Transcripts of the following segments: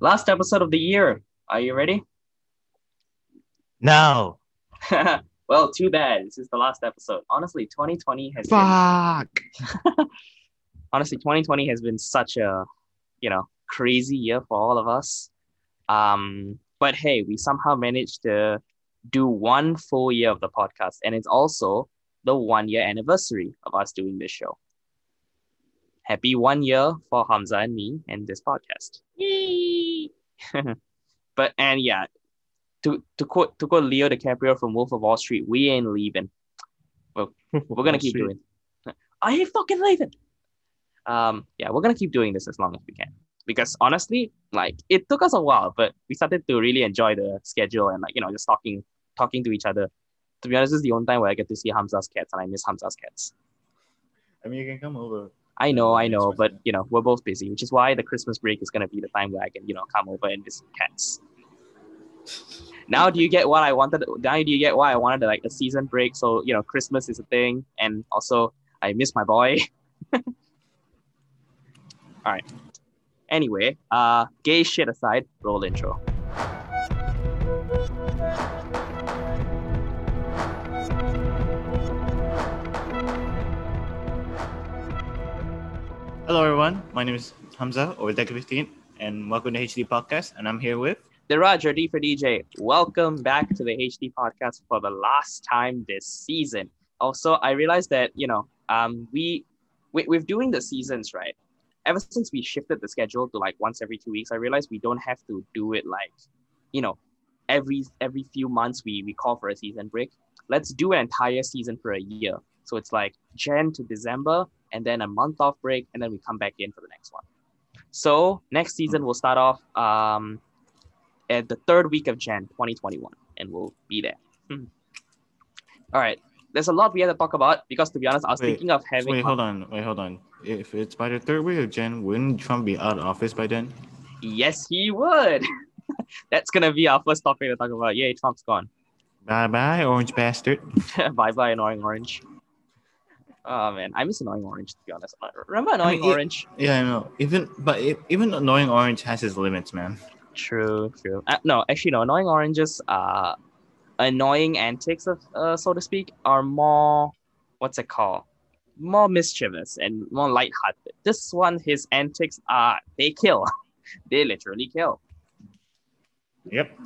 Last episode of the year. Are you ready? No. well, too bad. This is the last episode. Honestly, 2020 has Fuck. been honestly 2020 has been such a you know crazy year for all of us. Um, but hey, we somehow managed to do one full year of the podcast, and it's also the one year anniversary of us doing this show. Happy one year for Hamza and me and this podcast. Yay! But and yeah, to to quote to quote Leo DiCaprio from Wolf of Wall Street, we ain't leaving. Well, we're gonna keep doing. I ain't fucking leaving. Um, yeah, we're gonna keep doing this as long as we can. Because honestly, like it took us a while, but we started to really enjoy the schedule and like you know just talking talking to each other. To be honest, this is the only time where I get to see Hamza's cats, and I miss Hamza's cats. I mean, you can come over. I know, I know, but you know we're both busy, which is why the Christmas break is gonna be the time where I can you know come over and visit cats. Now do you get what I wanted? Now do you get why I wanted like a season break? So you know Christmas is a thing, and also I miss my boy. All right. Anyway, uh, gay shit aside, roll intro. Hello, everyone. My name is Hamza, or Deca15, and welcome to HD Podcast. And I'm here with. The Roger D for DJ. Welcome back to the HD podcast for the last time this season. Also, I realized that you know, um, we, we we're doing the seasons right. Ever since we shifted the schedule to like once every two weeks, I realized we don't have to do it like, you know, every every few months we we call for a season break. Let's do an entire season for a year. So it's like Jan to December, and then a month off break, and then we come back in for the next one. So next season we'll start off um, at the third week of Jan 2021, and we'll be there. Hmm. All right. There's a lot we have to talk about because, to be honest, I was Wait, thinking of having. Wait, hold on. Wait, hold on. If it's by the third week of Jan, wouldn't Trump be out of office by then? Yes, he would. That's gonna be our first topic to talk about. Yay, Trump's gone. Bye bye, orange bastard. bye bye, annoying orange. Oh man, I miss annoying orange. To be honest, remember annoying mean, it- orange? Yeah, I know. Even but it, even annoying orange has its limits, man. True, true. Uh, no, actually, no. Annoying oranges, uh, annoying antics, of, uh, so to speak, are more what's it called? More mischievous and more lighthearted. This one, his antics are they kill, they literally kill. Yep.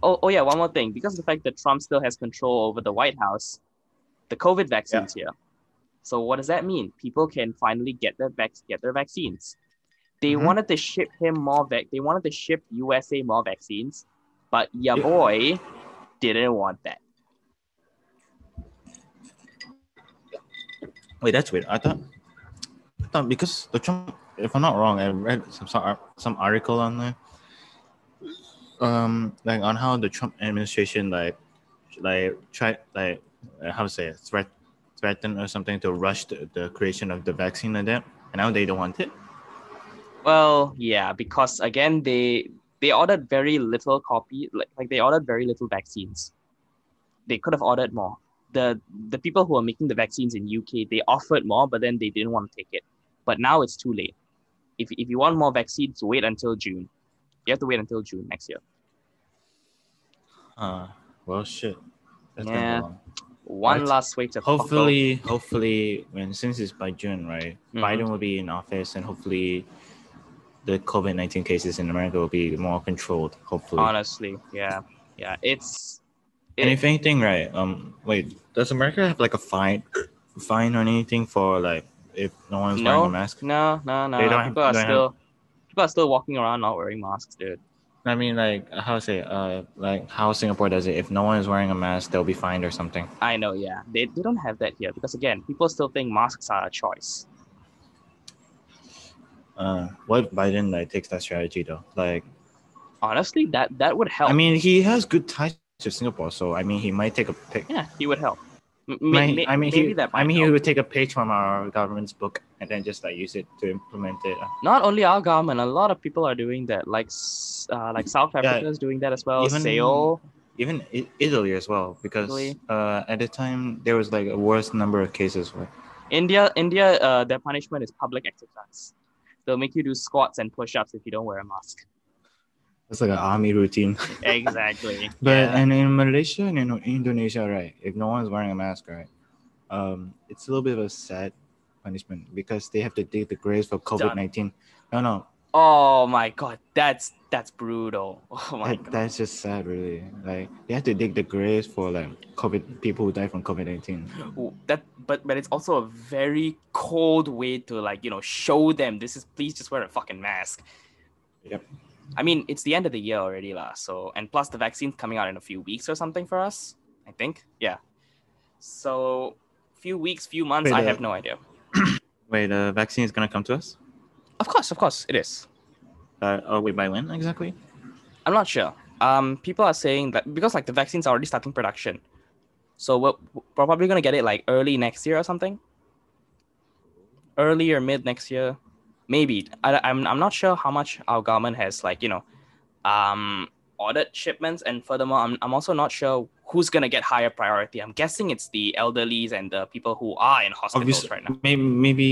Oh, oh yeah. One more thing, because of the fact that Trump still has control over the White House, the COVID vaccines here. So what does that mean? People can finally get their vac- get their vaccines. They Mhm. wanted to ship him more vac. They wanted to ship USA more vaccines, but your Yeah. boy didn't want that. Wait, that's weird. I thought, I thought because the Trump, if I'm not wrong, I read some some, article on there, um, like on how the Trump administration like, like try like how to say it, threat, threaten or something to rush the, the creation of the vaccine and that, and now they don't want it. Well, yeah, because again, they they ordered very little copy, like, like they ordered very little vaccines. They could have ordered more. The the people who are making the vaccines in UK, they offered more, but then they didn't want to take it. But now it's too late. If if you want more vaccines, wait until June. You have to wait until June next year. Uh, well, shit. That's Yeah. Gonna go long. One Right. last way to Hopefully, hopefully, when since it's by June, right? Mhm. Biden will be in office, and hopefully, the COVID nineteen cases in America will be more controlled. Hopefully. honestly, yeah, yeah, it's And if anything, right? Um, wait, does America have like a fine, fine or anything for like if no one's no, wearing a mask? no, no, no. They don't have- people are don't have- still people are still walking around not wearing masks, dude. I mean, like how say, uh, like how Singapore does it. If no one is wearing a mask, they'll be fined or something. I know, yeah. They, they don't have that here because again, people still think masks are a choice. Uh, what if Biden like takes that strategy though? Like, Honestly, that that would help. I mean, he has good ties to Singapore, so I mean, he might take a pick. yeah, he would help. May- I mean, maybe he, I mean, he would take a page from our government's book and then just like use it to implement it. Not only our government, a lot of people are doing that. Like, uh, like South Yeah. Africa is doing that as well. Even- Seoul, Even Italy as well, because uh, at the time there was like a worse number of cases. Right? India, India, uh, their punishment is public exercise. They'll make you do squats and push-ups if you don't wear a mask. It's like an army routine. exactly. But yeah. and in Malaysia and in Indonesia, right? If no one's wearing a mask, right? Um, it's a little bit of a sad punishment because they have to dig the graves for COVID nineteen. No, no, oh my god, that's that's brutal. Oh my that, god. that's just sad, really. Like they have to dig the graves for like COVID people who died from COVID nineteen. That but but it's also a very cold way to like you know show them this is please just wear a fucking mask Yep. I mean it's the end of the year already lah so and plus the vaccine's coming out in a few weeks or something for us i think yeah. So few weeks few months Wait, i uh, have no idea. Wait, the vaccine is gonna come to us? of course of course it is. Uh, oh wait, by when exactly? i'm not sure. Um people are saying that because like the vaccine's already starting production so we're, we're probably gonna get it like early next year or something. Early or mid next year maybe I, I'm, I'm not sure how much our government has like you know um ordered shipments and furthermore I'm, I'm also not sure who's gonna get higher priority i'm guessing it's the elderlies and the people who are in hospitals Obviously, right now maybe, maybe,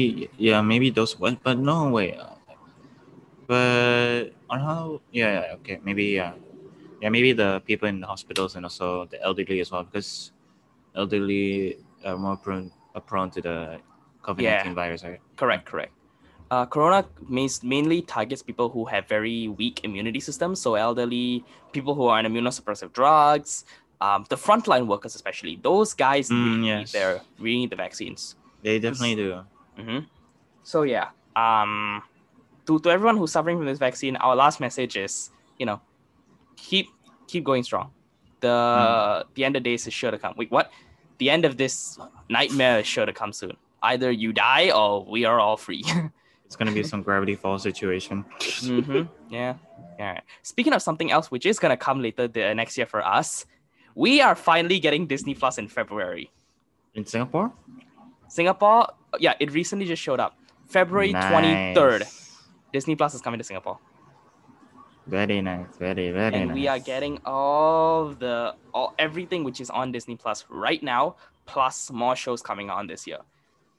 yeah, maybe those ones but no way. But on how? Yeah, yeah, okay, maybe, yeah, yeah, maybe the people in the hospitals and also the elderly as well, because elderly are more prone, are prone to the COVID nineteen Yeah. virus, right? Correct, correct. Uh, corona main- mainly targets people who have very weak immunity systems, so elderly, people who are on immunosuppressive drugs, um, the frontline workers especially. Those guys Mm, really, yes. need their, really need the vaccines. They definitely do. hmm So yeah, um, to, to everyone who's suffering from this vaccine, our last message is, you know, keep keep going strong. The the end of days is sure to come. Wait, what? The end of this nightmare is sure to come soon. Either you die or we are all free. It's gonna be some gravity falls situation. hmm Yeah. Yeah. Speaking of something else, which is gonna come later the next year for us, we are finally getting Disney Plus in February. In Singapore? Singapore, yeah, it recently just showed up. February twenty third, Nice. Disney Plus is coming to Singapore, Very nice. Very, very nice. and nice. we are getting all the all everything which is on Disney Plus right now, plus more shows coming on this year.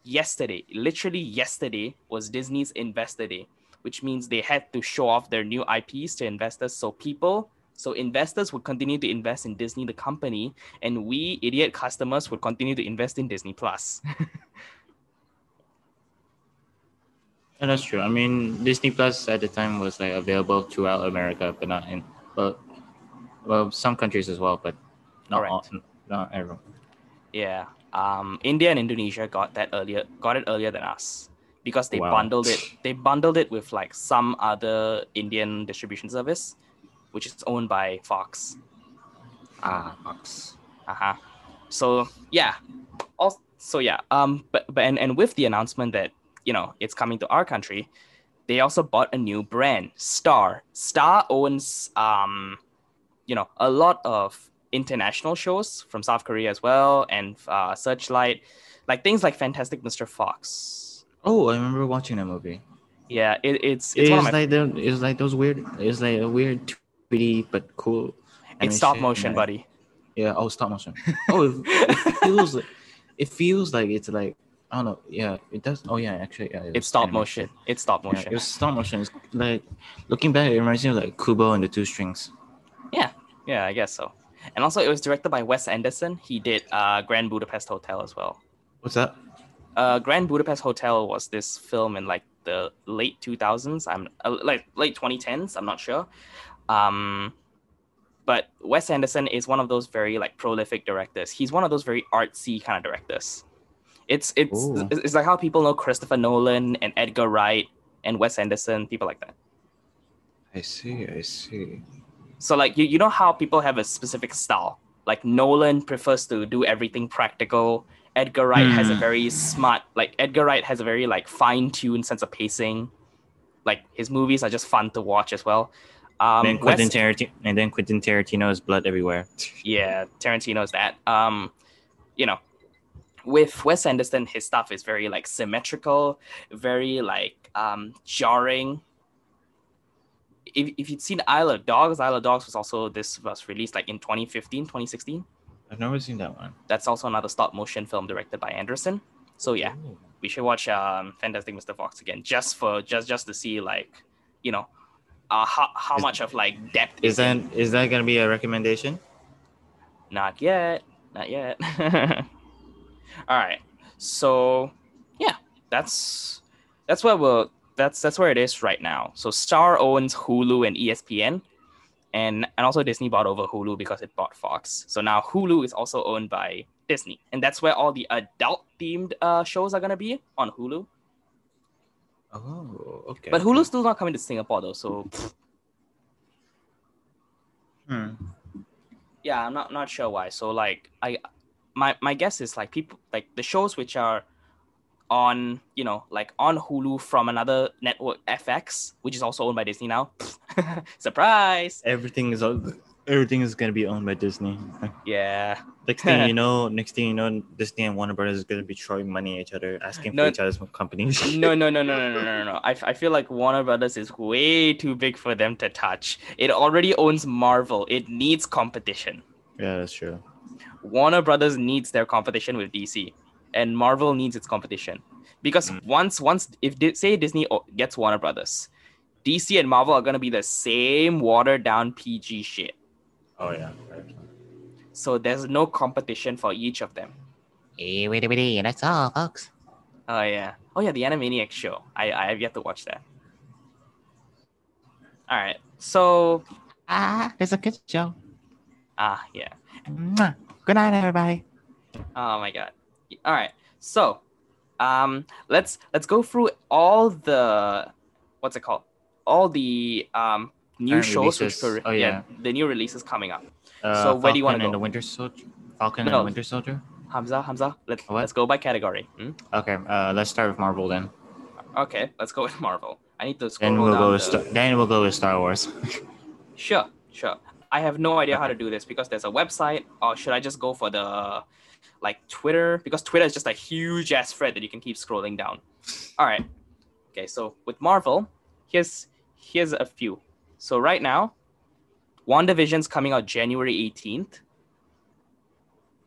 Yesterday, literally yesterday, was Disney's Investor Day, which means they had to show off their new IPs to investors. So people, so investors would continue to invest in Disney, the company, and we idiot customers would continue to invest in Disney Plus. Yeah, that's true. I mean, Disney Plus at the time was like available throughout America, but not in well, well, some countries as well, but not all, not everyone. Yeah. Um, India and Indonesia got that earlier, got it earlier than us because they Wow. bundled it. They bundled it with like some other Indian distribution service, which is owned by Fox. Ah, Fox. Uh huh. So yeah. Also, so yeah. Um, but but and, and with the announcement that you know it's coming to our country, they also bought a new brand, Star. Star owns um, you know, a lot of international shows from South Korea as well, and uh, Searchlight, like things like Fantastic Mr. Fox. Oh, I remember watching that movie. Yeah, it, it's It's, it's one of my. like the it's like those weird. It's like a weird 2D but cool. it's stop motion, like- buddy. Yeah. Oh, stop motion. Oh, it, it feels like it feels like it's like I don't know. Yeah, it does. Oh yeah, actually, yeah. it It's stop animation. motion. It's stop motion. it was stop motion. It's like looking back, it reminds me of like Kubo and the Two Strings. Yeah, yeah, I guess so. And also, it was directed by Wes Anderson. He did uh, Grand Budapest Hotel as well. What's that? Uh, Grand Budapest Hotel was this film in like the late 2000s. I'm uh, like late 2010s. I'm not sure. Um, but Wes Anderson is one of those very like prolific directors. He's one of those very artsy kind of directors. It's it's Ooh. it's it's like how people know Christopher Nolan and Edgar Wright and Wes Anderson, people like that. I see. I see. So like you, you know how people have a specific style. Like Nolan prefers to do everything practical. Edgar Wright has a Hmm. very smart like Edgar Wright has a very like fine-tuned sense of pacing. Like his movies are just fun to watch as well. Um then Quentin Wes- Tarantino, and then Quentin Tarantino's blood everywhere. yeah, Tarantino's that. Um, you know, with Wes Anderson, his stuff is very like symmetrical, very like um jarring. If, if you'd seen Isle of Dogs, Isle of Dogs was also this was released like in 2015, 2016. I've never seen that one. That's also another stop motion film directed by Anderson. So yeah, Ooh. we should watch um Fantastic Mr. Fox again just for just just to see like, you know, uh, how, how Is- much of like depth Is that in. is that gonna be a recommendation? Not yet. Not yet. All right. So yeah, that's that's where we're that's that's where it is right now. So Star owns Hulu and ESPN. And and also Disney bought over Hulu because it bought Fox. So now Hulu is also owned by Disney. And that's where all the adult themed uh, shows are gonna be on Hulu. Oh, okay. But Hulu's still not coming to Singapore though. So Hmm. yeah i'm not not sure why so like i my my guess is like people like the shows which are on you know like on hulu from another network fx which is also owned by disney now surprise Everything is all, everything is gonna be owned by Disney. yeah Next thing you know, next thing you know, Disney and Warner Brothers is gonna be throwing money at each other, asking No. for each other's companies. no no no no no no no no I, I feel like warner brothers is way too big for them to touch it already owns marvel it needs competition yeah, that's true. Warner Brothers needs their competition with DC, and Marvel needs its competition because Mm. once once if say Disney gets Warner Brothers, DC and Marvel are gonna be the same watered down PG shit. Oh yeah. So there's no competition for each of them. Hey, wait, wait, that's all, folks. Oh yeah. Oh yeah, the Animaniacs show. I I have yet to watch that. All right. So Ah, there's a good show. ah yeah. Mwah. Good night, everybody. Oh my god. All right. So, um, let's let's go through all the what's it called? All the um new Current shows releases. which were Oh, yeah. the new releases coming up. Uh, So where do you wanna Falcon and the Winter Soldier. Falcon No. and the Winter Soldier. Hamza, Hamza, let's What? let's go by category. Hmm? Okay, uh, let's start with Marvel then. Okay, let's go with Marvel. I need to scroll Then we'll down go with the- Star- then we'll go with Star Wars. Sure, sure. I have no idea how to do this because there's a website, or should I just go for the like Twitter? Because Twitter is just a huge ass thread that you can keep scrolling down. All right. Okay, so with Marvel, here's here's a few. So right now, WandaVision's coming out January 18th.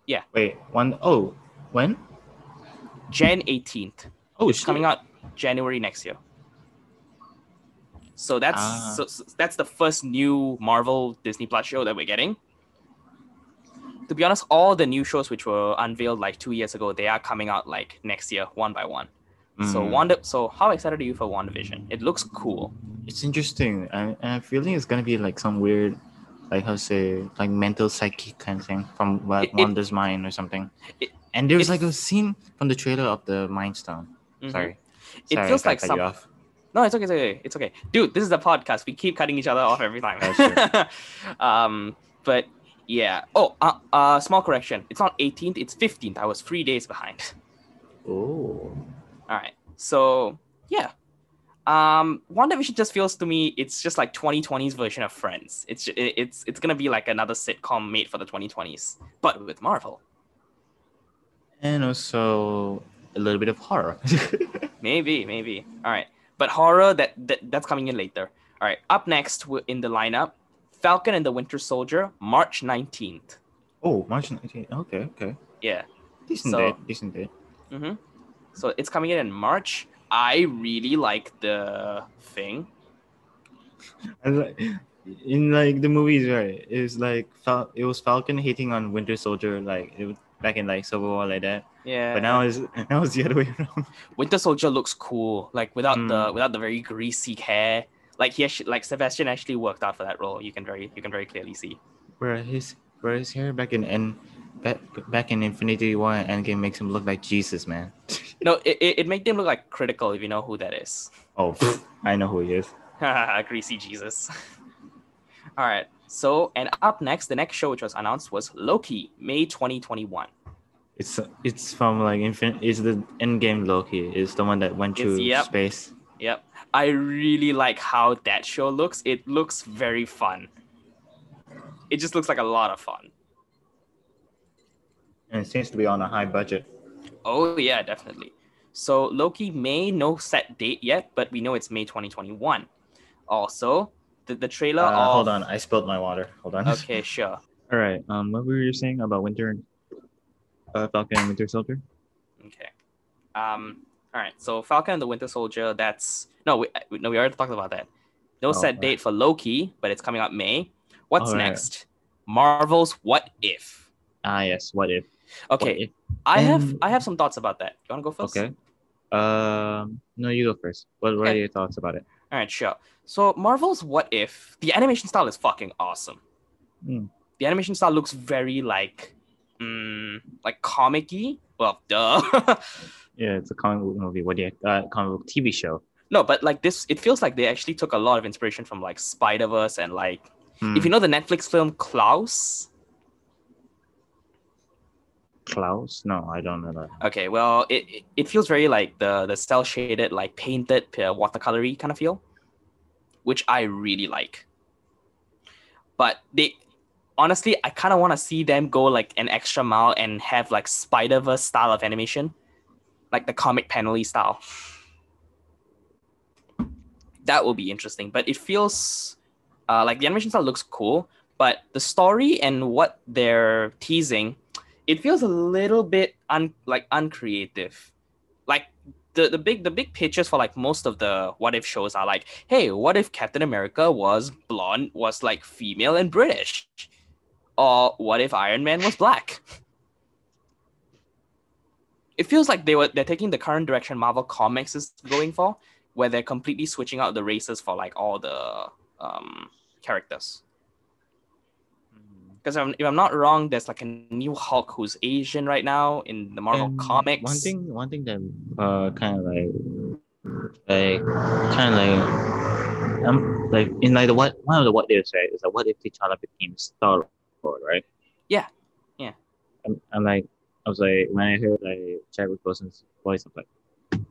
Yeah. Wait, one oh when? Jan 18th. Oh, It's coming out January next year. So that's Ah. so, so that's the first new Marvel Disney Plus show that we're getting. To be honest, all the new shows which were unveiled like two years ago, they are coming out like next year, one by one. So Mm. Wanda, so how excited are you for WandaVision? It looks cool. It's interesting. I, and I'm feeling it's gonna be like some weird, like how to say, like mental psychic kind of thing from like It- it- mind or something. it- and there's like a scene from the trailer of the Mind Stone. Mhm. Sorry. It Sorry feels like some-. No, it's okay, it's okay, it's okay, dude. This is a podcast. We keep cutting each other off every time. Um, but yeah. Oh, uh, uh, small correction. It's not 18th. It's 15th. I was three days behind. Oh. All right. So yeah. Um, WandaVision just feels to me it's just like 2020's version of Friends. It's it's it's gonna be like another sitcom made for the 2020s, but with Marvel. And also a little bit of horror. Maybe, maybe. All right, but horror that, that that's coming in later. All right. Up next in the lineup, Falcon and the Winter Soldier, March 19th. oh, March 19th. Okay, okay. Yeah. Decent So- date. Decent date. Mm-hmm. So it's coming in in March. I really like the thing. In like the movies, right? It was like Fal- it was Falcon hitting on Winter Soldier, like it was back in like Civil War, like that. Yeah. But now it's now it's the other way around. Winter Soldier looks cool, like without the Mm. without the very greasy hair. Like he actually, like Sebastian actually worked out for that role. You can very you can very clearly see. Where his where his hair back in and back back in Infinity War and Endgame makes him look like Jesus, man. No, it, it, it made them look like Critikal if you know who that is. Oh, I know who he is. greasy Jesus. All right. So and up next, the next show which was announced was Loki, May 2021. It's it's from like infinite. Is the Endgame Loki. Is the one that went to yep. space. Yep. I really like how that show looks. It looks very fun. It just looks like a lot of fun. And it seems to be on a high budget. Oh yeah, definitely. So Loki May no set date yet, but we know it's May 2021. Also, the, the trailer Uh, of hold on, I spilled my water. Hold on. Okay, sure. All right. Um, what were you saying about Winter, uh, Falcon and Winter Soldier? Okay. Um all right. So Falcon and the Winter Soldier, that's No, we, no we already talked about that. No Oh, set right. date for Loki, but it's coming out May. What's right. next? Marvel's What If. Ah, yes. What if? What Okay, if? I have And- I have some thoughts about that. You want to go first? Okay. Um, no, you go first. What, what are your thoughts about it? All right, sure. So Marvel's What If, the animation style is fucking awesome. Hmm. The animation style looks very like, mm, like comic-y. Well, duh. Yeah, it's a comic book movie. What do you? Uh, comic book TV show. no, but like this, it feels like they actually took a lot of inspiration from like Spider Verse and like, Hmm. if you know the Netflix film Klaus. Klaus? No, I don't know that. Okay, well, it it- it feels very like the the cell shaded, like painted uh, watercolory kind of feel, which I really like. But they honestly, I kind of want to see them go like an extra mile and have like Spider Verse style of animation, like the comic panely style. That will be interesting, but it feels uh, like the animation style looks cool, but the story and what they're teasing it feels a little bit un like uncreative. Like the, the big the big pictures for like most of the what if shows are like, hey, what if Captain America was blonde, was like female and British? Or what if Iron Man was black? It feels like they were they're taking the current direction Marvel Comics is going for, where they're completely switching out the races for like all the um characters. Because if, if I'm not wrong, there's like a new Hulk who's Asian right now in the Marvel And comics. One thing, one thing that uh kind of like, like kind of like, um, like in like the what one of the what ifs right is like what if T'Challa became Star Lord, right? Yeah, yeah. I'm, I'm like, I was like when I heard like Chadwick Boseman's voice, I'm like,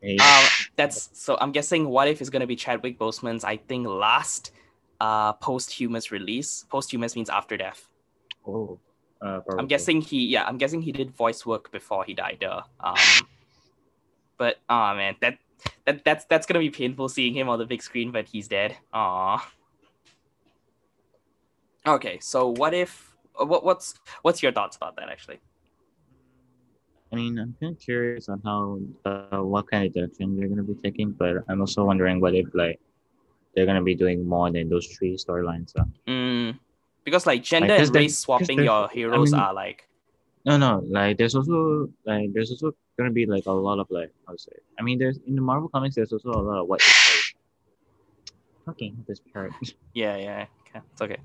hey, Uh, that's so. I'm guessing what if is gonna be Chadwick Boseman's. I think last uh posthumous release. Posthumous means after death. oh, uh, I'm guessing he. Yeah, I'm guessing he did voice work before he died. Uh, um, but oh man, that that that's that's gonna be painful seeing him on the big screen, but he's dead. Aw. Okay, so what if? What what's what's your thoughts about that actually? I mean, I'm kind of curious on how, uh, what kind of direction they're gonna be taking, but I'm also wondering what if like they're gonna be doing more than those three storylines. So. Mm, because like gender Like, and race swapping your heroes mean- are like No, no, like there's also like there's also gonna be like a lot of like how to say. I mean, there's in the Marvel comics there's also a lot of what if. Like, this part. yeah yeah okay it's okay.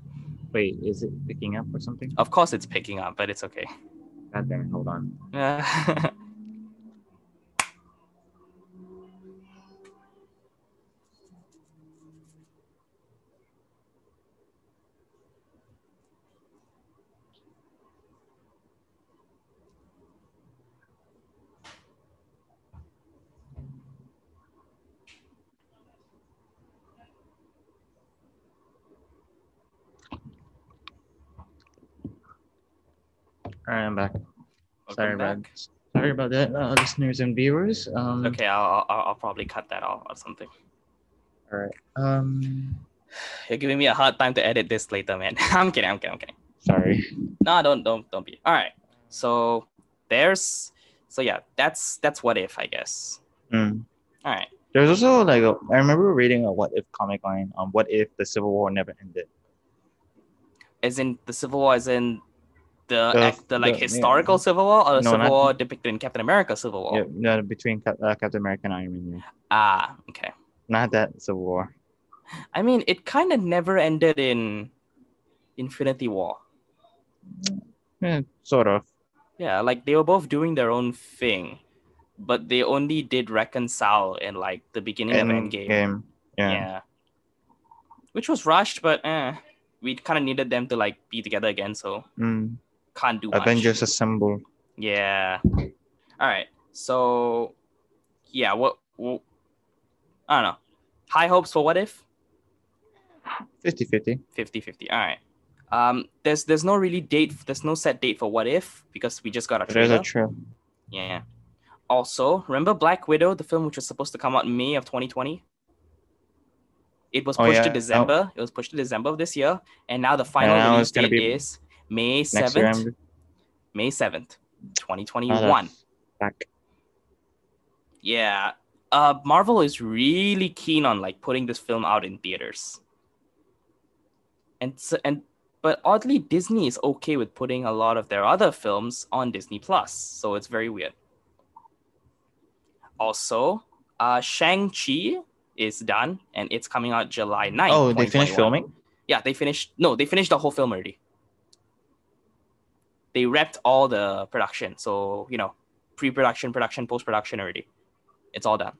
Wait, is it picking up or something? Of course it's picking up, but it's okay. God damn it! Hold on. All right, I'm back. Welcome Sorry about back. sorry about that, uh, listeners and viewers. Um, Okay, I'll, I'll I'll probably cut that off or something. All right. Um, You're giving me a hard time to edit this later, man. I'm kidding. I'm kidding. I'm kidding. sorry. No, don't don't don't be. All right. So there's so yeah, that's that's what if I guess. Mm. All right. There's also like a, I remember reading a what if comic line on what if the Civil War never ended. As in the Civil War, as in the The- act, the like the- yeah. historical Civil War, or the No, Civil not- War depicted in Captain America Civil War. Yeah, no, between Cap- uh, Captain America and Iron Man. Yeah. Ah, okay. Not that Civil War. I mean, it kind of never ended in Infinity War. Yeah, sort of. Yeah, like they were both doing their own thing, but they only did reconcile in like the beginning of Endgame. Endgame. Yeah. Yeah. Which was rushed, but eh, we kind of needed them to like be together again, so Mm. Can't do much. Avengers Assemble. Yeah. All right. So, yeah. What? what I don't know. High hopes for what if 50 50. 50 50. All right. Um. There's there's no really date. There's no set date for what if because we just got a trailer. There's trailer. a trail. Yeah. Also, remember Black Widow, the film which was supposed to come out in May of 2020? It was Oh, pushed to yeah. December. It was pushed to December of this year, and now the final release date be is May 7th. May 7th, Ah, 2021. back. Yeah. uh, Marvel is really keen on like putting this film out in theaters. And so, and but oddly, Disney is okay with putting a lot of their other films on Disney Plus, so it's very weird. Also, uh, Shang Chi is done, and it's coming out July 9th. Oh, they finished filming. Yeah, they finished. No, they finished the whole film already. They wrapped all the production, so you know, pre-production, production, post-production already. It's all done.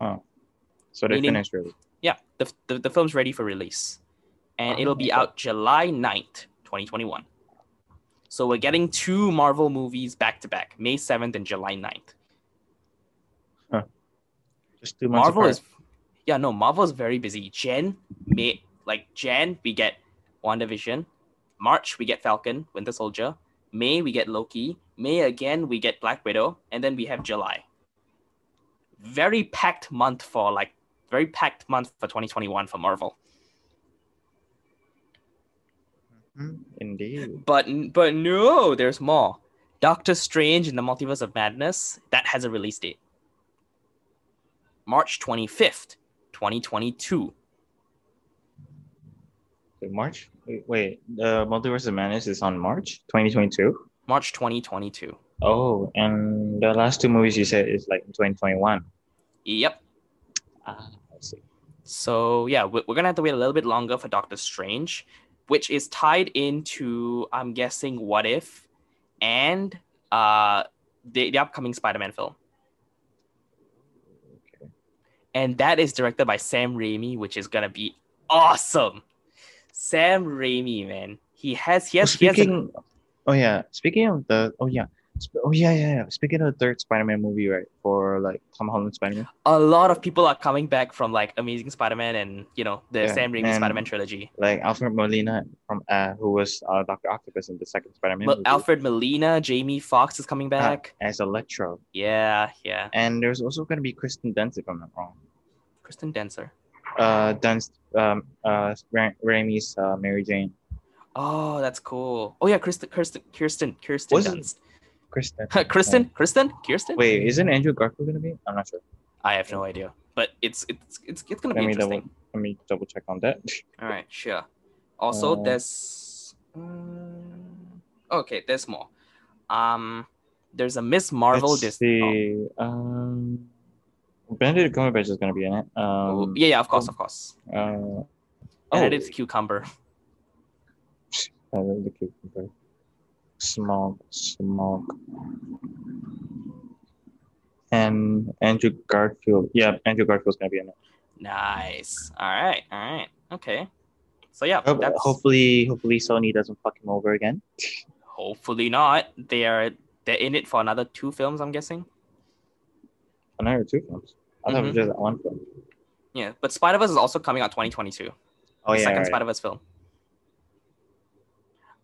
Oh. So they Meaning- finished really. Yeah, the, the, the film's ready for release. And Oh, it'll be out July 9th, 2021. So we're getting two Marvel movies back to back, May 7th and July 9th. Just two months Marvel apart. is yeah, no, Marvel is very busy. Jan, May like Jan, we get WandaVision. March we get Falcon, Winter Soldier. May we get Loki. May again we get Black Widow, and then we have July. Very packed month for like very packed month for 2021 for Marvel. Mhm, Indeed. But but no, there's more. Doctor Strange in the Multiverse of Madness that has a release date. March 25th, 2022. Wait, March? Wait, wait, the Multiverse of Madness is on March 2022. March 2022. Oh, and the last two movies you said is like 2021. Yep. Ah, I see. So yeah, we- we're gonna have to wait a little bit longer for Doctor Strange, which is tied into I'm guessing What If, and uh the, the upcoming Spider-Man film, Okay. and that is directed by Sam Raimi, which is gonna be awesome. Sam Raimi, man, he has he Oh, has he has a- oh yeah, speaking of the, oh yeah, oh yeah, yeah, yeah. Speaking of the third Spider-Man movie, right, for like Tom Holland Spider-Man. a lot of people are coming back from like Amazing Spider-Man and you know the Yeah, Sam Raimi Spider-Man trilogy. like Alfred Molina from uh, who was uh, Doctor Octopus in the second Spider-Man movie, Alfred Molina, Jamie Foxx is coming uh, back. as Electro, Yeah, yeah. and there's also going to be Kristen Dunst if I'm not wrong. Kristen Denser. Uh, Dunst, um, uh, Raimi's uh, Mary Jane. Oh, that's cool. Oh yeah, Kristen, Kirsten, Kirsten, Kirsten Was it- Dunst. Kristen. Kristen, Kristen, Kirsten. Wait, isn't Andrew Garfield going to be? I'm not sure. I have no idea, but it's it's it's it's gonna be Let double, interesting. let me double check on that. All right, sure. Also, Uh, there's um, okay. There's more. Um, there's a Miss Marvel. Let's see. Um, Benedict Cumberbatch is going to be in it. oh, Um, yeah, yeah, of course, of course. uh, oh, Benedict Cucumber. uh, the cucumber. Smaug, Smaug. And Andrew Garfield. Yeah, Andrew Garfield's going to be in it. Nice. All right, all right, okay. So yeah, that's hopefully, hopefully Sony doesn't fuck him over again. hopefully not. They are they're in it for another two films. I'm guessing. Another two films. I thought it Mm-hmm. was just one film. Yeah, but Spider Verse is also coming out 2022. Oh the yeah, second right. Spider Verse film.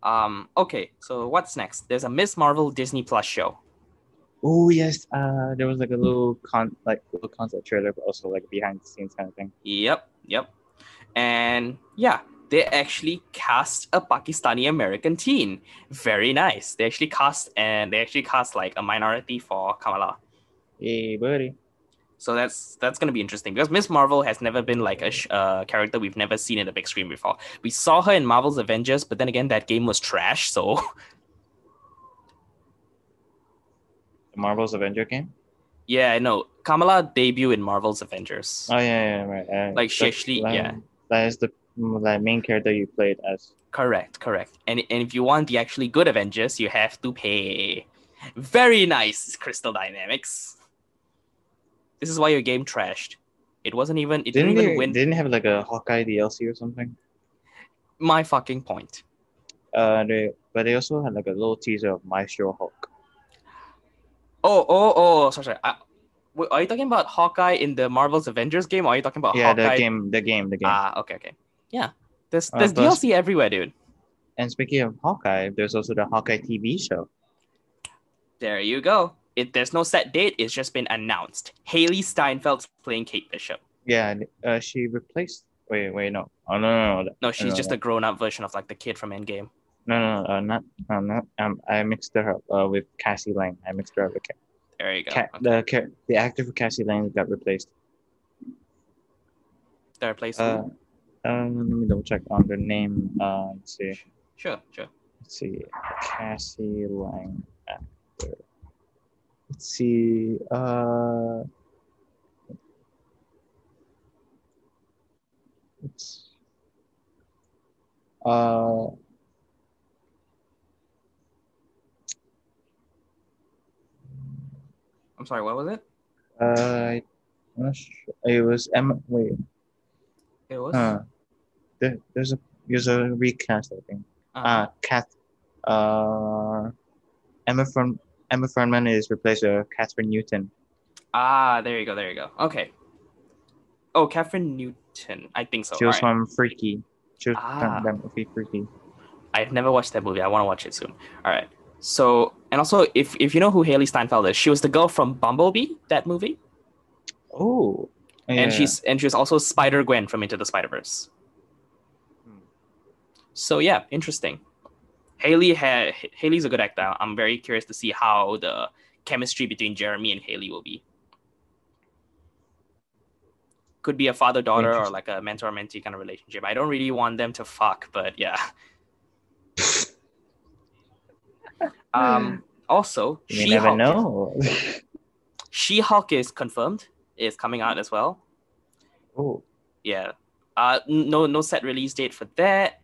Um. Okay. So what's next? There's a Miss Marvel Disney Plus show. Oh yes, uh, there was like a little con, like little concept trailer, but also like behind the scenes kind of thing. Yep. Yep. And yeah, they actually cast a Pakistani American teen. Very nice. They actually cast and they actually cast like a minority for Kamala. Hey, buddy. So that's that's gonna be interesting because Miss Marvel has never been like a sh- uh, character we've never seen in the big screen before. We saw her in Marvel's Avengers, but then again, that game was trash. So The Marvel's Avenger game. yeah, no, Kamala debut in Marvel's Avengers. Oh yeah, yeah, right. Uh, Like, she actually- that- yeah. That is the mm, like main character you played as. Correct, correct. And and if you want the actually good Avengers, you have to pay. Very nice, Crystal Dynamics. This is why your game trashed. It wasn't even. It Didn't didn't, they? even win. Didn't have like a Hawkeye DLC or something. My fucking point. Uh, they but they also had like a little teaser of Maestro Hulk. Oh, oh, oh. Sorry, sorry. I, wait, are you talking about Hawkeye in the Marvel's Avengers game, or are you talking about yeah, Hawkeye? the game, the game, the game. Ah, okay, okay. Yeah, there's Uh, there's plus- DLC everywhere, dude. and speaking of Hawkeye, there's also the Hawkeye TV show. There you go. It there's no set date. It's just been announced. Hailee Steinfeld's playing Kate Bishop. Yeah, uh, she replaced. Wait, wait, no. Oh no, no, no, No, she's no, just no. a grown-up version of like the kid from Endgame. no, no, no, uh, not, um, not. Um, I mixed her up uh, with Cassie Lang. I mixed her up with. Ca- There you go. Ca- Okay. the the actor for Cassie Lang got replaced. Third place. Uh, um, let me double check on the name. Uh, let's see. sure, sure. Let's see. Cassie Lang actor. Let's see. Uh, it's uh. I'm sorry. What was it? Uh, I'm not sure. It was Emma. Wait, It was. uh, there, there's a there's a recast. I think. uh, Uh, Cat. Uh, Emma from Emma Fuhrmann is replaced with Kathryn Newton. ah, there you go. There you go. Okay. Oh, Kathryn Newton. I think so. she was Alright. from Freaky. She was Ah. from that movie Freaky. I've never watched that movie. I want to watch it soon. All right. So, and also, if if you know who Hailee Steinfeld is, she was the girl from Bumblebee, that movie, Oh. and she's and she's also Spider Gwen from Into the Spider Verse. Hmm. So yeah, interesting. Hailee had Hailee's a good actor. I'm very curious to see how the chemistry between Jeremy and Hailee will be. Could be a father daughter or like a mentor mentee kind of relationship. I don't really want them to fuck, but yeah. um. Also, you never know. She Hulk is confirmed. Is coming out as well. oh. Yeah. Uh, no, no set release date for that,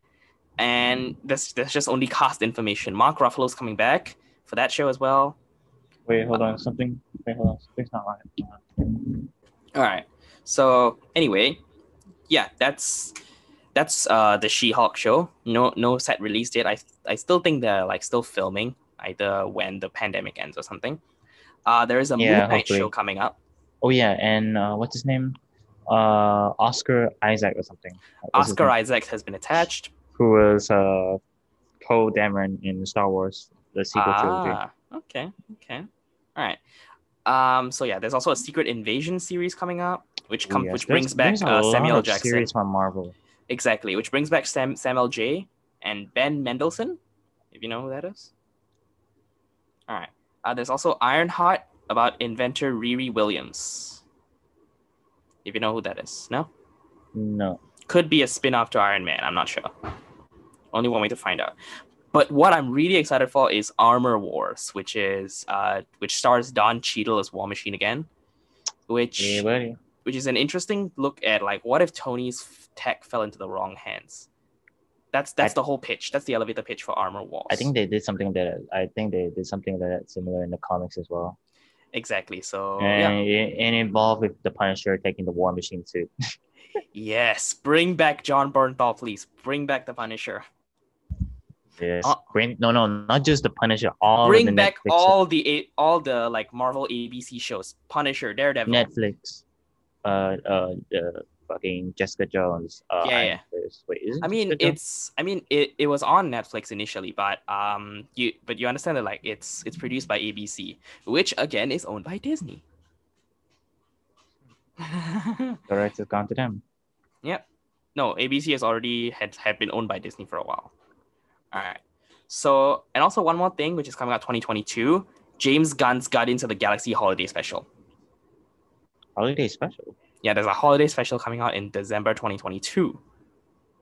and there's there's just only cast information. Mark Ruffalo's coming back for that show as well. Wait, hold on. Something. Wait, hold on. Something's not right. All right. So anyway, yeah, that's that's uh the She-Hulk show. No no set release date. I I still think they're like still filming either when the pandemic ends or something. Uh, there is a Yeah, Moon Knight hopefully. show coming up. Oh yeah, and uh, what's his name? Uh, Oscar Isaac or something. What's Oscar? Isaac has been attached. Who was uh Poe Dameron in Star Wars, the sequel trilogy. Ah, okay, okay, all right. Um, so yeah, there's also a Secret Invasion series coming up, which Oh, yes. which brings back uh, Samuel Jackson. Series from Marvel. Exactly, which brings back Sam Samuel J. and Ben Mendelsohn, if you know who that is. All right. Uh, there's also Ironheart about inventor Riri Williams. If you know who that is, no? No. Could be a spin-off to Iron Man. I'm not sure. Only one way to find out. But what I'm really excited for is Armor Wars, which is uh, which stars Don Cheadle as War Machine again, which Yeah, which is an interesting look at like what if Tony's tech fell into the wrong hands. That's that's I- the whole pitch. That's the elevator pitch for Armor Wars. I think they did something that I think they did something that similar in the comics as well. exactly. So and yeah, it, and involved with the Punisher taking the War Machine suit. yes, bring back Jon Bernthal, please. Bring back the Punisher. Yes. Uh, Bring no no not just the Punisher. All bring the back Netflix, all the A- all the like Marvel ABC shows. Punisher, Daredevil. Netflix. Uh uh the fucking Jessica Jones. Uh, Yeah, yeah. Wait, is it I mean, Jessica Jones? it's I mean it, it was on Netflix initially, but um you but you understand that like it's it's produced by ABC, which again is owned by Disney. the rights has gone to them. Yep. No, ABC has already had had been owned by Disney for a while. All right. So, and also one more thing, which is coming out 2022, James Gunn's Guardians of the Galaxy holiday special. Holiday special. Yeah, there's a holiday special coming out in December 2022.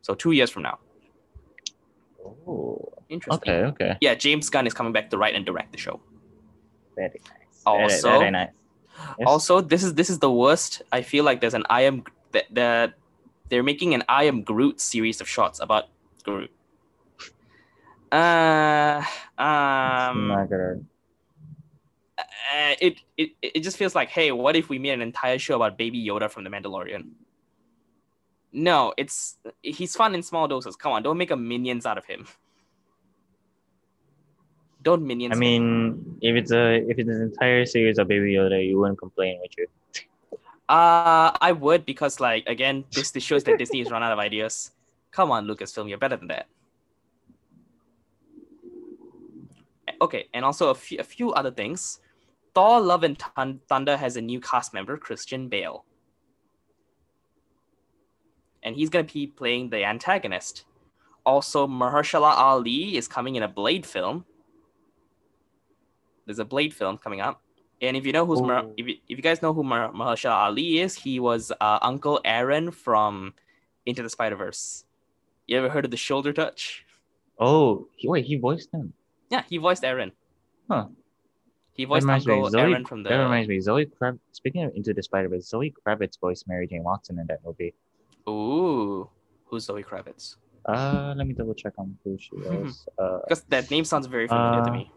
So two years from now. Oh. Interesting. Okay, okay. Yeah, James Gunn is coming back to write and direct the show. Very nice. Oh, also- very, very nice. Yes. Also, this is this is the worst. I feel like there's an I am that the, they're making an I am Groot series of shots about Groot. Uh, um, not uh, it, it it just feels like, hey, what if we made an entire show about Baby Yoda from The Mandalorian? No, it's he's fun in small doses. Come on, don't make a minions out of him. Don't minions. I mean, if it's a if it's an entire series of Baby Yoda, you wouldn't complain, would you? uh, I would because like again, this this shows that Disney has run out of ideas. Come on, Lucasfilm, you're better than that. Okay, and also a few a few other things. Thor: Love and Thun- Thunder has a new cast member, Christian Bale. and he's going to be playing the antagonist. Also, Mahershala Ali is coming in a Blade film. There's a Blade film coming up And if you know who's Mar- Oh. if, you, if you guys know who Mar- Mahershala Ali is, he was uh, Uncle Aaron from Into the Spider Verse. You ever heard of the shoulder touch? Oh, he, wait, he voiced him. Yeah, he voiced Aaron. Huh. He voiced Uncle Zoe- Aaron from the. That reminds me, Zoe Kravitz. Speaking of Into the Spider Verse, Zoe Kravitz voiced Mary Jane Watson in that movie. Ooh, who's Zoe Kravitz? Uh, let me double check on who she was. uh, Because that name sounds very familiar to Uh, me.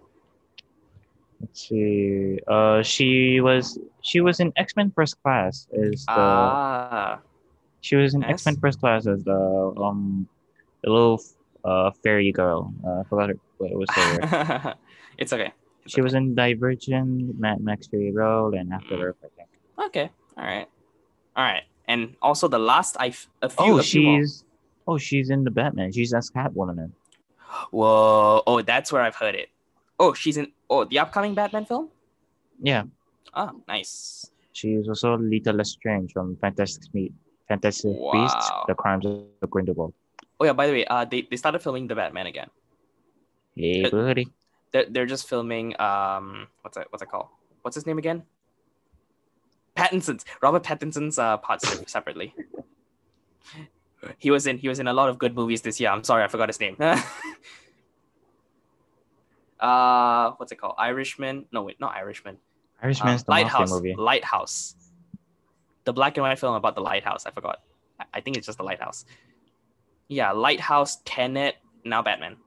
let's see. Uh, she was she was in X Men First Class. Is the Ah, she was in yes. X Men First Class as the um the little uh fairy girl. Uh, I forgot her, what it was. Her. it's okay. It's she was in Divergent, Mad Max Fury Road, and After Mm. Earth. I think. okay. All right, all right. And also the last I f- a few. Oh, a few she's oh she's in the Batman. She's as Catwoman. Whoa! Oh, that's where I've heard it. Oh, she's in. Oh, the upcoming Batman film. Yeah, Ah, nice. she's also Leta Lestrange from Fantastic Beasts. Fantastic Beasts: The Crimes of Grindelwald. Oh yeah. By the way, uh, they, they started filming the Batman again. Hey, Uh, buddy. They're, they're just filming. Um, what's that? What's it called? What's his name again? Pattinson's Robert Pattinson's uh parts separately. He was in he was in a lot of good movies this year. I'm sorry, I forgot his name. uh, what's it called? Irishman? No, wait, not Irishman. Irishman's Uh, the Lighthouse. movie. Lighthouse. The black and white film about the lighthouse. I forgot. I, I think it's just the lighthouse. Yeah, Lighthouse, Tenet, now Batman.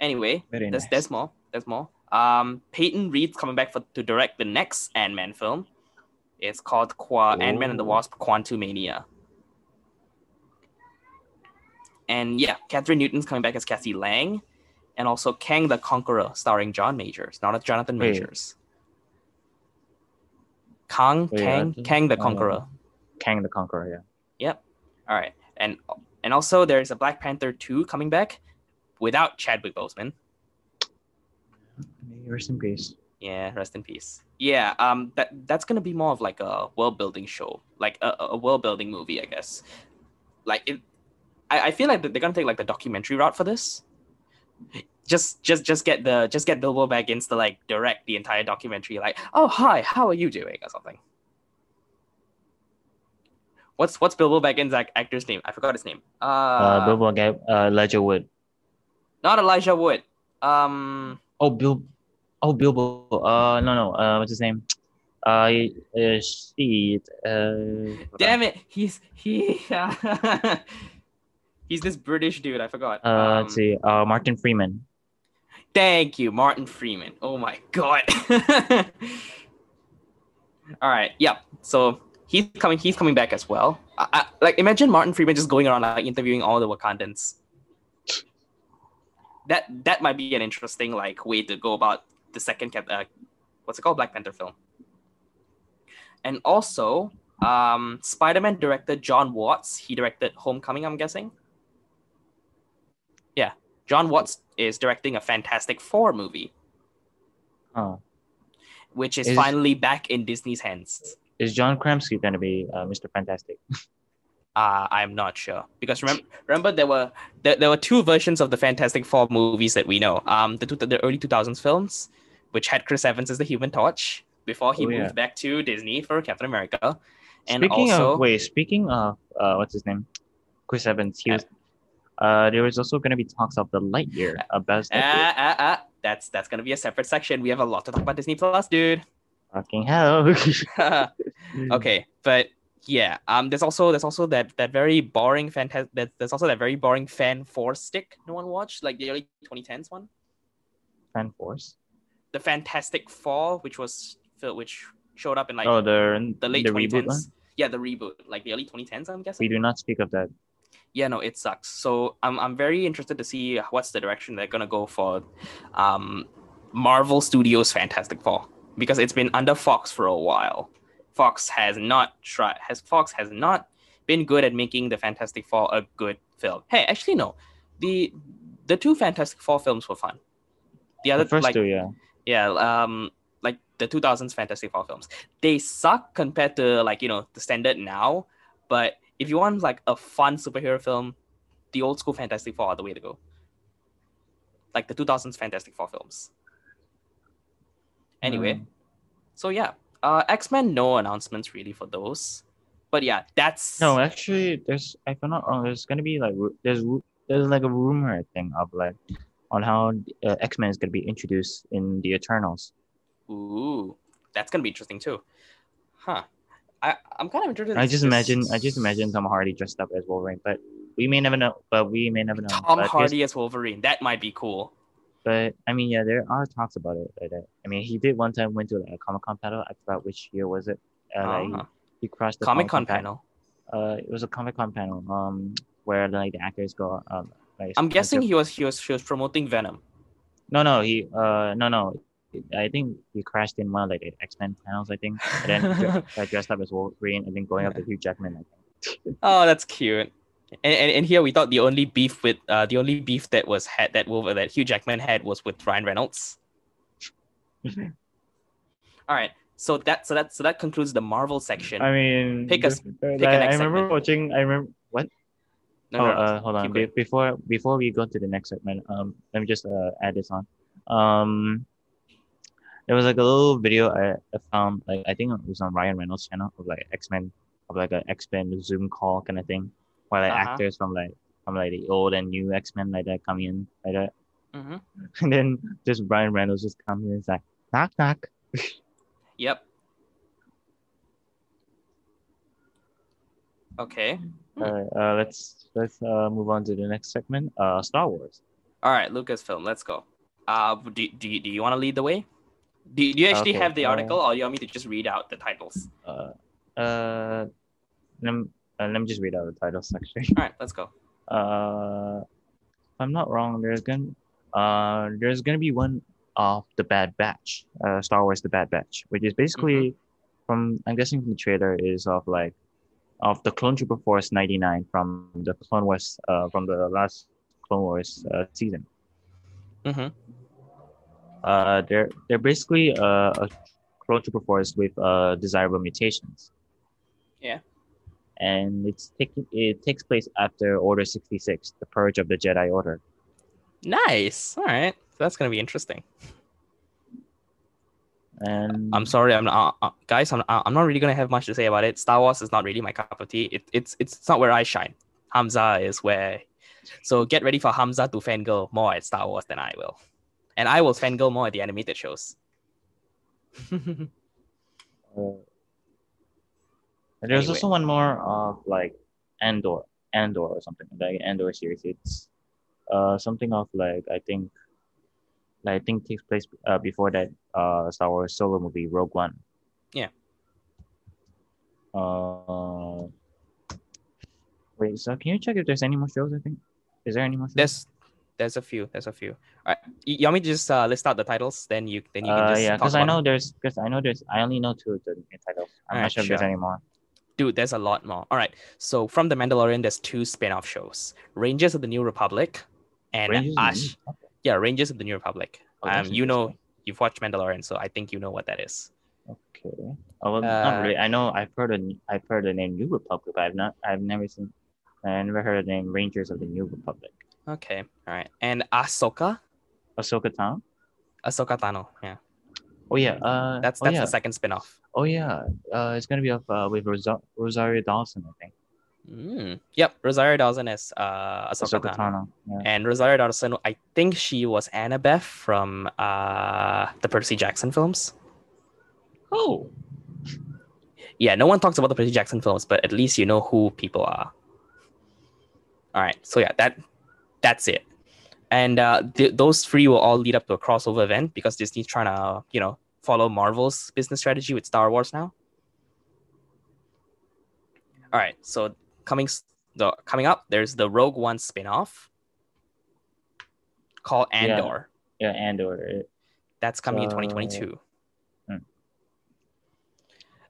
Anyway, Very there's nice. there's more. There's more. Um, Peyton Reed's coming back for to direct the next Ant Man film. It's called Qua Ant Man and the Ooh. Wasp: Quantumania. And yeah, Kathryn Newton's coming back as Cassie Lang, and also Kang the Conqueror, starring John Majors, not Jonathan Wait. Majors. Kang, Wait, Kang, Kang the oh. Conqueror. Kang the Conqueror. Yeah. Yep. All right, and and also there's a Black Panther two coming back, without Chadwick Boseman. Rest in peace. Yeah, rest in peace. Yeah, um, that that's gonna be more of like a world building show, like a, a world building movie, I guess. Like it, I, I feel like they're gonna take like the documentary route for this. Just just just get the just get Bilbo Baggins to like direct the entire documentary, like, oh hi, how are you doing, or something. What's what's Bilbo Baggins' ac- actor's name? I forgot his name. Uh, Uh, Bilbo Gab, uh, Ledger Wood. not Elijah Wood. Um, Oh, Bill. Oh, Bilbo. Uh, no, no. Uh, what's his name? Uh, uh shit. Uh, Damn it, he's he. he's this British dude. I forgot. Uh, Um, let's see. Uh, Martin Freeman. Thank you, Martin Freeman. Oh my god. All right. Yeah. So he's coming. He's coming back as well. I, I, like imagine Martin Freeman just going around like interviewing all the Wakandans. That that might be an interesting like way to go about the second cap. Uh, what's it called? Black Panther film. And also, um, Spider-Man director Jon Watts. He directed Homecoming. I'm guessing. Yeah, Jon Watts is directing a Fantastic Four movie, Oh, which is, Is- finally back in Disney's hands. Is John Krasinski gonna be uh, Mr. Fantastic? Uh, I'm not sure because remember, remember there were there, there were two versions of the Fantastic Four movies that we know. Um, the two, the early 2000s films, which had Chris Evans as the Human Torch before he Oh, moved yeah. back to Disney for Captain America, and speaking also of wait, speaking of uh, what's his name? Chris Evans. He Uh, was. Uh, there was also gonna be talks of the Lightyear. Uh, Buzz Lightyear. ah, ah, ah, that's that's gonna be a separate section. We have a lot to talk about Disney Plus, dude. Fucking hell. okay, but yeah, um, there's also there's also that that very boring fantastic that there's also that very boring fan four stick no one watched like the early 2010s one, Fan Force. the Fantastic Four, which was which showed up in like oh, the the late the 2010s. reboot one. Yeah, the reboot, like the early 2010s, I'm guessing. We do not speak of that. yeah, no, it sucks. So I'm I'm very interested to see what's the direction they're gonna go for, um, Marvel Studios Fantastic Four because it's been under Fox for a while. Fox has not tried has Fox has not been good at making the Fantastic Four a good film. Hey, actually no, the the two Fantastic Four films were fun. The other The first like two, yeah. yeah um like the 2000s fantastic four films they suck compared to like you know the standard now but if you want like a fun superhero film the old school fantastic four are the way to go like the 2000s fantastic four films Anyway, Mm. so yeah, uh, X Men no announcements really for those, but yeah, that's No, actually, there's if I'm not wrong, there's gonna be like there's there's like a rumor thing of like on how uh, X Men is gonna be introduced in the Eternals. ooh, that's gonna be interesting too, huh? I I'm kind of interested. I just this- imagine I just imagine Tom Hardy dressed up as Wolverine, but we may never know. But we may never know. Tom Hardy as Wolverine. That might be cool. But I mean, yeah, there are talks about it. Like that. I mean, he did one time went to like a Comic Con panel. I forgot which year was it. Uh, like, he, Ah, he crushed the Comic Con pa- panel. Uh, it was a Comic Con panel. Um, where like the actors go. Um, like I'm guessing he was he was he was promoting Venom. No, no, he. Uh, no, no. I think he crashed in one of like the X Men panels. I think, and then got dressed up as Wolverine, and then going up to Hugh Jackman. I think. Oh, that's cute. And, and, and here we thought the only beef with uh the only beef that was had that Wolver that Hugh Jackman had was with Ryan Reynolds. All right, so that so that so that concludes the Marvel section. I mean, Pick a- the- pick a I, remember segment. watching. I remember what? No, oh, no, no, uh, hold on. Be- before before we go to the next segment, um, let me just uh, add this on. Um, there was like a little video I, I found, like I think it was on Ryan Reynolds' channel of like X Men, of like an X Men Zoom call kind of thing, where like Uh-huh. actors from like from like the old and new X Men like that come in like that, Mhm. and then just Ryan Reynolds just comes in and is like knock knock. Yep. Okay. All right. Uh, let's let's uh move on to the next segment. Uh, Star Wars. All right, Lucasfilm, let's go. Uh, do, do, you- do you want to lead the way? Do, do you actually Okay, have the uh, article, or you want me to just read out the titles? Uh, uh, uh, let me just read out the title section. All right, let's go. Uh, if I'm not wrong, there's gonna uh there's gonna be one of the Bad Batch, uh, Star Wars: The Bad Batch, which is basically from I'm guessing from the trailer is of like of the Clone Trooper Force 99 from the Clone Wars uh from the last Clone Wars uh, season. Mm-hmm. Uh, they're they're basically uh, a clone trooper force with uh, desirable mutations. Yeah. And it's taking it takes place after Order sixty six, the purge of the Jedi Order. Nice. All right, so that's gonna be interesting. And I'm sorry, I'm not, uh, guys. I'm I'm not really gonna have much to say about it. Star Wars is not really my cup of tea. It, it's it's not where I shine. Hamza is where. So get ready for Hamza to fangirl more at Star Wars than I will, and I will fangirl more at the animated shows. uh, and there's Anyway. also one more of like Andor, Andor or something like Andor series. It's uh something of like I think, like, I think takes place uh, before that uh Star Wars solo movie Rogue One. Yeah. Uh, wait. So can you check if there's any more shows? I think. Is there any more shows? there's there's a few. There's a few. All right, you, you want me to just uh, list out the titles? Then you then you can just. uh, yeah, because I know them. there's because I know there's I only know two of the titles. I'm Alright, not sure if there's sure. any more. Dude, there's a lot more. All right. So from The Mandalorian, there's two spin-off shows: Rangers of the New Republic and Rangers Ash. Yeah, Rangers of the New Republic. Oh, um, you know, you've watched Mandalorian, so I think you know what that is. Okay. Oh, well, Uh, not really. I know I've heard the I've heard the name New Republic, but I've not I've never seen I never heard the name Rangers of the New Republic. Okay. All right. And Ahsoka, Ahsoka Town. Ahsoka Tano. Yeah, Oh yeah. Uh. that's oh that's yeah. the second spin-off. Oh yeah. Uh, it's gonna be of uh, with Rosa- Rosario Dawson, I think. Mm. Yep, Rosario Dawson is uh, Ahsoka, Ahsoka Tano. Tano. Yeah. And Rosario Dawson, I think she was Annabeth from uh, the Percy Jackson films. Oh. Yeah, no one talks about the Percy Jackson films, but at least you know who people are. All right, so yeah, that that's it. And uh, th- those three will all lead up to a crossover event because Disney's trying to, you know, follow Marvel's business strategy with Star Wars now. All right, so coming the coming up, there's the Rogue One spin-off called Andor. Yeah. Andor. It- That's coming in 2022. Hmm.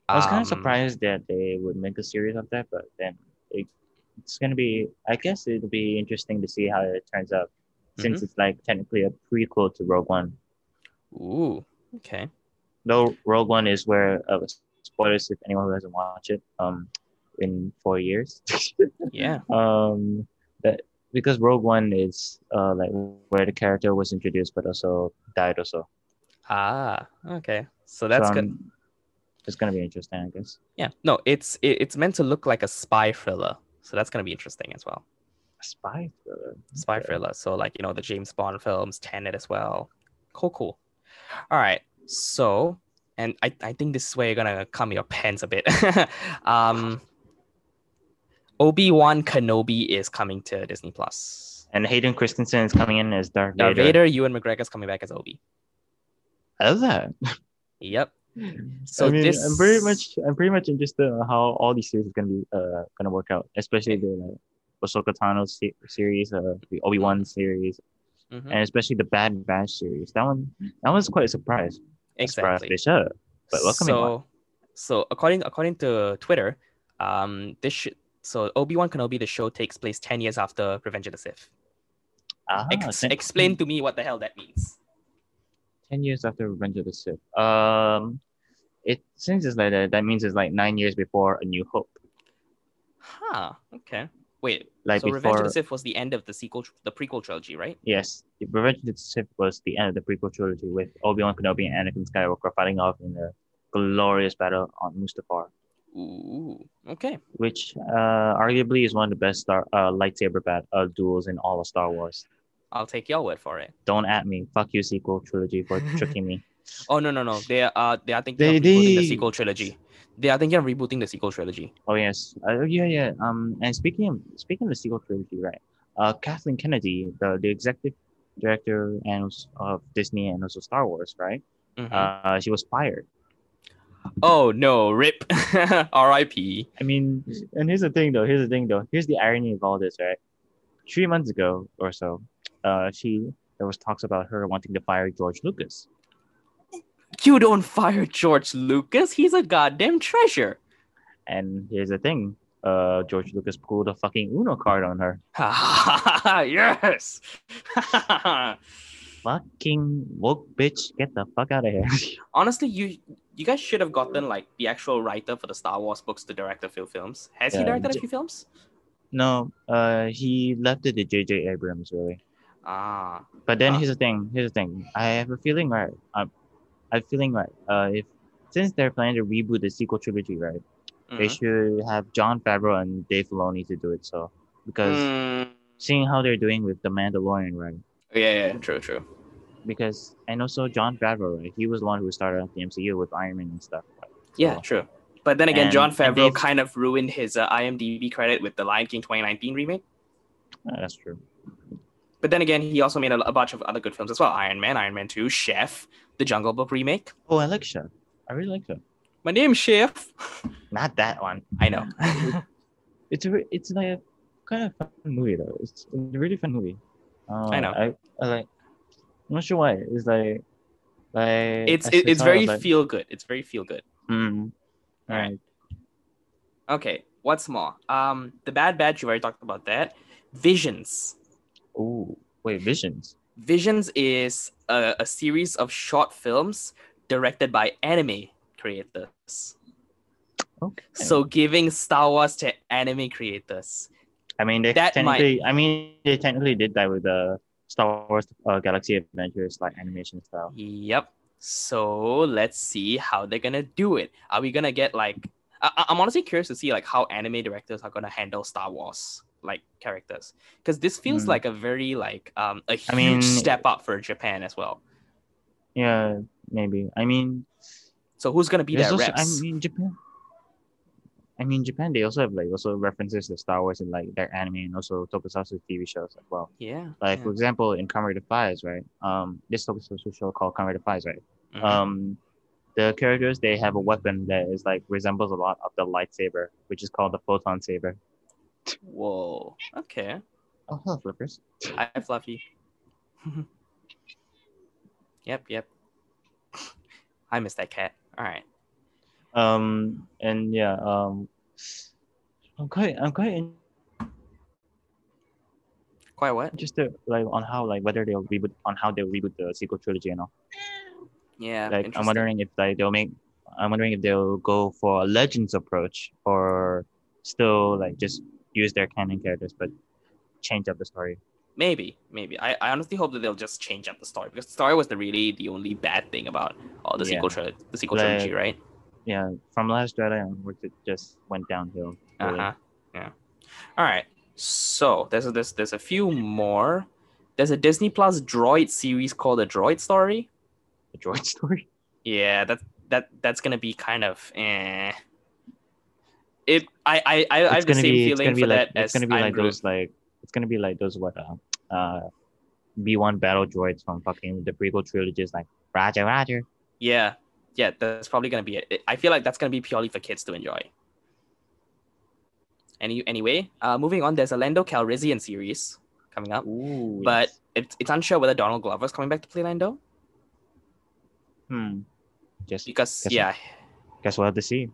I was kind Um, of surprised that they would make a series of that, but then it, it's gonna be. I guess it'll be interesting to see how it turns out, since Mm-hmm. it's like technically a prequel to Rogue One. Ooh, okay. Though Rogue One is where uh, spoilers if anyone who hasn't watched it. Um, in four years. Yeah. um, that because Rogue One is uh like where the character was introduced, but also died also. Ah, okay. So that's so, good. um, It's gonna be interesting, I guess. Yeah. No, it's it, it's meant to look like a spy thriller. So that's gonna be interesting as well. A spy thriller. Spy Okay. thriller. So like you know the James Bond films, Tenet as well. Cool, cool. All right. So and I, I think this is where you're gonna come your pants a bit. um Obi Wan Kenobi is coming to Disney And Hayden Christensen is coming in as Darth Darth Vader. Vader, Ewan is coming back as Obi. I love that. Yep. So I mean, this I'm pretty much I'm pretty much interested in how all these series is gonna be uh gonna work out, especially the like, Ahsoka Tano se- series, uh, the Obi Wan series, Mhm. and especially the Bad Batch series. That one that was quite a surprise. Exactly. should. But welcoming so, so according according to Twitter, um, this sh- so Obi Wan Kenobi the show takes place ten years after Revenge of the Sith. Ah, Ex- ten, explain to me what the hell that means. ten years after Revenge of the Sith. Um, it since it's like that, that means it's like nine years before A New Hope. Huh. Okay. Wait. Like so Revenge of the Sith was the end of the sequel, the prequel trilogy, right? Yes, the Revenge of the Sith was the end of the prequel trilogy with Obi Wan Kenobi and Anakin Skywalker fighting off in a glorious battle on Mustafar, Ooh. Okay. which uh, arguably is one of the best star uh, lightsaber bat uh, duels in all of Star Wars. I'll take your word for it. Don't at me, fuck you, sequel trilogy for tricking me. Oh no no no! They are they are thinking They- of rebooting the they- sequel trilogy. They are thinking of rebooting the sequel trilogy. Oh yes, uh, yeah yeah. Um, and speaking of speaking of the sequel trilogy, right? Uh, Kathleen Kennedy, the the executive director and of Disney and also Star Wars, right? Mhm. Uh, she was fired. oh no! Rip. R.I.P. I mean, and here's the thing though. Here's the thing though. Here's the irony of all this, right? Three months ago or so, uh, she there was talks about her wanting to fire George Lucas, You don't fire George Lucas. He's a goddamn treasure. and here's the thing. Uh, George Lucas pulled a fucking Uno card on her. yes. Fucking woke bitch, get the fuck out of here. Honestly, you you guys should have gotten like the actual writer for the Star Wars books to direct a few films. Has he directed a J- few films? no, uh, he left it to J.J. Abrams really. Ah, But then Ah. here's the thing. Here's the thing. I have a feeling, right? I'm, I'm feeling like Uh, if since they're planning to reboot the sequel trilogy, right? They mhm. should have Jon Favreau and Dave Filoni to do it. So because Mm, seeing how they're doing with the Mandalorian, right? yeah, yeah, true, true. Because and also Jon Favreau, right? He was the one who started the MCU with Iron Man and stuff. Right? Yeah, true. But then again, And- Jon Favreau kind of ruined his uh, IMDb credit with the Lion King 2019 remake. Uh, that's true. But then again, he also made a, a bunch of other good films as well: Iron Man, Iron Man 2, Chef, the Jungle Book remake. Oh, I like Chef. I really like Chef. My name's Chef. Not that one. I know. It's a it's like a kind of fun movie though. It's a really fun movie. Uh, I know. I, I like. I'm not sure why. It's like like it's it, it's very like, feel good. It's very feel good. mm, Alright. Okay, what's more? Um, the Bad Batch. You already talked about that. Visions. Oh wait, Visions. Visions is a, a series of short films directed by anime creators. Okay. So giving Star Wars to anime creators. I mean, they That might- technically. I mean, they technically did that with the Star Wars uh, Galaxy Adventures like animation style. Yep. So let's see how they're gonna do it. Are we gonna get like? I, I'm honestly curious to see like how anime directors are gonna handle Star Wars like characters because this feels Hmm. like a very like um a huge I mean- step up for Japan as well. Yeah, maybe. I mean, So who's gonna be their also, reps? I mean, Japan. I mean, Japan. They also have like also references to Star Wars in like their anime and also tokusatsu TV shows as well. yeah. Like yeah. for example, in Kamen Rider Faiz, right? Um, this tokusatsu show called Kamen Rider Faiz, right? Mhm. Um, the characters they have a weapon that is like resembles a lot of the lightsaber, which is called the photon saber. Whoa. Okay. Oh, hello, flippers. Hi, Fluffy. yep. Yep. I miss that cat. All right. Um, and yeah, um, I'm quite, I'm quite in- Quite what? interested like on how like whether they'll reboot on how they'll reboot the sequel trilogy and all. Yeah. like I'm wondering if like they'll make I'm wondering if they'll go for a legends approach or still like just use their canon characters but change up the story. maybe, maybe. I, I honestly hope that they'll just change up the story because the story was the really the only bad thing about all the Yeah. sequel tri- the sequel Like- trilogy, right? Yeah, from Last Jedi onwards, it just went downhill. Uh huh. Yeah. All right. So there's a, there's there's a few more. There's a Disney Plus droid series called The Droid Story. The droid story. Yeah, that that that's gonna be kind of eh. It I I I, I have the same be. Feeling for like. that It's as gonna be I'm like Groot. those like. It's gonna be like those what uh, uh, B one battle droids from fucking the prequel trilogies like Roger Roger. Yeah, yeah, that's probably gonna be it. I feel like that's gonna be purely for kids to enjoy. Any anyway, uh, moving on. There's a Lando Calrissian series coming up, Ooh. but it's it's unsure whether Donald Glover is coming back to play Lando hmm. Just because Guess yeah, guess we'll have to see.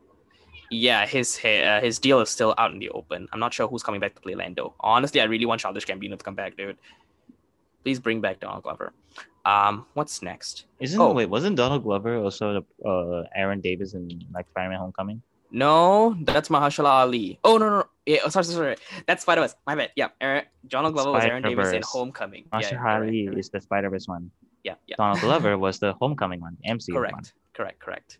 yeah, his uh, his deal is still out in the open. I'm not sure who's coming back to play Lando. Honestly, I really want Childish Gambino to come back, dude. Please bring back Donald Glover. Um, what's next? Isn't Oh. wait? Wasn't Donald Glover also the uh Aaron Davis in like Spider-Man Homecoming? No, that's Mahershala Ali. Oh no, no, no. Yeah, oh, sorry, sorry, sorry. That's Spider Verse. My bad. Yeah, Aaron, Donald Glover was Aaron Davis in. Homecoming. Yeah, Master you're right, is the Spider-Verse one. Yeah, yeah. Donald Glover was the Homecoming one, MCU one. Correct, correct, correct.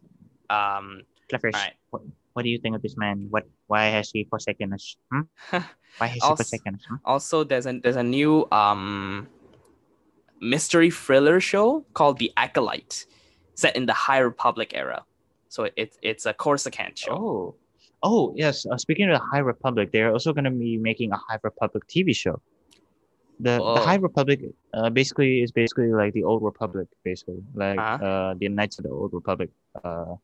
Um, Alright. what, what do you think of this man? What? Why has he forsaken us? Hmm? Why has he forsaken us? Hmm? also there's a there's a new um mystery thriller show called The Acolyte, set in the High Republic era. So it's it's a Corsican show. Oh, oh yes. Uh, speaking of the High Republic, they're also going to be making a High Republic TV show. The Oh. the High Republic uh, basically is basically like the Old Republic, basically like Uh-huh. uh the Knights of the Old Republic uh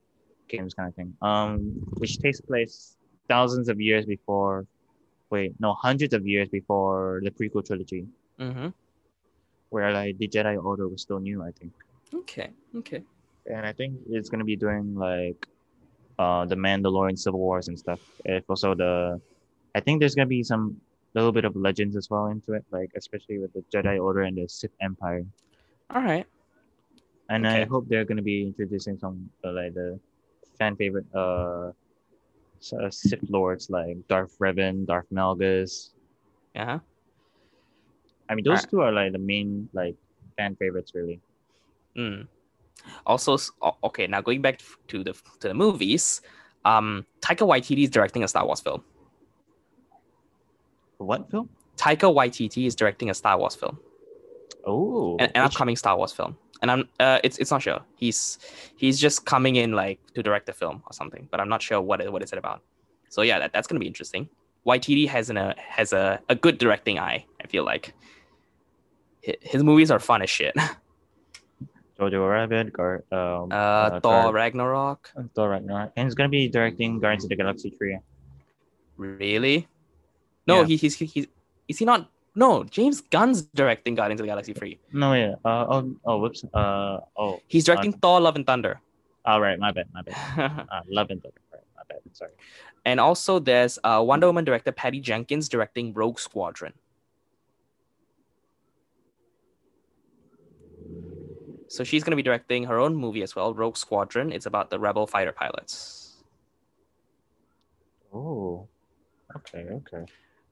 games kind of thing. Um, which takes place thousands of years before. Wait, no, hundreds of years before the prequel trilogy, Mm-hmm. where like the Jedi Order was still new, I think. Okay. Okay. and I think it's gonna be doing like uh the Mandalorian Civil Wars and stuff. If also the I think there's gonna be some little bit of legends as well into it, like especially with the Jedi Order and the Sith Empire. All right. And I hope they're gonna be introducing some uh, like the fan favorite uh, uh Sith lords like Darth Revan, Darth Malgus. Uh huh. I mean, those Alright. two are like the main like fan favorites really. Mm. Also, okay. Now going back to the to the movies, um, Taika Waititi is directing a Star Wars film. What film? Taika Waititi is directing a Star Wars film. Oh, an, an upcoming Star Wars film. And I'm uh it's it's not sure. He's he's just coming in like to direct the film or something, but I'm not sure what it, what is it about. So yeah, that, that's gonna be interesting. Waititi has an, a has a, a good directing eye, I feel like. His movies are fun as shit. Jojo Rabbit, Gar- um, Uh, uh, Thor Gar- Ragnarok. Thor Ragnarok, and he's gonna be directing Guardians of the Galaxy three. Really? No, Yeah. he, he's he, he's is he not? No, James Gunn's directing Guardians of the Galaxy 3. No, yeah. Uh, oh, oh, whoops. Uh, oh. He's directing Thor Love and Thunder. All right, my bad, my bad. Uh, Love and Thunder. Right, my bad. Sorry. and also there's uh, Wonder Woman director Patty Jenkins directing Rogue Squadron. So she's going to be directing her own movie as well, Rogue Squadron. It's about the rebel fighter pilots. Oh. Okay. Okay.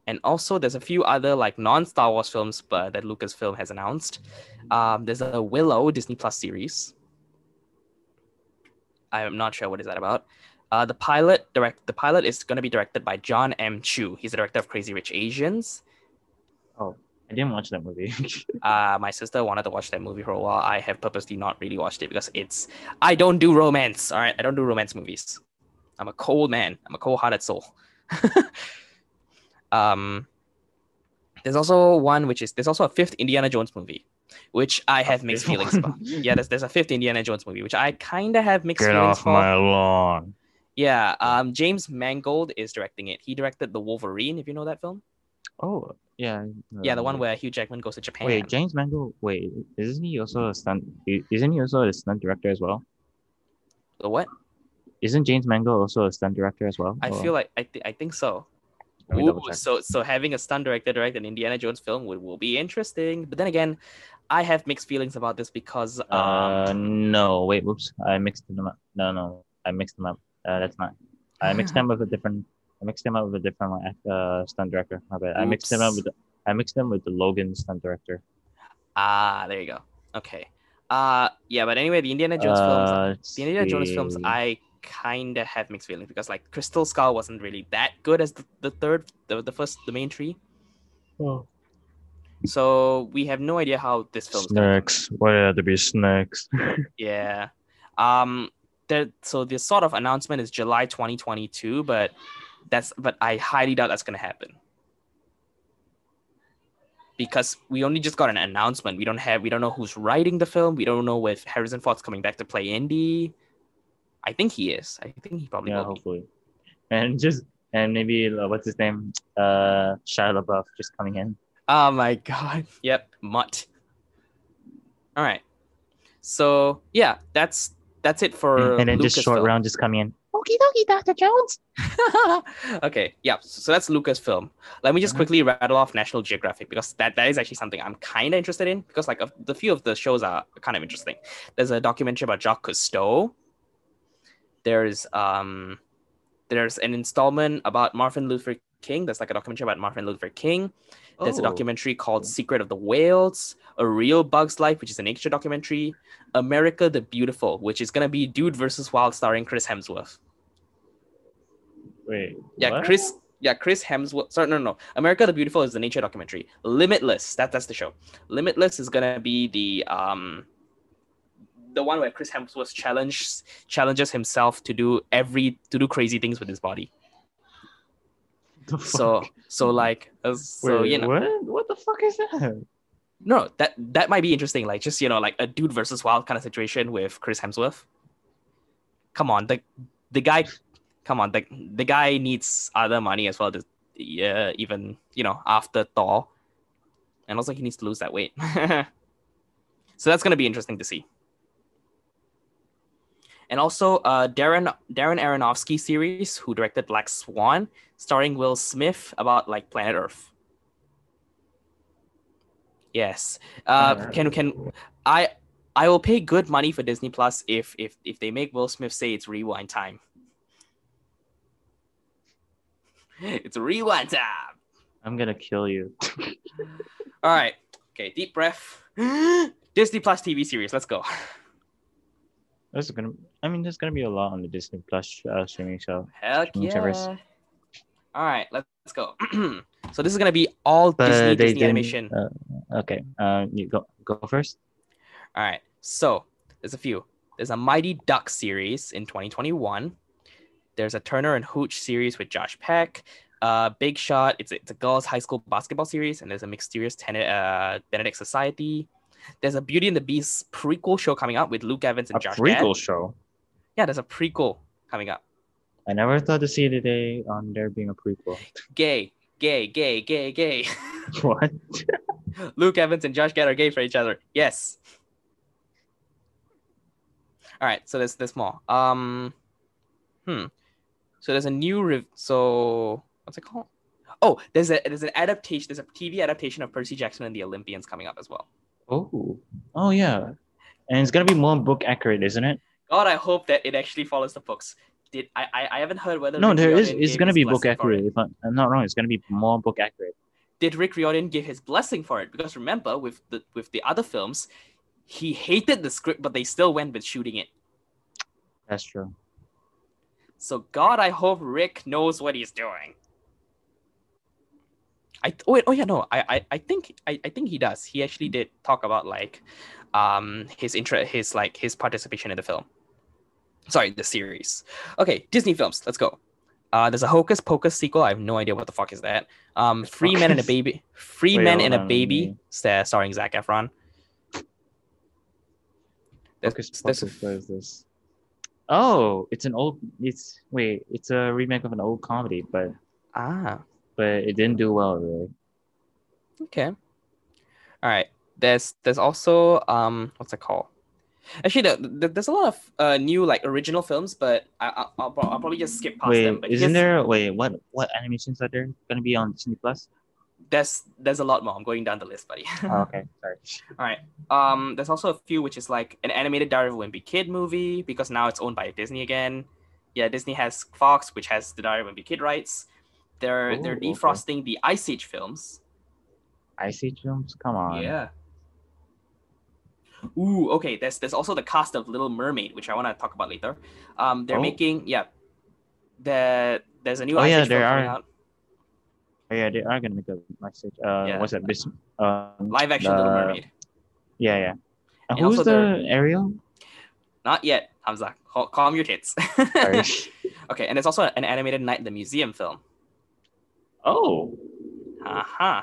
And also there's a few other like non-Star Wars films but that Lucasfilm has announced. Um, there's a Willow Disney Plus series. I'm not sure what is that about. Uh, the pilot direct the pilot is going to be directed by John M. Chu. He's the director of Crazy Rich Asians. Oh, I didn't watch that movie. Uh, my sister wanted to watch that movie for a while. I have purposely not really watched it because it's I don't do romance. All right, I don't do romance movies. I'm a cold man. I'm a cold-hearted soul. um, there's also one which is there's also a fifth Indiana Jones movie, which I have mixed feelings about. Yeah, there's there's a fifth Indiana Jones movie which I kind of have mixed Get feelings off for. my lawn. Yeah, um, James Mangold is directing it. He directed the Wolverine, if you know that film. Oh, yeah. Yeah, the one where Hugh Jackman goes to Japan. Wait, James Mangold. Wait, isn't he also a stunt? Isn't he also a stunt director as well? the what? Isn't James Mangold also a stunt director as well? I Or- feel like I, th- I think so. Ooh, so so having a stunt director direct an Indiana Jones film will, will be interesting. But then again, I have mixed feelings about this because um, Uh, no. Wait, whoops. I mixed them up. No, no. I mixed them up. Uh, that's not. I mixed them with a different. I mixed them up with a different uh, stunt director. My bad. I mixed them up with. I mixed them with the Logan stunt director. Ah, there you go. Okay. Uh, yeah, but anyway, the Indiana Jones films, Uh, the Indiana Jones films. I kind of have mixed feelings because like Crystal Skull wasn't really that good as the, the third, the, the first, the main tree. Oh. So we have no idea how this film's gonna come. Snacks. Why had to be snacks? Yeah. Um. There. So the sort of announcement is July 2022, but that's but I highly doubt that's gonna happen because we only just got an announcement. We don't have. We don't know who's writing the film. We don't know if Harrison Ford's coming back to play Indy. I think he is. I think he probably yeah, will. Be. hopefully. And just and maybe uh, what's his name? Uh, Shia LaBeouf just coming in. Oh my god. Yep. Mutt. All right. So yeah, that's that's it for and then just short Lucasfilm. round just coming in. Okie dokie, Dr. Jones. okay, yeah. So that's Lucasfilm. Let me just Mhm. quickly rattle off National Geographic because that, that is actually something I'm kind of interested in because like a, the few of the shows are kind of interesting. There's a documentary about Jacques Cousteau. There's um, there's an installment about Martin Luther King. There's like a documentary about Martin Luther King. There's a Oh. documentary called Secret of the Whales, A Real Bug's Life, which is a nature documentary, America the Beautiful, which is gonna be Dude versus Wild starring Chris Hemsworth. Wait. Yeah, what? Chris. Yeah, Chris Hemsworth. Sorry, no, no, no. America the Beautiful is the nature documentary. Limitless. That that's the show. Limitless is gonna be the um, the one where Chris Hemsworth challenges challenges himself to do every to do crazy things with his body. So so like uh, so Wait, you know what? What the fuck is that? no that that might be interesting. Like just you know like a dude versus wild kind of situation with Chris Hemsworth. Come on, the the guy. Come on, the the guy needs other money as well to yeah even you know after Thor, and also he needs to lose that weight. so that's gonna be interesting to see. And also, uh, Darren Darren Aronofsky series, who directed Black Swan, starring Will Smith about like planet Earth. Yes. Uh, Uh, can can I I will pay good money for Disney Plus if if if they make Will Smith say it's rewind time. it's rewind time. I'm gonna kill you. All right. Okay. Deep breath. Disney Plus TV series. Let's go. There's gonna. I mean, there's gonna be a lot on the Disney Plus uh, streaming show. Heck Streaming service. yeah. All right. Let's go. so this is gonna be all But Disney Disney animation. Uh, okay. Uh, you go go first. All right. So there's a few. There's a Mighty Duck series in 2021. There's a Turner and Hooch series with Josh Peck. Uh, Big Shot. It's a, it's a girls' high school basketball series, and there's a Mysterious Tenet, uh, Benedict Society. There's a Beauty and the Beast prequel show coming up with Luke Evans and Josh. A Josh prequel Gad. show. Yeah, there's a prequel coming up. I never thought to see the day on there being a prequel. Gay, gay, gay, gay, gay. what? Luke Evans and Josh Gad are gay for each other. Yes. All right, so there's there's more. Um, hmm. So there's a new rev- so what's it called? Oh, there's a there's an adaptation. There's a TV adaptation of Percy Jackson and the Olympians coming up as well. Oh. Oh yeah. And it's gonna be more book accurate, isn't it? God, I hope that it actually follows the books. Did I? I, I haven't heard whether No, Rick there is. Riordan It's gonna be book blessing for it. accurate. If I'm, I'm not wrong, it's gonna be more book accurate. Did Rick Riordan give his blessing for it? Because remember, with the with the other films, he hated the script, but they still went with shooting it. That's true. So God, I hope Rick knows what he's doing. I oh wait, oh yeah no I I, I think I, I think he does. He actually did talk about like um his interest his like his participation in the film. Sorry, the series. Okay, Disney films. Let's go. Uh, there's a Hocus Pocus sequel. I have no idea what the fuck is that. Um, Free Men and a Baby. Free Men and a Baby, starring Zac Efron. There's- Focus, there's a what is this? Oh, it's an old. It's wait, it's a remake of an old comedy, but Ah, but it didn't do well really. Okay. All right. There's there's also um what's it called? Actually, the, the, there's a lot of uh, new like original films, but I, I, I'll, I'll probably just skip past Wait, them. But isn't there? Wait, what what animations are there gonna be on Disney Plus? There's there's a lot more. I'm going down the list, buddy. Oh, okay, sorry. All right. Um, there's also a few which is like an animated Diary of a Wimpy Kid movie because now it's owned by Disney again. Yeah, Disney has Fox, which has the Diary of a Wimpy Kid rights. They're they're Ooh, okay. defrosting the Ice Age films. Ice Age films? Come on. Yeah. Ooh, okay. There's there's also the cast of Little Mermaid, which I want to talk about later. Um, they're Oh. making yeah. The there's a new Oh, Ice yeah, Age film coming out. Oh, yeah, they are gonna make a Ice Age. Uh, Yeah. what's that? Bis- uh, Live action Little Mermaid. Yeah, yeah. And who's the Ariel? Not yet, Hamza. Cal- Calm your tits. Okay, and there's also an animated Night in the Museum film. Oh. Uh-huh.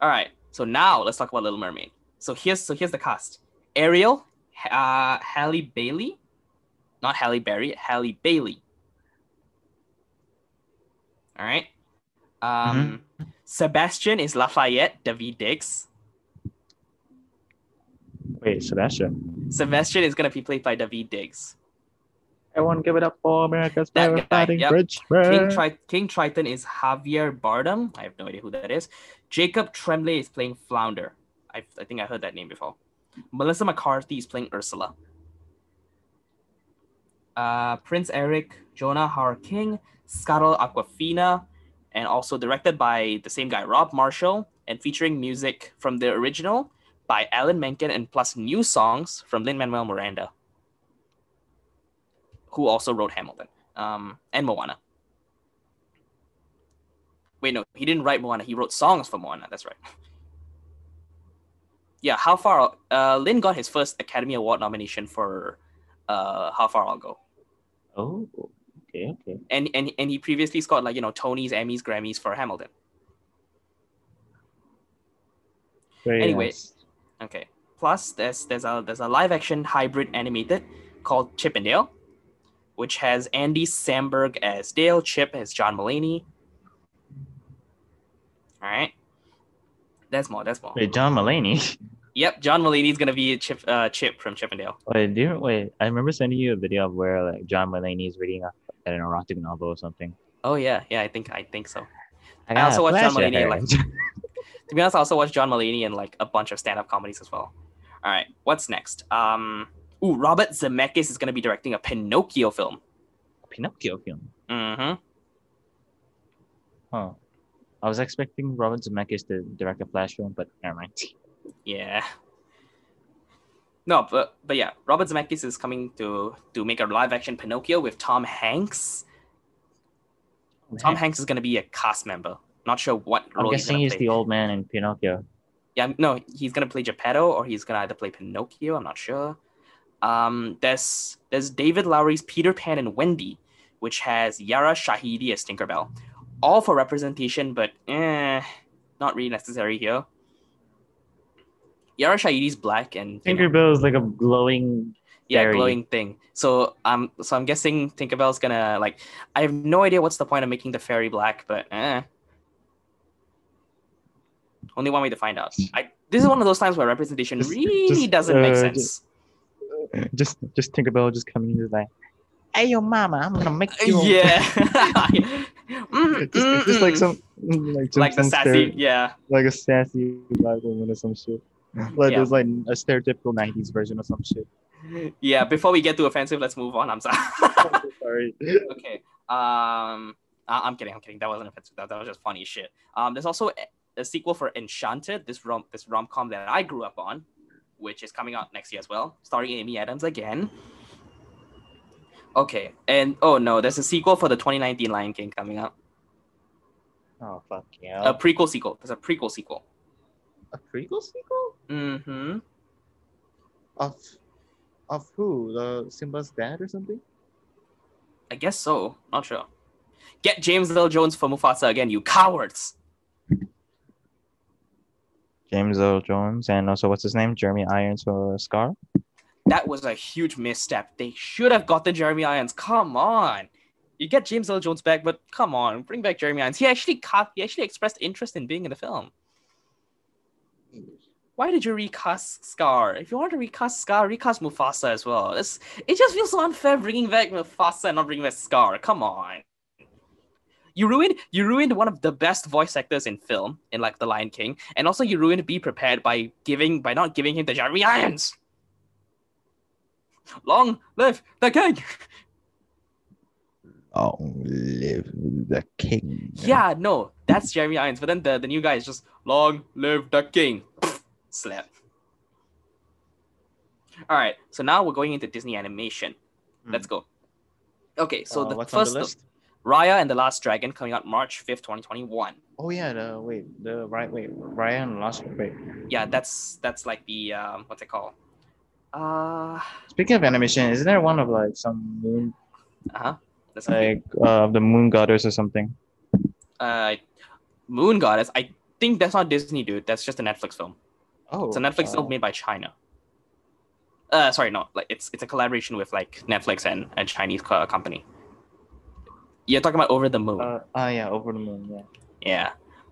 All right. So now let's talk about Little Mermaid. So here's so here's the cast. Ariel, uh, Halle Bailey, not Halle Berry, Halle Bailey. All right. Um, Sebastian is Lafayette, Daveed Diggs. Wait, Sebastian. Sebastian is gonna be played by Daveed Diggs. Everyone give it up for America's That fighting yep. bridge. King, Tri- King Triton is Javier Bardem. I have no idea who that is. Jacob Tremblay is playing Flounder. I, I think I heard that name before. Melissa McCarthy is playing Ursula. Uh, Prince Eric, Jonah Hauer-King, Scuttle Awkwafina, and also directed by the same guy, Rob Marshall, and featuring music from the original by Alan Menken and plus new songs from Lin Manuel Miranda, who also wrote Hamilton um, and Moana. Wait, no, he didn't write Moana. He wrote songs for Moana. That's right. Yeah, how far? Uh, Lin got his first Academy Award nomination for uh, How Far I'll Go, Oh, okay, okay. and and and he previously scored like you know Tonys, Emmys, Grammys for Hamilton. Very Anyway. nice. Okay. Plus, there's there's a there's a live action hybrid animated called Chip and Dale, which has Andy Samberg as Dale, Chip as John Mulaney. All right. That's more. That's more. Wait, John Mulaney. Yep, John Mulaney's gonna be Chip uh, Chip from Chip and Dale. Wait, do you, wait. I remember sending you a video of where like John Mulaney is reading a, an erotic novel or something. Oh yeah, yeah. I think I think so. I, I also watched John Mulaney, like- To be honest, I also watched John Mulaney in like a bunch of stand-up comedies as well. All right, what's next? Um, ooh, Robert Zemeckis is gonna be directing a Pinocchio film. Pinocchio film. Mm-hmm. Huh. I was expecting Robert Zemeckis to direct a Flash film, but never mind. Yeah. No, but but yeah, Robert Zemeckis is coming to to make a live action Pinocchio with Tom Hanks. Tom Hanks is gonna be a cast member. Not sure what I'm role he's guessing he's play. the old man in Pinocchio. Yeah, no, he's gonna play Geppetto or he's gonna either play Pinocchio. I'm not sure. Um, there's there's David Lowery's Peter Pan and Wendy, which has Yara Shahidi as Tinkerbell. All for representation, but eh, not really necessary here. Yara Shahidi's black and you know, Tinkerbell is like a glowing. yeah, glowing thing. So um, so I'm guessing Tinkerbell's gonna like. I have no idea what's the point of making the fairy black, but eh. Only one way to find out. I this is one of those times where representation Just- really just, doesn't make uh, sense. Just, just just Tinkerbell just coming in like, "Hey, yo, mama, I'm gonna make you." yeah. Mm, just, just, just like mm, some, like, some, like the sassy, stere- yeah, like a sassy black woman or some shit. Like Yeah. there's like a stereotypical '90s version or some shit. yeah. Before we get too offensive, let's move on. I'm sorry. Sorry. okay. Um, I- I'm kidding. I'm kidding. That wasn't offensive. That, that was just funny shit. Um, there's also a, a sequel for Enchanted, this rom this rom com that I grew up on, which is coming out next year as well, starring Amy Adams again. Okay, and oh no, there's a sequel for the 2019 Lion King coming out. Oh fuck yeah. A prequel sequel. There's a prequel sequel. a prequel sequel Mm-hmm. of of who? The Simba's dad or something? I guess so. Not sure. Get James Earl Jones for Mufasa again, you cowards. James Earl Jones and also what's his name? Jeremy Irons for Scar. That was a huge misstep. They should have got the Jeremy Irons. Come on. You get James Earl Jones back, but come on, bring back Jeremy Irons. He actually he actually expressed interest in being in the film. Why did you recast Scar? If you want to recast Scar, recast Mufasa as well. It's, it just feels so unfair bringing back Mufasa and not bringing back Scar. Come on. You ruined you ruined one of the best voice actors in film in like The Lion King, and also you ruined Be Prepared by giving by not giving him the Jeremy Irons. Long live the king! Long live the king. Yeah, no, that's Jeremy Irons. But then the, the new guy is just long live the king. Slap. All right, so now we're going into Disney animation. Let's go. Okay, so Uh, the what's first on the list? Raya and the Last Dragon coming out March 5th, 2021. Oh yeah, the wait, the right wait, Raya Ryan last wait. Yeah, that's that's like the um what's it called? Uh Speaking of animation, isn't there one of like some moon uh-huh. That's like uh the moon goddess or something? uh Moon Goddess. I think that's not Disney, dude. That's just a Netflix film. Oh, It's a Netflix film made by China. Uh, sorry, no, like it's it's a collaboration with like Netflix and a Chinese co- company. You're talking about Over the Moon. Uh, ah yeah, over the moon. Yeah. yeah,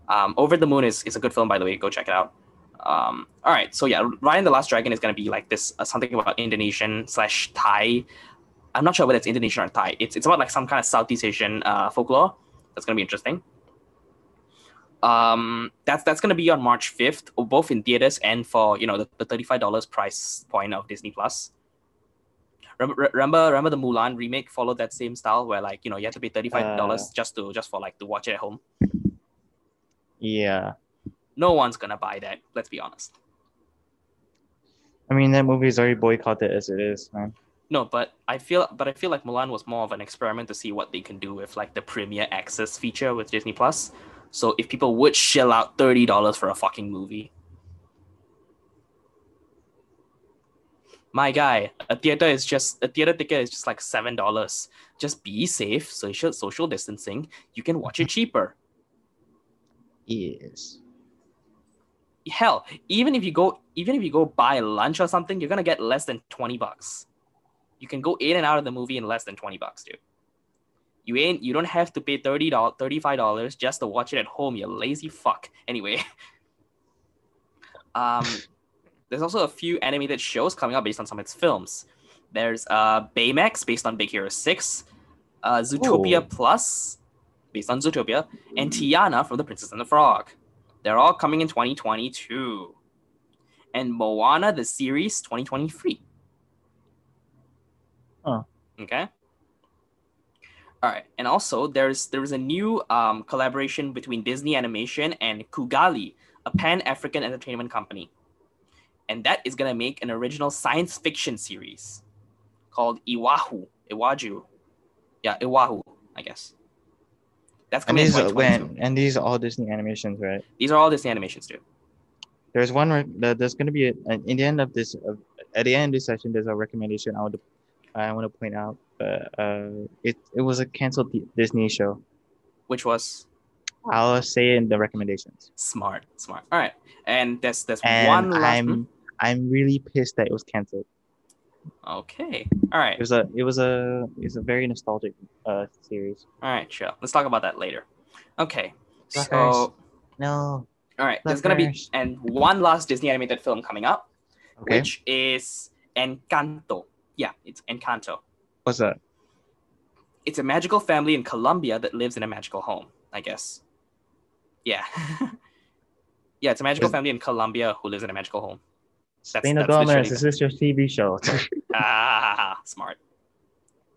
um, Over the Moon is, is a good film, by the way. Go check it out. Um, all right, so yeah, Raya and the Last Dragon is gonna be like this uh, something about Indonesian slash Thai. I'm not sure whether it's Indonesian or Thai. It's it's about like some kind of Southeast Asian uh, folklore. That's gonna be interesting. Um, that's that's gonna be on March 5th, both in theaters and for you know the, the $35 price point of Disney Plus. Remember, remember, the Mulan remake followed that same style where like you know you have to pay thirty five uh. dollars just to just for like to watch it at home. Yeah. No one's gonna buy that. Let's be honest. I mean that movie is already boycotted as it is, man. No, but I feel but I feel like Mulan was more of an experiment to see what they can do with like the premiere access feature with Disney Plus. So if people would shell out thirty dollars for a fucking movie, my guy, a theater is just a theater ticket is just like seven dollars. Just be safe, social social distancing. You can watch it cheaper. Yes. Hell, even if you go even if you go buy lunch or something, you're gonna get less than twenty bucks. You can go in and out of the movie in less than twenty bucks, dude. You ain't you don't have to pay thirty dollars, thirty five dollars just to watch it at home. You lazy fuck. Anyway, um, there's also a few animated shows coming out based on some of its films. There's uh Baymax based on Big Hero Six, uh, Zootopia Oh. Plus based on Zootopia, and Tiana from The Princess and the Frog. They're all coming in 2022. And Moana the series 2023. Huh. Okay. All right, and also there's there's a new um, collaboration between Disney Animation and Kugali, a Pan African entertainment company, and that is gonna make an original science fiction series called Iwahu, Iwaju, yeah, Iwahu, I guess. That's And coming in these 2022. when and these are all Disney animations, right? These are all Disney animations, dude. There's one re- that there's gonna be a, in the end of this uh, at the end of this session. There's a recommendation I want to I want to point out. But uh, it it was a canceled Di- Disney show. Which was I'll say in the recommendations. smart, smart. All right, and there's there's And one last. I'm hmm? I'm really pissed that it was canceled. Okay. All right. It was a it was a it's a very nostalgic uh series. All right. Chill. Let's talk about that later. Okay. So, Suckers. all No. right. There's gonna be and one last Disney animated film coming up, Okay. which is Encanto. Yeah, it's Encanto. What's that? It's a magical family in Colombia that lives in a magical home. I guess. Yeah. yeah, it's a magical Is- family in Colombia who lives in a magical home. That's- Selena that's Gomez. Is this your TV show? Ah, smart.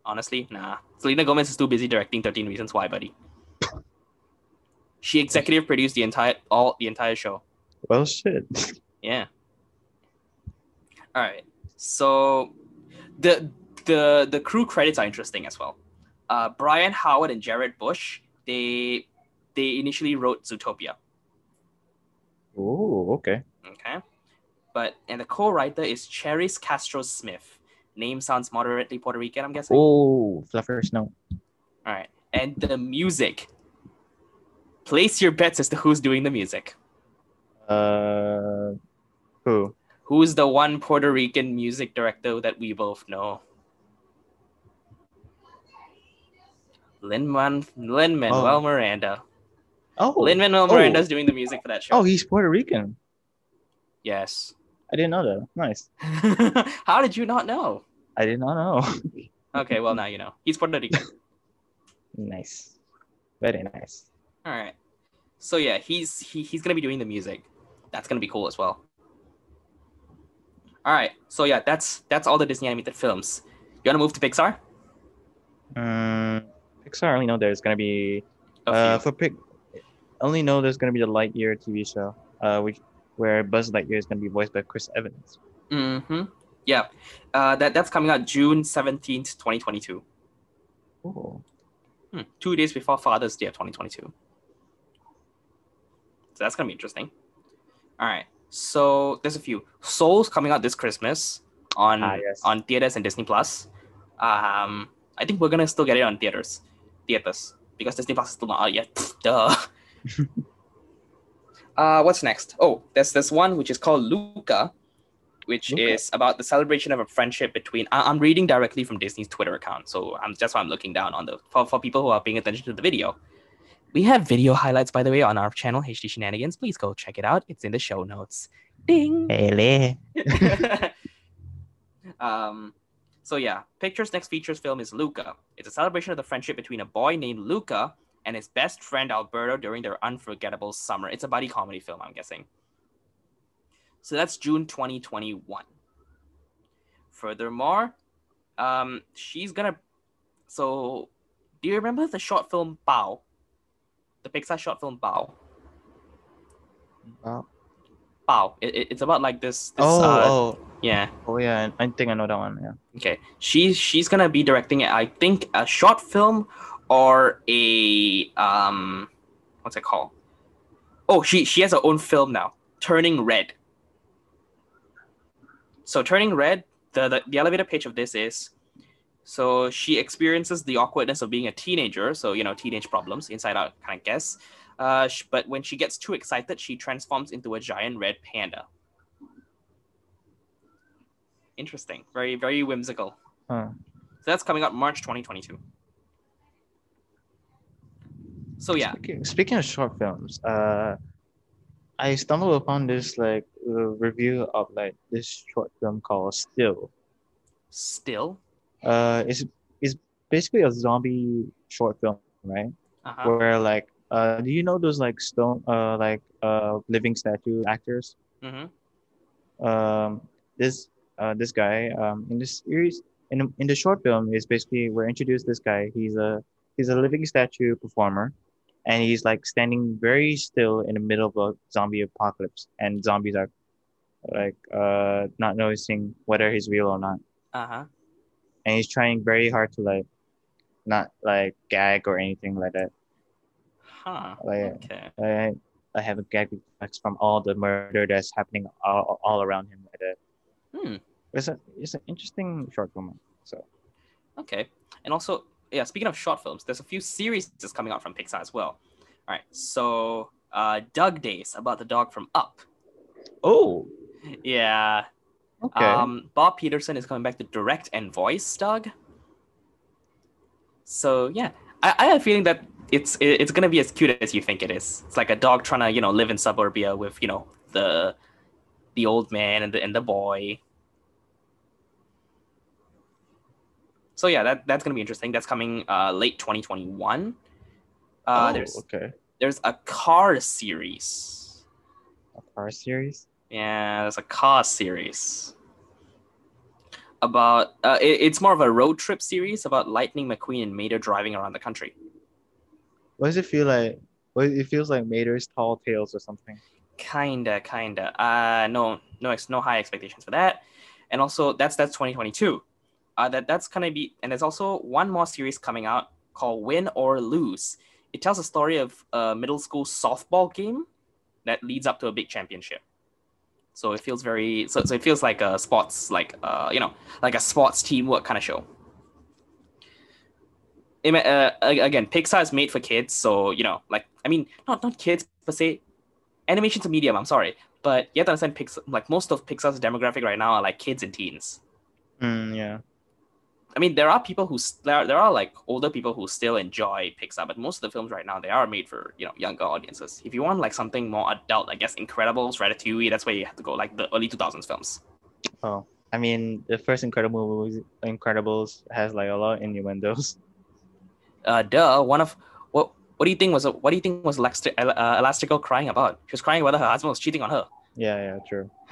Honestly, nah. Selena Gomez is too busy directing 13 Reasons Why, buddy. She executive produced the entire all the entire show. well, shit. Yeah. All right. So the the the crew credits are interesting as well. Uh, Byron Howard and Jared Bush, they they initially wrote Zootopia. Oh, okay. Okay. But and the co-writer is Charise Castro Smith. Name sounds moderately Puerto Rican, I'm guessing. Oh, Fluffer Snow. All right. And the music. Place your bets as to who's doing the music. Uh, who? Who's the one Puerto Rican music director that we both know? Lin Lin Manuel Oh. Miranda. Oh, Lin Manuel oh. Miranda's doing the music for that show. Oh, he's Puerto Rican. yes. I didn't know that. Nice. How did you not know? I did not know. Okay, well now you know. He's Puerto Rican. nice. Very nice. All right. So yeah, he's he, he's gonna be doing the music. That's gonna be cool as well. All right. So yeah, that's that's all the Disney animated films. You wanna move to Pixar? Um, Pixar only know there's gonna be uh for pick only know there's gonna be the Lightyear TV show, uh which where Buzz Lightyear is gonna be voiced by Chris Evans. Mm-hmm. Yeah. Uh, that that's coming out June seventeenth, twenty twenty two. Cool. Hmm. Two days before Father's Day of twenty twenty two. So that's gonna be interesting. All right. So there's a few. Soul's coming out this Christmas on Ah, yes. on theaters and Disney Plus. Um, I think we're gonna still get it on theaters, theaters because Disney Plus is still not out yet. Duh. uh, what's next? Oh, there's this one which is called Luca, which is about the celebration of a friendship between. I- I'm reading directly from Disney's Twitter account, so I'm that's why I'm looking down on the for, for people who are paying attention to the video. We have video highlights, by the way, on our channel, HD Shenanigans. Please go check it out. It's in the show notes. Ding. Hey, um, so yeah, Pixar's next features film is Luca. It's a celebration of the friendship between a boy named Luca and his best friend Alberto during their unforgettable summer. It's a buddy comedy film, I'm guessing. So that's June 2021. Furthermore, um, she's gonna. So, do you remember the short film Bao? The Pixar short film Bao. Bao? Bao. It, it- it's about like this. this Oh, uh, oh, yeah. oh yeah, I think I know that one. Yeah. Okay, she's she's gonna be directing it. I think a short film or a um, what's it called? Oh, she she has her own film now, Turning Red. So Turning Red, the the, the elevator page of this is, so she experiences the awkwardness of being a teenager. So you know teenage problems, inside out kind of guess. Uh, but when she gets too excited, she transforms into a giant red panda. Interesting, very very whimsical. Huh. So that's coming out March 2022. So yeah, Speaking, speaking of short films, uh, I stumbled upon this like uh, review of like this short film called Still. still. Uh, it's it's basically a zombie short film, right? Uh-huh. Where like uh, do you know those like stone uh like uh living statue actors? hmm um, this uh, this guy um, in this series in the- in the short film is basically we're introduced this guy. He's a he's a living statue performer, and he's like standing very still in the middle of a zombie apocalypse, and zombies are like uh not noticing whether he's real or not, Uh-huh. and he's trying very hard to like not like gag or anything like that. Huh. Like Okay. I I have a gag reflex from all the murder that's happening all, all around him like that. Hmm. It's a it's an interesting short film. So Okay. And also, yeah, speaking of short films, there's a few series that's coming out from Pixar as well. All right. So, uh, Dug Days about the dog from Up. oh Yeah. okay Um, Bob Peterson is coming back to direct and voice Dug. So yeah, I, I have a feeling that it's it- it's gonna be as cute as you think it is. It's like a dog trying to you know live in suburbia with you know the the old man and the and the boy. So yeah, that that's gonna be interesting. That's coming uh, late 2021. Uh, oh, there's okay there's a car series. a car series. Yeah, there's a car series about. Uh, it- it's more of a road trip series about Lightning McQueen and Mater driving around the country. What does it feel like? What it feels like Mater's Tall Tales or something. Kinda, kinda. Uh, no, no, ex- no high expectations for that. And also, that's that's 2022. Uh, that that's gonna be. And there's also one more series coming out called Win or Lose. It tells a story of a middle school softball game that leads up to a big championship. So it feels very. So, so it feels like a sports, like uh, you know, like a sports teamwork kind of show. Uh, again, Pixar is made for kids, so you know, like I mean, not not kids per se. Animation's a medium. I'm sorry, but you have to understand, Pixar. Like most of Pixar's demographic right now are like kids and teens. Mm, yeah. I mean, there are people who there there are like older people who still enjoy Pixar, but most of the films right now they are made for you know younger audiences. If you want like something more adult, I guess Incredibles, Ratatouille, that's where you have to go, like the early 2000s films. Oh, I mean, the first Incredible movie, Incredibles, has like a lot of innuendos. Uh, duh. One of what what do you think was what do you think was Elasti- uh, Elastigirl crying about? She was crying whether her husband was cheating on her, Yeah, yeah, true.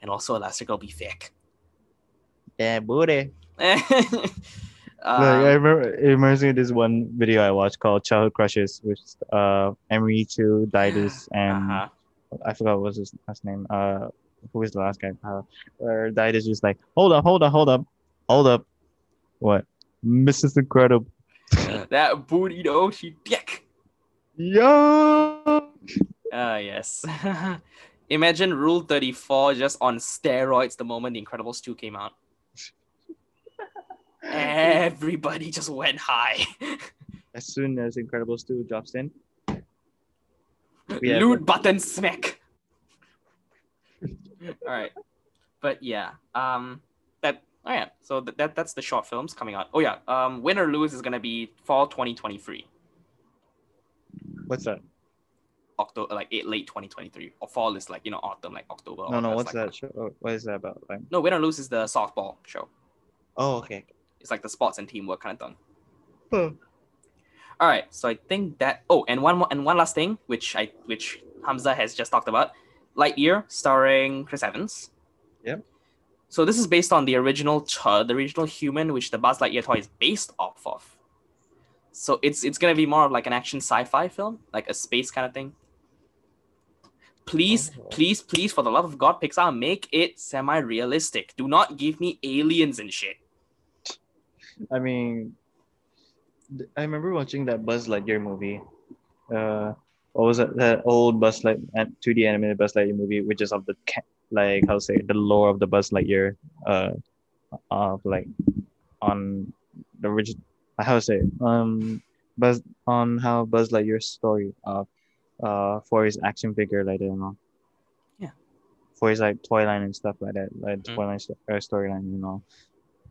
and also Elastigirl be fake. Yeah, booty. Um, like I remember it reminds me of this one video I watched called Childhood Crushes with uh Emery Two, Didus, and uh-huh. I forgot what was his last name. Uh who was the last guy? Uh where Didus was like, Hold up, hold up, hold up, hold up. What? Mrs. Incredible. that booty though, she dick. Yo Ah, yes. Imagine Rule 34 just on steroids the moment The Incredibles 2 came out. Everybody just went high. As soon as Incredibles 2 drops in. Loot button smack. all right. But yeah, um that oh yeah, so that, that that's the short films coming out. Oh yeah, um Win or Lose is going to be fall 2023. What's that? October like eight, late 2023 or fall is like you know autumn like October. No, no, what's like that show? oh, What is that about? Like, No, Win or Lose is the softball show. oh, okay. It's like the sports and teamwork kind of thing. Hmm. Huh. All right, so I think that. Oh, and one more, and one last thing, which I which Hamza has just talked about, Lightyear, starring Chris Evans. Yep. So this is based on the original, ch- the original human, which the Buzz Lightyear toy is based off of. So it's it's gonna be more of like an action sci-fi film, like a space kind of thing. Please, Oh. please, please, for the love of God, Pixar, make it semi-realistic. Do not give me aliens and shit. I mean, I remember watching that Buzz Lightyear movie. Uh, what was it? That old Buzz Light and 2D animated Buzz Lightyear movie, which is of the ca- like how to say the lore of the Buzz Lightyear, uh, of like on the original how to say um Buzz on how Buzz Lightyear's story of uh for his action figure like that, you know. Yeah. For his like toy line and stuff like that, like Mm. toy line sto- uh, storyline, you know.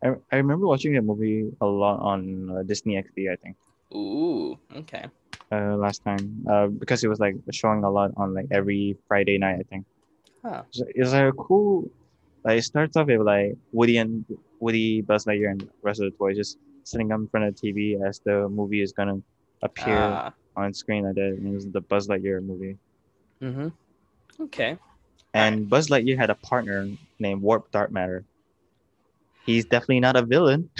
I, I remember watching that movie a lot on uh, Disney XD, I think, Ooh, okay. uh, last time, uh, because it was like showing a lot on like every Friday night, I think. Huh. So it's like a cool, like it starts off with like Woody and Woody, Buzz Lightyear, and the rest of the toys just sitting up in front of the TV as the movie is gonna appear Ah, on screen like that. And it was the Buzz Lightyear movie. mm-hmm. Okay. And Buzz Lightyear had a partner named Warp Darkmatter. He's definitely not a villain.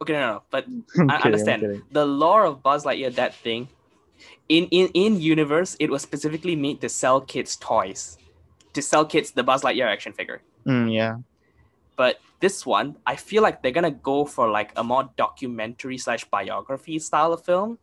Okay, no, no, but I'm I kidding, understand. the lore of Buzz Lightyear, that thing, in in in universe, it was specifically made to sell kids toys, to sell kids the Buzz Lightyear action figure. Mm, yeah. But this one, I feel like they're gonna go for like a more documentary slash biography style of film.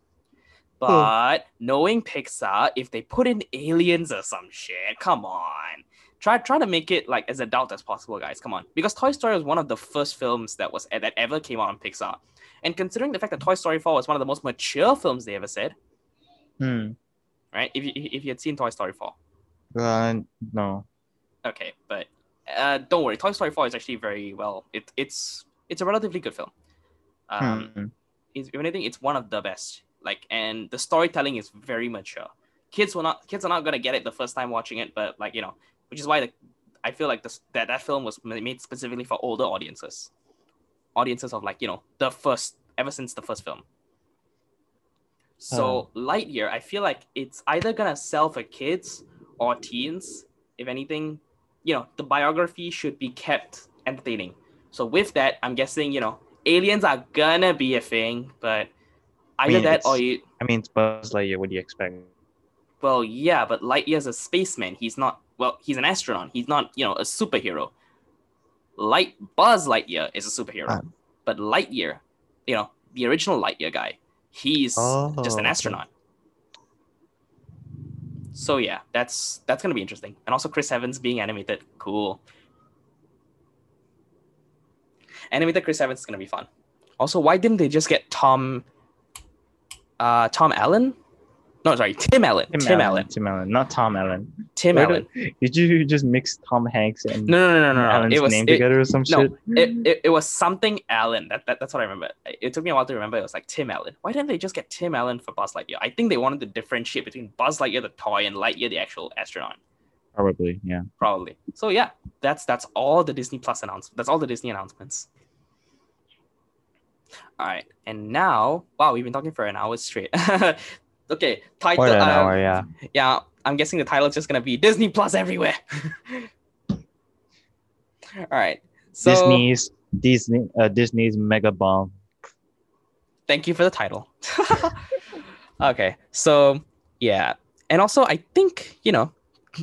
But knowing Pixar, if they put in aliens or some shit, come on. Try try to make it like as adult as possible, guys. Come on. Because Toy Story was one of the first films that was that ever came out on Pixar. And considering the fact that Toy Story 4 was one of the most mature films they ever said, Hmm. right? If you if you had seen Toy Story 4. Uh, no. Okay, but uh, don't worry. Toy Story 4 is actually very well. It, it's it's a relatively good film. Um, Hmm. if anything, it's one of the best. Like, and the storytelling is very mature. Kids will not kids are not gonna get it the first time watching it, but like you know, which is why the, I feel like this that that film was made specifically for older audiences, audiences of like you know the first ever since the first film. So oh. Lightyear, I feel like it's either gonna sell for kids or teens. If anything, you know, the biography should be kept entertaining. So with that, I'm guessing you know aliens are gonna be a thing, but either mean, that or you. I mean, it's Buzz Lightyear. What do you expect? Well, yeah, but Lightyear's a spaceman. He's not. Well, he's an astronaut. He's not, you know, a superhero. Light Buzz Lightyear is a superhero, Ah. but Lightyear, you know, the original Lightyear guy, he's just Oh, an okay. astronaut. So yeah, that's that's gonna be interesting. And also Chris Evans being animated, cool. Animated Chris Evans is gonna be fun. Also, why didn't they just get Tom? Uh, Tom Allen? No, sorry, Tim Allen. Tim, Allen. Tim Allen, not Tom Allen. Tim Where Allen. Did, did you just mix Tom Hanks and No, no, no, no, no. no. Allen's It was name it, together or some no, shit? it, it, it was something Allen. That, that that's what I remember. It took me a while to remember. It was like Tim Allen. Why didn't they just get Tim Allen for Buzz Lightyear? I think they wanted to differentiate between Buzz Lightyear the toy and Lightyear the actual astronaut. Probably, yeah. Probably. So yeah, that's that's all the Disney Plus announcements. That's all the Disney announcements. All right, and now, wow, we've been talking for an hour straight. okay, title. Um, hour, yeah. yeah, I'm guessing the title is just gonna be Disney Plus everywhere. All right. So Disney's Disney uh, Disney's Mega Bomb. Thank you for the title. okay, so yeah, and also I think you know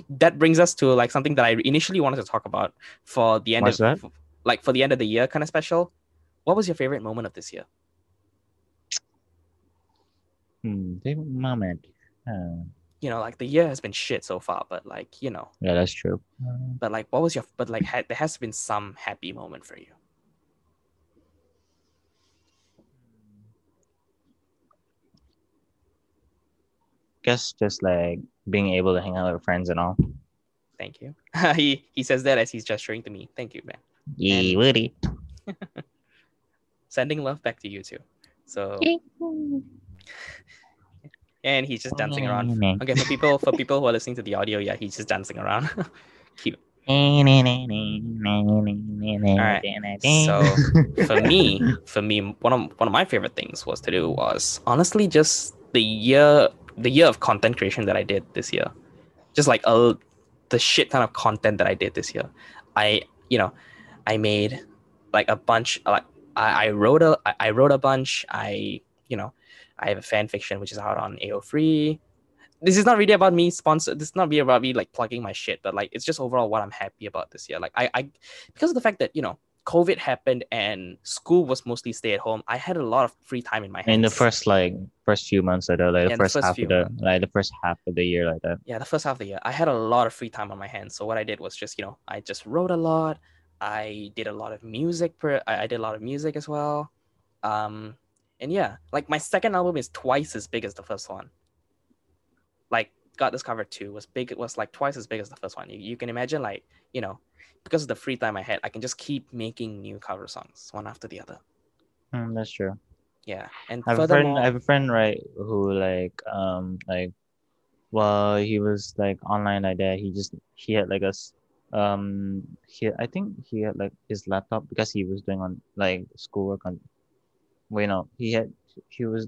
that brings us to like something that I initially wanted to talk about for the end What's of like for the end of the year kind of special. What was your favorite moment of this year? Hmm, favorite moment. Uh, You know, like the year has been shit so far, but like you know, yeah, that's true. but like what was your but like ha- there has been some happy moment for you. Guess just like being able to hang out with friends and all. Thank you. he he says that as he's gesturing to me. Thank you, man. Yeah, Woody. Sending love back to you too. So and he's just dancing around. Okay, for people for people who are listening to the audio, yeah, he's just dancing around. Cute. So for me, for me, one of one of my favorite things was to do was honestly just the year the year of content creation that I did this year. Just like a the shit ton of content that I did this year. I you know, I made like a bunch like I, I wrote a I wrote a bunch. I you know, I have a fan fiction which is out on AO3. This is not really about me sponsor. This is not really about me like plugging my shit, but like it's just overall what I'm happy about this year. Like I, I because of the fact that you know COVID happened and school was mostly stay at home. I had a lot of free time in my hands. in the first like first few months of the like Yeah, the the first, first half of the months. like the first half of the year like that. yeah, the first half of the year, I had a lot of free time on my hands. So what I did was just, you know, I just wrote a lot. I did a lot of music. Per, I, I did a lot of music as well. Um, and yeah, like my second album is twice as big as the first one. Like Got Discovered Two was big. It was like twice as big as the first one. You, you can imagine, like you know, because of the free time I had, I can just keep making new cover songs one after the other. Mm, that's true. Yeah, and I have a friend. furthermore, I have a friend, right, who like um like, well, he was like online like that. He just he had like a um he I think he had like his laptop because he was doing on like schoolwork on. Wait, know he had he was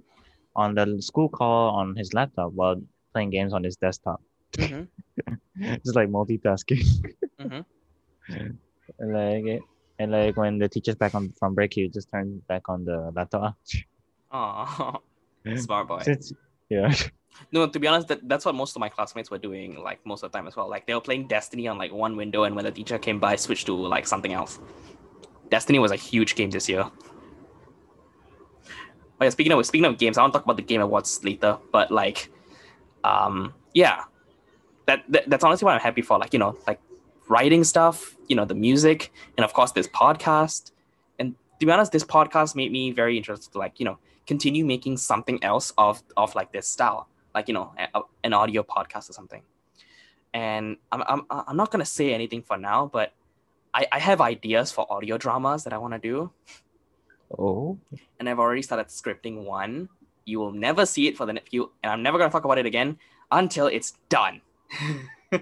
on the school call on his laptop while playing games on his desktop. Mhm, just like multitasking. mhm. And like it, and like when the teacher's back on from break, he just turn back on the laptop. Aw, smart boy. It's- yeah. No, to be honest, that, that's what most of my classmates were doing, like most of the time as well. Like they were playing Destiny on like one window, and when the teacher came by, switched to like something else. Destiny was a huge game this year. Oh yeah, speaking of speaking of games, I want to talk about the Game Awards later. But like, um, yeah, that, that that's honestly what I'm happy for. Like you know, like writing stuff, you know, the music, and of course this podcast. And to be honest, this podcast made me very interested to like you know continue making something else of of like this style like you know a, an audio podcast or something and i'm i'm, I'm not to say anything for now but I, I have ideas for audio dramas that i want to do Oh. and i've already started scripting one. You will never see it for the next few and i'm never going to talk about it again until it's done.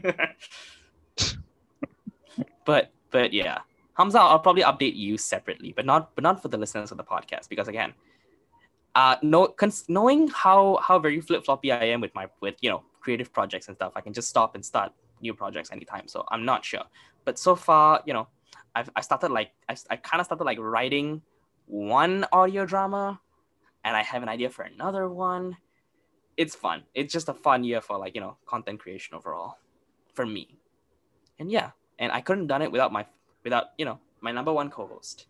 But but yeah. Hamza i'll probably update you separately but not but not for the listeners of the podcast because again uh no cons- knowing how how very flip-floppy i am with my with you know creative projects and stuff i can just stop and start new projects anytime so i'm not sure. But so far you know i've i started like i, I kind of started like writing one audio drama and i have an idea for another one. It's fun. It's just a fun year for like you know content creation overall for me. And yeah and i couldn't have done it without my without you know my number one co-host.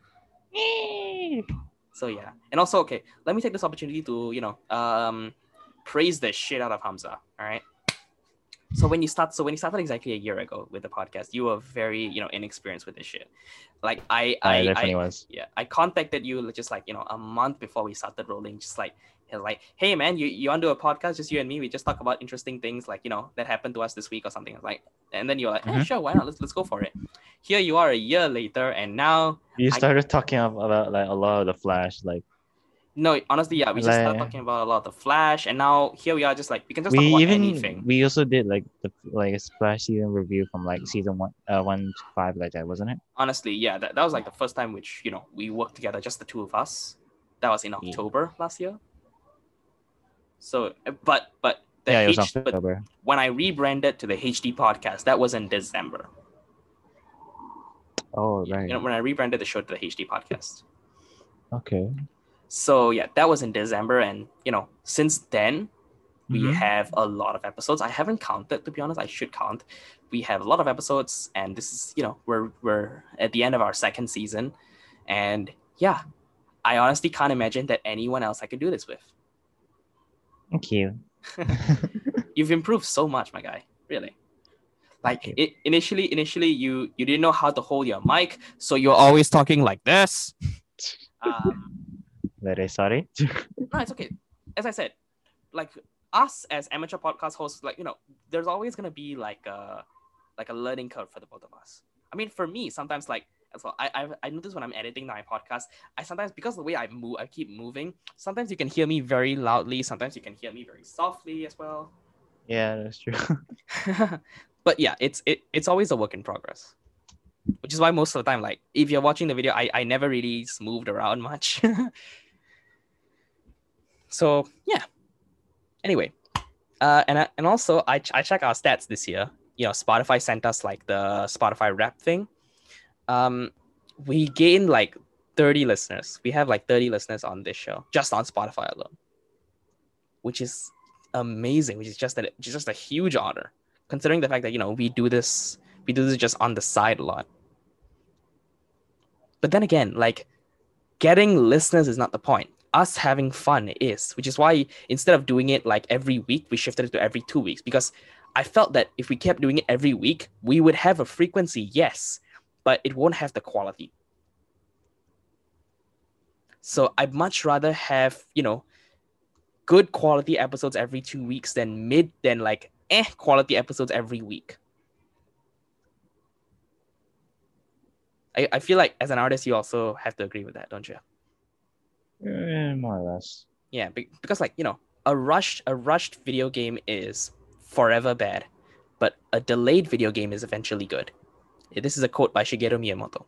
So yeah, and also okay, let me take this opportunity to you know um praise the shit out of Hamza. All right. So when you start, so when you started exactly a year ago with the podcast, you were very you know inexperienced with this shit. Like I I, I, definitely I was. yeah I contacted you just like you know a month before we started rolling, just like like hey man you you want to do a podcast just you and me we just talk about interesting things like you know that happened to us this week or something like and then you're like eh, Mhm. sure why not let's let's go for it. Here you are a year later and now You I- started talking about like a lot of the Flash, like No, honestly, yeah, we just started talking about a lot of the Flash, and now here we are, just like we can just talk about even anything. we also did like the like a Flash season review from like season one, uh, one to five like that, wasn't it? Honestly, yeah, that, that was like the first time which you know we worked together, just the two of us. That was in Yeah. October last year. So, uh, but but the yeah, it was October. when I rebranded to the HD podcast, that was in December. Oh right. You know, when I rebranded the show to the HD podcast. okay. So yeah, that was in December, and you know, since then we Mhm. have a lot of episodes. I haven't counted to be honest. I should count. We have a lot of episodes, and this is you know we're we're at the end of our second season, and yeah, I honestly can't imagine that anyone else I could do this with. Thank you. You've improved so much, my guy. Really. Like it, initially, initially you you didn't know how to hold your mic, so you're always talking like this. Um, Very sorry. no, it's okay. As I said, like us as amateur podcast hosts, like you know, there's always gonna be like a like a learning curve for the both of us. I mean, for me, sometimes like as well, I I, I notice when I'm editing my podcast, I sometimes because the way I move, I keep moving. Sometimes you can hear me very loudly. Sometimes you can hear me very softly as well. yeah, that's true. but yeah, it's it, it's always a work in progress. Which is why most of the time, like if you're watching the video, I, I never really moved around much. so yeah. Anyway, uh, and and also I ch- I check our stats this year. You know, Spotify sent us like the Spotify Wrap thing. Um, we gained like 30 listeners. We have like 30 listeners on this show just on Spotify alone, which is amazing. Which is just is just a huge honor considering the fact that you know we do this we do this just on the side a lot but then again like getting listeners is not the point us having fun is which is why instead of doing it like every week we shifted it to every two weeks because i felt that if we kept doing it every week we would have a frequency yes but it won't have the quality so i'd much rather have you know good quality episodes every two weeks than mid than like eh quality episodes every week. I, I feel like as an artist you also have to agree with that, don't you? Eh, more or less. Yeah, because like, you know, a rushed a rushed video game is forever bad, but a delayed video game is eventually good. This is a quote by Shigeru Miyamoto.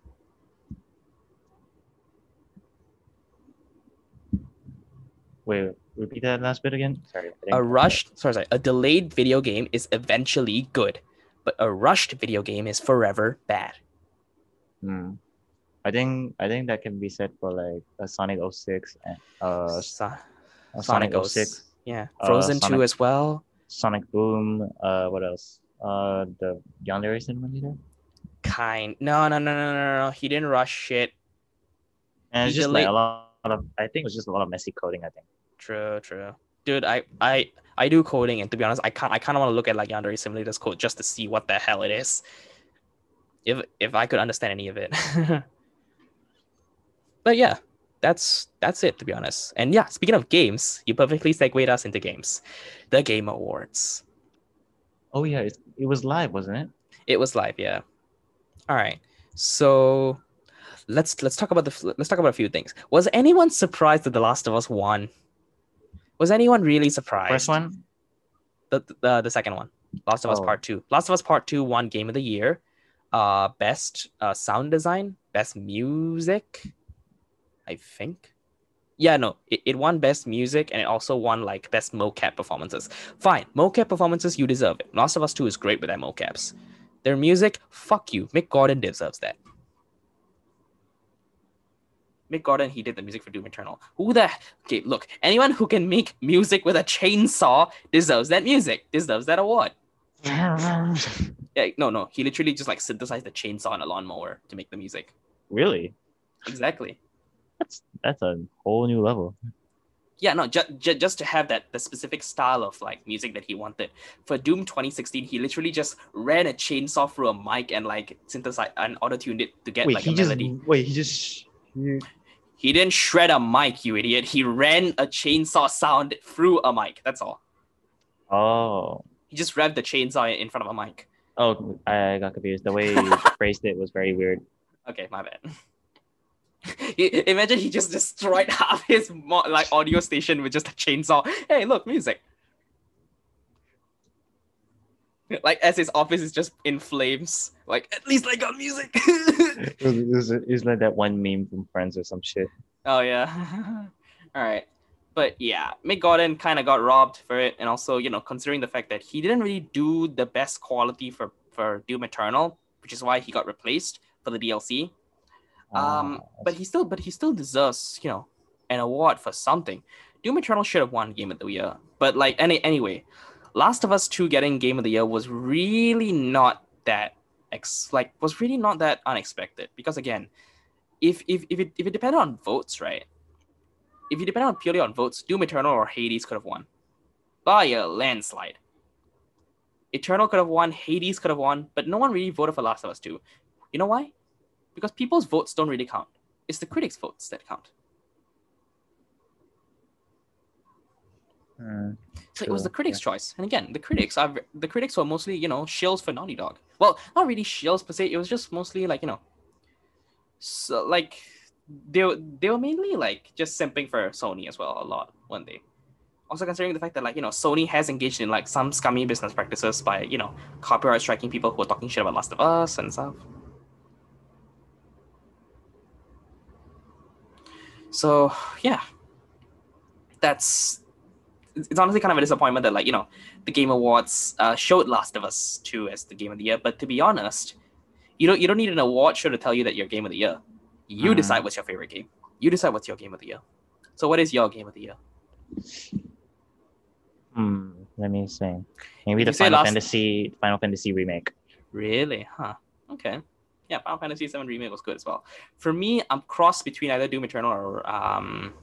Wait, repeat that last bit again. Sorry. A rushed sorry, sorry, a delayed video game is eventually good, but a rushed video game is forever bad. Hmm. I think I think that can be said for like a Sonic 06 and uh So- a Sonic Sonic 06. 06, yeah, uh, Frozen 2 as well. Sonic Boom, uh what else? Uh the Yandere Simulator. Kind. No, no, no, no, no, no. He didn't rush shit. And it's just like a lot of I think it was just a lot of messy coding, I think. True, true. Dude, I, I, I do coding, and to be honest, I can't. I kind of want to look at like Yandere Simulator's code just to see what the hell it is. If if I could understand any of it. but yeah, that's that's it to be honest. And yeah, speaking of games, you perfectly segued us into games, the Game Awards. Oh yeah, it, it was live, wasn't it? It was live, yeah. All right, so let's let's talk about the let's talk about a few things. Was anyone surprised that The Last of Us won? Was anyone really surprised? First one? the the, the second one last of us Oh. part two last of us part two won game of the year uh best uh sound design best music i think yeah no it, it won best music and it also won like best mocap performances fine mocap performances you deserve it last of us 2 is great with their mocaps their music fuck you mick gordon deserves that Mick Gordon, he did the music for Doom Eternal. Who the okay? Look, anyone who can make music with a chainsaw deserves that music, deserves that award. Yeah, no, no, he literally just like synthesized the chainsaw and a lawnmower to make the music. really? Exactly. That's that's a whole new level. Yeah, no, just ju- just to have that the specific style of like music that he wanted for Doom 2016, he literally just ran a chainsaw through a mic and like synthesized and auto tuned it to get wait, like he a just melody. wait, he just he, He didn't shred a mic, you idiot. He ran a chainsaw sound through a mic. That's all. Oh. He just revved the chainsaw in front of a mic. Oh, I got confused. The way you phrased it was very weird. Okay, my bad. He- Imagine he just destroyed half his mo- like audio station with just a chainsaw. Hey, look, music. Like as his office is just in flames. Like at least I got music. It was, it, was, it was like that one meme from Friends or some shit. oh yeah. All right. But yeah, Mick Gordon kind of got robbed for it, and also you know considering the fact that he didn't really do the best quality for for Doom Eternal, which is why he got replaced. for the DLC. Ah, Um, but he still, but he still deserves, you know, an award for something. Doom Eternal should have won Game of the Year, but like any anyway, Last of Us Two getting Game of the Year was really not that ex like was really not that unexpected because again, if if if it if it depended on votes, right? If you depend on purely on votes, Doom Eternal or Hades could have won by a landslide. Eternal could have won, Hades could have won, but no one really voted for Last of Us 2. You know why? Because people's votes don't really count. It's the critics' votes that count. Hmm. So it was the critics' choice. And again, the critics are the critics were mostly, you know, shills for Naughty Dog. Well, not really shills per se. It was just mostly like, you know, so like they they were mainly like just simping for Sony as well a lot one day. Also considering the fact that like, you know, Sony has engaged in like some scummy business practices by, you know, copyright striking people who are talking shit about Last of Us and stuff. So yeah. That's it's honestly kind of a disappointment that like you know the game awards uh, showed last of us 2 as the game of the year but to be honest you don't you don't need an award show to tell you that your game of the year you Mhm. decide what's your favorite game you decide what's your game of the year so what is your game of the year Hmm. Let me think. Maybe the Final last- Fantasy Final Fantasy remake. really huh okay yeah final fantasy 7 remake was good as well for me i'm crossed between either doom eternal or um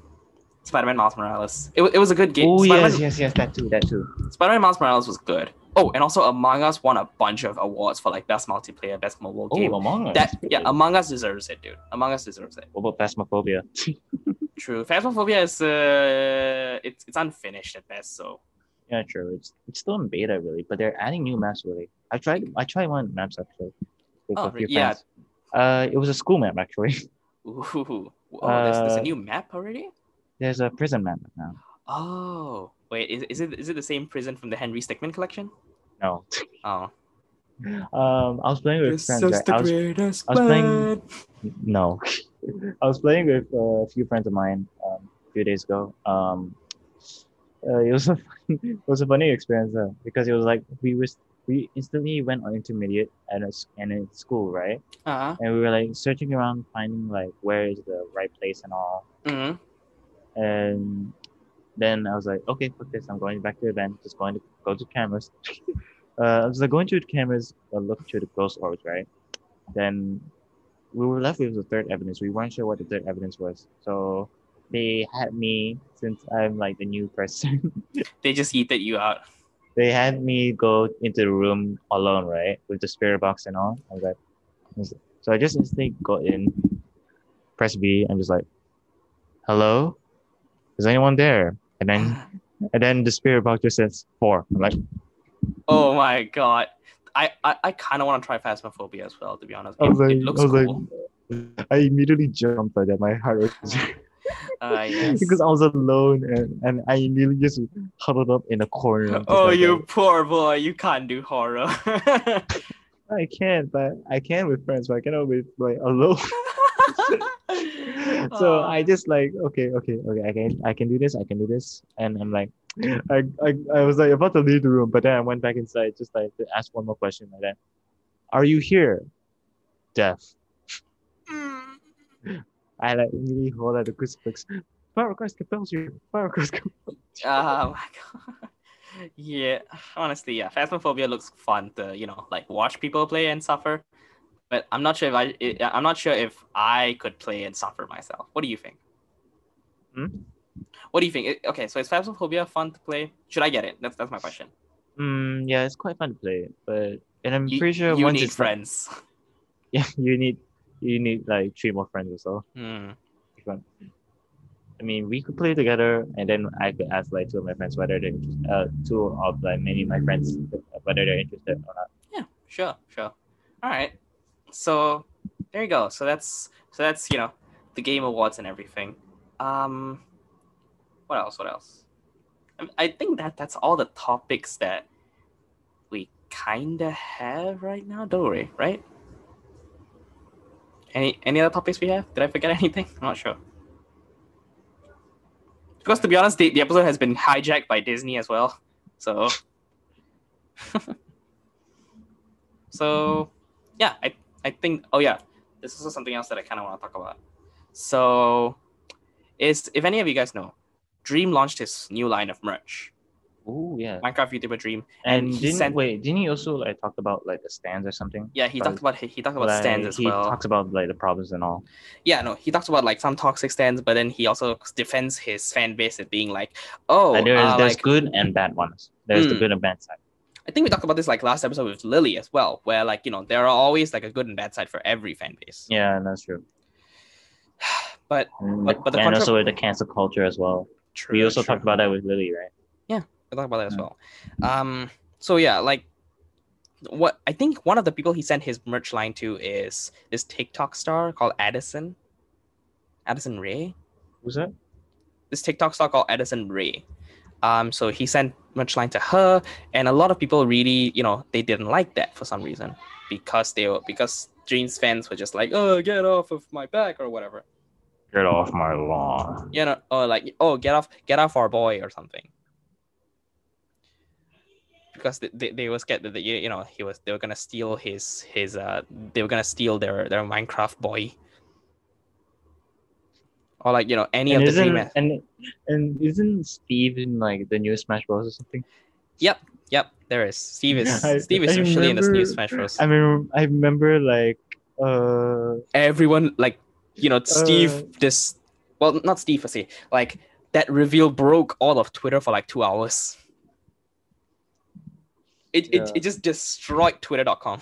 spider-man miles morales it, it was a good game Oh yes, yes, yes. That too. That too. Spider-Man Miles Morales was good. Oh, and also Among Us won a bunch of awards for like best multiplayer, best mobile game. Oh, Among Us. that yeah, Among Us deserves it, dude. Among Us deserves it. What about Phasmophobia? True. Phasmophobia is uh, it's it's unfinished at best. So yeah, true. It's it's still in beta really, but they're adding new maps really. I tried I tried one maps actually. With Oh, a few yeah. friends. Uh, it was a school map actually. ooh, oh, there's, there's a Uh, new map already. There's a prison map now. Oh, wait, is, is it is it the same prison from the Henry Stickmin collection? No. Oh, Um, I was playing with friends. Right? I was, greatest I was playing- no, I was playing with uh, a few friends of mine um, a few days ago. Um, uh, it was a it was a funny experience uh, because it was like we was we instantly went on intermediate at a, and in school, right? Uh-huh. And we were like searching around, finding like where is the right place and all. hmm And then I was like, okay, fuck this. I'm going back to the event. Just going to go to cameras. uh, I was like going to the cameras, uh, look to the ghost orbs, right? Then we were left with the third evidence. We weren't sure what the third evidence was. So they had me, since I'm like the new person, They just yeeted you out. They had me go into the room alone, right? With the spirit box and all. I was like, so I just instantly got in, press B, and just like, hello? Is anyone there? And then and then the spirit box just says four. I'm like, Oh my god. I, I, I kind of want to try Phasmophobia as well, to be honest. I It, was like, it looks I was cool. like, I immediately jumped like that. My heart was Uh, yes. because I was alone and, and I immediately just huddled up in a corner. oh, like you that. poor boy. You can't do horror. I can't, but I can with friends, but I cannot with like alone. so I just like okay, okay, okay. I can I can do this. I can do this. And I'm like, I, I I was like about to leave the room, but then I went back inside just like to ask one more question like that. Are you here? Death. I like really hold out the crucifix. Fire Christ compels you. Fire Christ compels Oh my god. Yeah, honestly, yeah. Phasmophobia looks fun to you know like watch people play and suffer, but I'm not sure if I I'm not sure if I could play and suffer myself. What do you think? Hmm? What do you think? Okay, so is Phasmophobia fun to play? Should I get it? That's that's my question. Mm, yeah, it's quite fun to play, but and I'm You, pretty sure you once need it's friends. yeah, you need you need like three more friends or so. Want. I mean, we could play together, and then I could ask like two of my friends whether they're interest- uh two of like many of my friends whether they're interested or not. Yeah, sure, sure. All right. So there you go. So that's so that's you know the game awards and everything. Um, what else? What else? I- I think that that's all the topics that we kind of have right now. Don't worry, right? Any any other topics we have? Did I forget anything? I'm not sure. Because to be honest, the, the episode has been hijacked by Disney as well. So so yeah, I I think oh yeah, this is something else that I kind of want to talk about. So, is if any of you guys know, Dream launched his new line of merch, Oh yeah. Minecraft YouTuber Dream. And, and he didn't sent- wait? Didn't he also like talk about like the stands or something? Yeah, he Right. talked about he, he talked about Like, stands as he well. talks about like the problems and all. yeah, no, he talks about like some toxic stands, but then he also defends his fan base as being like, oh, and there's uh, there's like, good and bad ones. There's the Hmm. good and bad side. I think we talked about this like last episode with Lily as well, where like you know there are always like a good and bad side for every fan base. Yeah, that's true. But But- but the and contra- also with the cancel culture as well. true, we also true. talked about that with Lily, right? We talked about that as well. Um, so yeah, like what I think one of the people he sent his merch line to is this TikTok star called Addison, Addison Rae. Who's that? This TikTok star called Addison Rae. Um, so he sent merch line to her, and a lot of people really, you know, they didn't like that for some reason because they were because Dreams fans were just like, oh, get off of my back or whatever. Get off my lawn. you know, or like, oh, get off, get off our boy or something. Because they, they, they were scared that the, you know he was they were gonna steal his his uh they were gonna steal their their Minecraft boy. Or like you know any And of the dream. and and isn't Steve in like the new Smash Bros or something? Yep, yep, there is Steve is I- Steve is I officially in the new Smash Bros. I mean, I remember like uh Everyone like you know Steve Uh. this well not Steve I se like that reveal broke all of Twitter for like two hours. It, it, Yeah. it just destroyed twitter.com.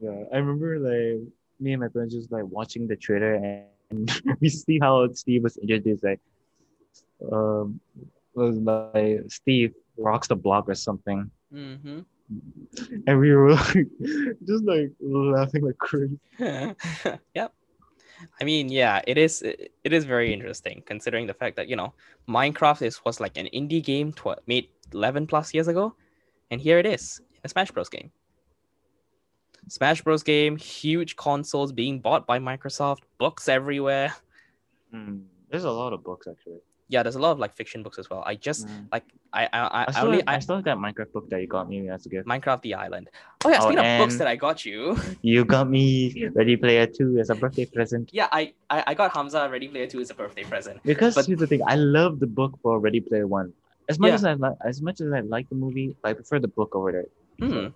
yeah, I remember like me and my friends just like watching the trailer and, and we see how Steve was introduced like um was like Steve rocks the block or something. Mm-hmm. And we were like just like laughing like crazy. yep. I mean, yeah, it is. It, it is very interesting considering the fact that you know Minecraft is was like an indie game tw- made eleven plus years ago, and here it is, a Smash Bros game. Smash Bros game, huge consoles being bought by Microsoft, books everywhere. Hmm. There's a lot of books actually. Yeah, there's a lot of like fiction books as well. I just Mm. like I I I, I still, only have, I I, still have that Minecraft book that you got me as a gift. Minecraft the Island. Oh yeah, Oh, speaking of books that I got you. You got me Ready Player 2 as a birthday present. Yeah, I, I I got Hamza Ready Player 2 as a birthday present. Because But- here's the thing, I love the book for Ready Player One. As much Yeah. as I like, as much as I like the movie, I prefer the book over there. Hmm.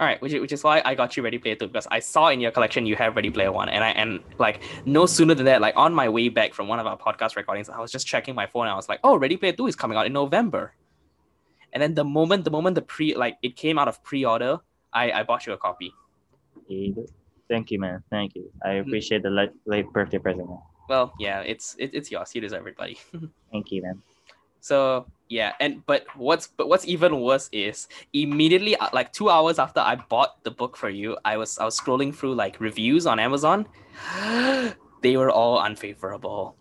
All right, which is, which is why I got you Ready Player Two because I saw in your collection you have Ready Player One, and I and like no sooner than that, like on my way back from one of our podcast recordings, I was just checking my phone. And I was like, oh, Ready Player Two is coming out in November, and then the moment the moment the pre like it came out of pre-order, I I bought you a copy. Thank you, man. Thank you. I Mm. appreciate the late, late birthday present. Man. Well, yeah, it's it, it's yours. You deserve it, buddy. Thank you, man. So yeah, and but what's but what's even worse is immediately uh, like two hours after I bought the book for you, I was I was scrolling through like reviews on Amazon. they were all unfavorable.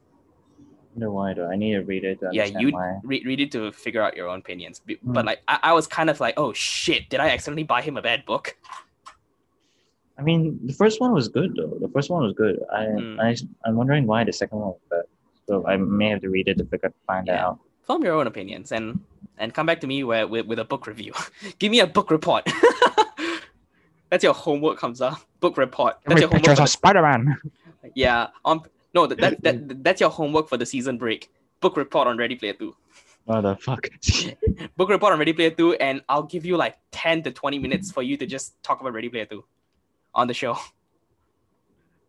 No, why do I need to read it to Yeah, you read, read it to figure out your own opinions. B- Hmm. But like I, I was kind of like, oh shit, did I accidentally buy him a bad book? I mean, the first one was good though. The first one was good. I, Mm. I I'm wondering why the second one was bad. So I may have to read it to figure find Yeah. out. Form your own opinions and and come back to me where, with with a book review. Give me a book report. That's your homework, Hamza. Book report. That's your homework. the- Spider-Man. Yeah. Um. No. That, that that that's your homework for the season break. Book report on Ready Player Two. What the fuck? Book report on Ready Player Two, and I'll give you like ten to twenty minutes for you to just talk about Ready Player Two on the show.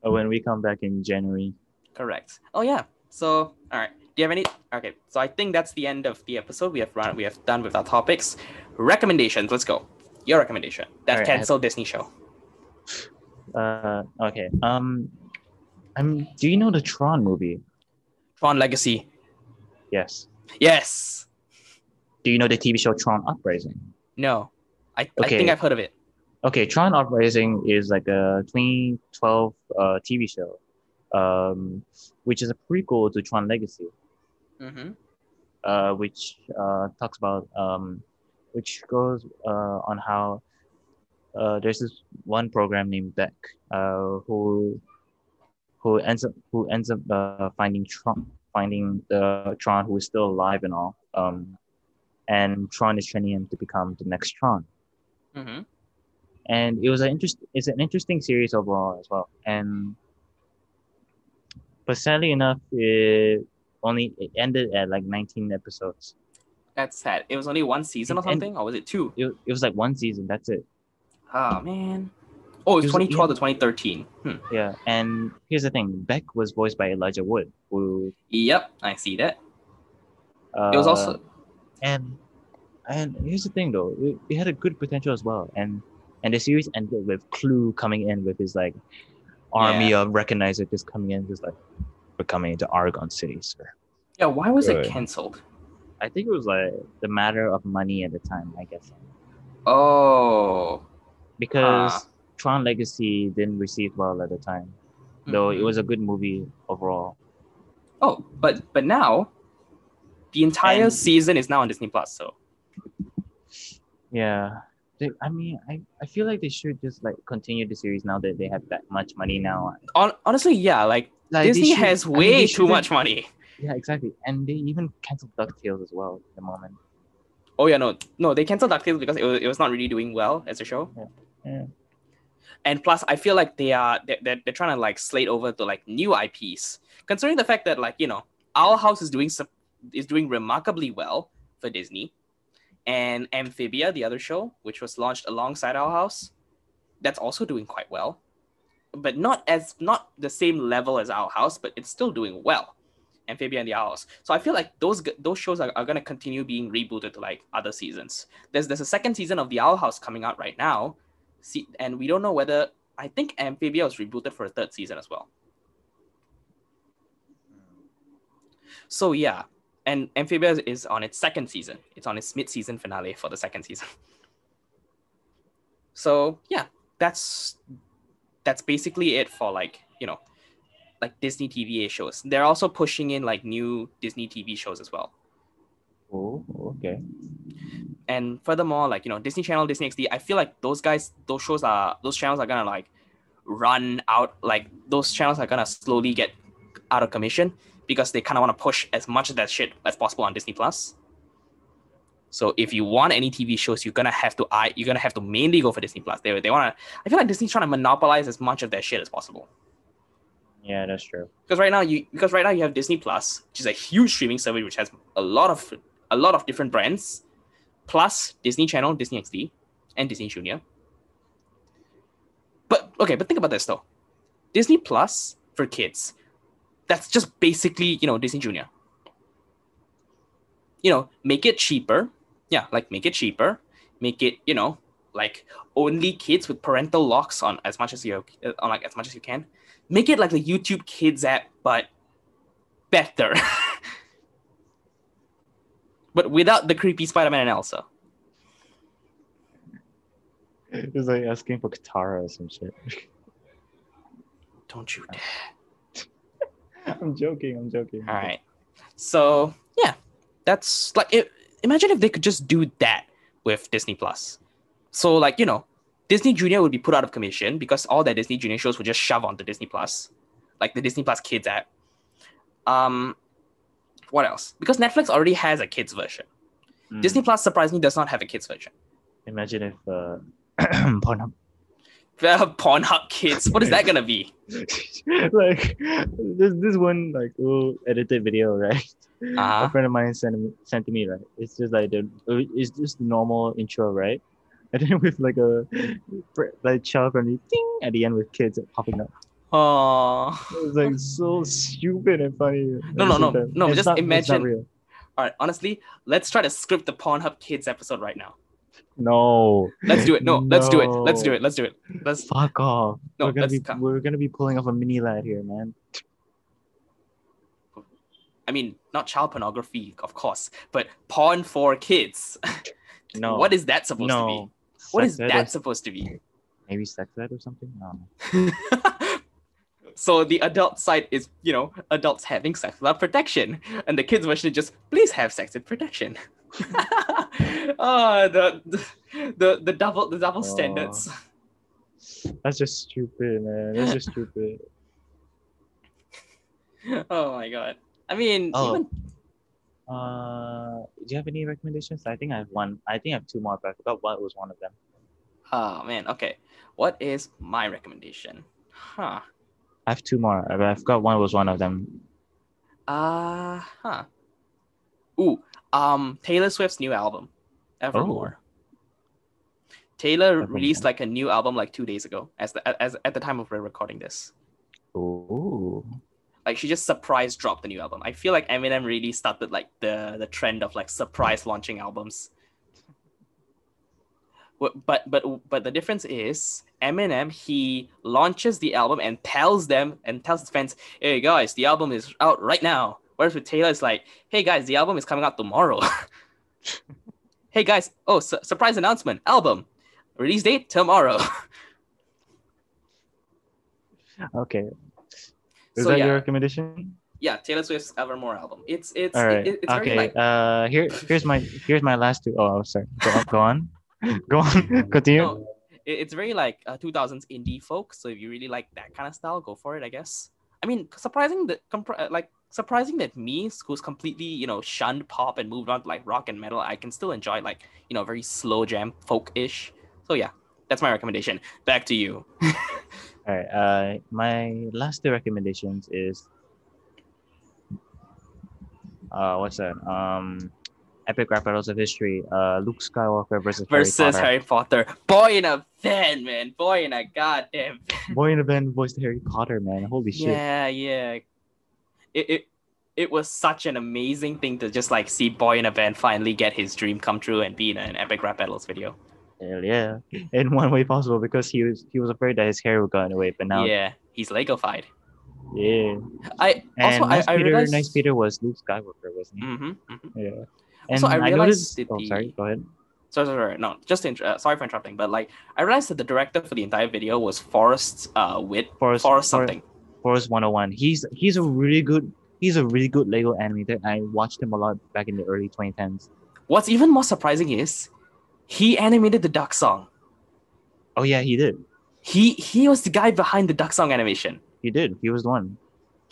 Oh, when we come back in January. Correct. Oh yeah. So all right. Do you have any? Okay. So I think that's the end of the episode. We have run. We have done with our topics. Recommendations. Let's go. Your recommendation. That right, I have- Disney show. Uh, okay. Um, I'm. Do you know the Tron movie? Tron Legacy. Yes. Yes. Do you know the TV show Tron Uprising? No. I, I Okay. think I've heard of it. Okay, Tron Uprising is like a 2012 uh, TV show, um, which is a prequel to Tron Legacy, Mm-hmm. uh, which uh, talks about, um, which goes uh, on how uh, there's this one program named Beck, uh, who who ends up who ends up uh, finding Tron, finding the Tron who is still alive and all, um, and Tron is training him to become the next Tron. Mm-hmm. and it was an interest. It's an interesting series overall as well. And but sadly enough, it only it ended at like 19 episodes. That's sad. It was only one season or And- something, or was it two? It, it was like one season. That's it. Oh man. Oh, it was It was- 2012 to 2013. Hmm. Yeah. And here's the thing: Beck was voiced by Elijah Wood, who Yep, I see that. uh, It was also and and here's the thing though it, it had a good potential as well and and the series ended with Clu coming in with his like army of recognizer just coming in just like we're coming into argon city sir yeah. Why was Good. it cancelled? i think it was like the matter of money at the time i guess Oh, because Huh. tron legacy didn't receive well at the time though it was a mm-hmm. good movie overall Oh, but but now, the entire And- season is now on Disney Plus. So yeah they, i mean I, I feel like they should just like continue the series now that they have that much money now on, honestly, yeah, like, Like, Disney should- has I mean, way too much money. Yeah, exactly. And they even canceled DuckTales as well at the moment. Oh yeah, no, no, they canceled DuckTales because it was, it was not really doing well as a show. Yeah. Yeah. And plus, I feel like they are they're, they're, they're trying to like slate over to like new IPs, considering the fact that like you know Owl House is doing is doing remarkably well for Disney, and Amphibia, the other show, which was launched alongside Owl House, that's also doing quite well, but not as not the same level as Owl House, but it's still doing well. Amphibia and the Owls. So I feel like those those shows are, are gonna continue being rebooted to like other seasons. There's there's a second season of the Owl House coming out right now, See, and we don't know whether I think Amphibia was rebooted for a third season as well. So yeah, and Amphibia is on its second season. It's on its mid-season finale for the second season. So yeah, that's that's basically it for like you know like Disney TVA shows. They're also pushing in like new Disney TV shows as well. Oh, okay. And furthermore, like you know, Disney Channel, Disney XD, I feel like those guys, those shows are those channels are gonna like run out. Like those channels are gonna slowly get out of commission because they kind of want to push as much of that shit as possible on Disney Plus. So if you want any TV shows, you're gonna have to I you're gonna have to mainly go for Disney Plus. They they wanna I feel like Disney's trying to monopolize as much of their shit as possible. Yeah, that's true. because right now you because right now you have Disney Plus, which is a huge streaming service which has a lot of a lot of different brands, plus Disney Channel, Disney XD, and Disney Junior. But okay, but think about this though, Disney Plus for kids, that's just basically you know Disney Junior. You know, make it cheaper, yeah, like make it cheaper, make it you know like only kids with parental locks on as much as you uh, on like as much as you can make it like the YouTube Kids app, but better. but without the creepy Spider-Man and Elsa. It's like asking for Katara or some shit. Don't you dare. I'm joking. I'm joking. All right. So yeah, that's like it, imagine if they could just do that with Disney Plus. So like you know, Disney Junior would be put out of commission because all their Disney Junior shows would just shove onto Disney Plus, like the Disney Plus Kids app. Um, what else? Because Netflix already has a kids version. Mm. Disney Plus surprisingly does not have a kids version. Imagine if uh, Pornhub. Pornhub Kids. What is that gonna be? like this this one like little edited video, right? A Uh-huh. friend of mine sent me, sent to me, right? It's just like the it's just normal intro, right? And then with like a like child friendly ding at the end with kids popping up. Oh. It was like so stupid and funny. No, no, no, no, It's just not- imagine- All right. Honestly, let's try to script the Pornhub Kids episode right now. No. Let's do it. No, let's do it. Let's do it. Let's do it. Let's. Fuck off. No, we're gonna be come. we're gonna be pulling off a mini lad here, man. I mean, not child pornography, of course, but porn for kids. No. What is that supposed to be? no. What is Sex that or- supposed to be? maybe sex ed or something? No. so the adult side is, you know, adults having sex without protection, and the kids version is just please have sex with protection. oh, the, the the the double the double Oh. standards. That's just stupid, man. That's just stupid. Oh my god. I mean, Oh. even Uh, do you have any recommendations? I think I have one. I think I have two more, but I forgot what was one of them. Oh man, okay. What is my recommendation? Huh. I have two more. but I forgot one was one of them. Uh huh. Ooh, um Taylor Swift's new album, Evermore. Taylor Evermore. released like a new album like two days ago, as the as at the time of we're recording this. Oh. Like she just surprise dropped the new album. I feel like Eminem really started like the the trend of like surprise launching albums. But but but the difference is Eminem he launches the album and tells them and tells his fans, "Hey guys, the album is out right now." Whereas with Taylor, it's like, "Hey guys, the album is coming out tomorrow." hey guys, oh su- surprise announcement, album release date tomorrow. Okay. Is So, that yeah. your recommendation? yeah, Taylor Swift's Evermore album. It's it's All right. it- it's okay. like uh, here, here's my, here's my last two. Oh, sorry. Go on. Go on. go on. Continue. No, it- it's very like uh, 2000s indie folk. So if you really like that kind of style, go for it. I guess. I mean, surprising that compr- uh, like surprising that me, who's completely you know shunned pop and moved on to like rock and metal, I can still enjoy like you know very slow jam folk ish. So yeah, that's my recommendation. Back to you. All right. Uh, my last two recommendations is. Uh, what's that? Um, epic rap battles of history. Uh, Luke Skywalker versus, Versus Harry Potter. Harry Potter. Boy in a van, man. Boy in a goddamn van. Boyinaband voiced Harry Potter, man. Holy shit. Yeah, yeah. It, it it was such an amazing thing to just like see Boyinaband finally get his dream come true and be in an epic rap battles video. Hell yeah. In one way possible because he was he was afraid that his hair would go in away, but now yeah, he's Legofied. yeah. I And also Nice I Peter, realized. Nice Peter was Luke Skywalker, wasn't he? hmm Yeah. Also, I realized noticed. that Oh, sorry. Go ahead. Sorry, sorry, sorry, no, just inter- uh, sorry for interrupting, but like I realized that the director for the entire video was Forrest uh Witt, Forrest, Forrest something. Forrest 101. He's he's a really good he's a really good Lego animator. I watched him a lot back in the early 2010s. What's even more surprising is he animated the duck song. Oh yeah, he did. He he was the guy behind the duck song animation. He did. He was the one.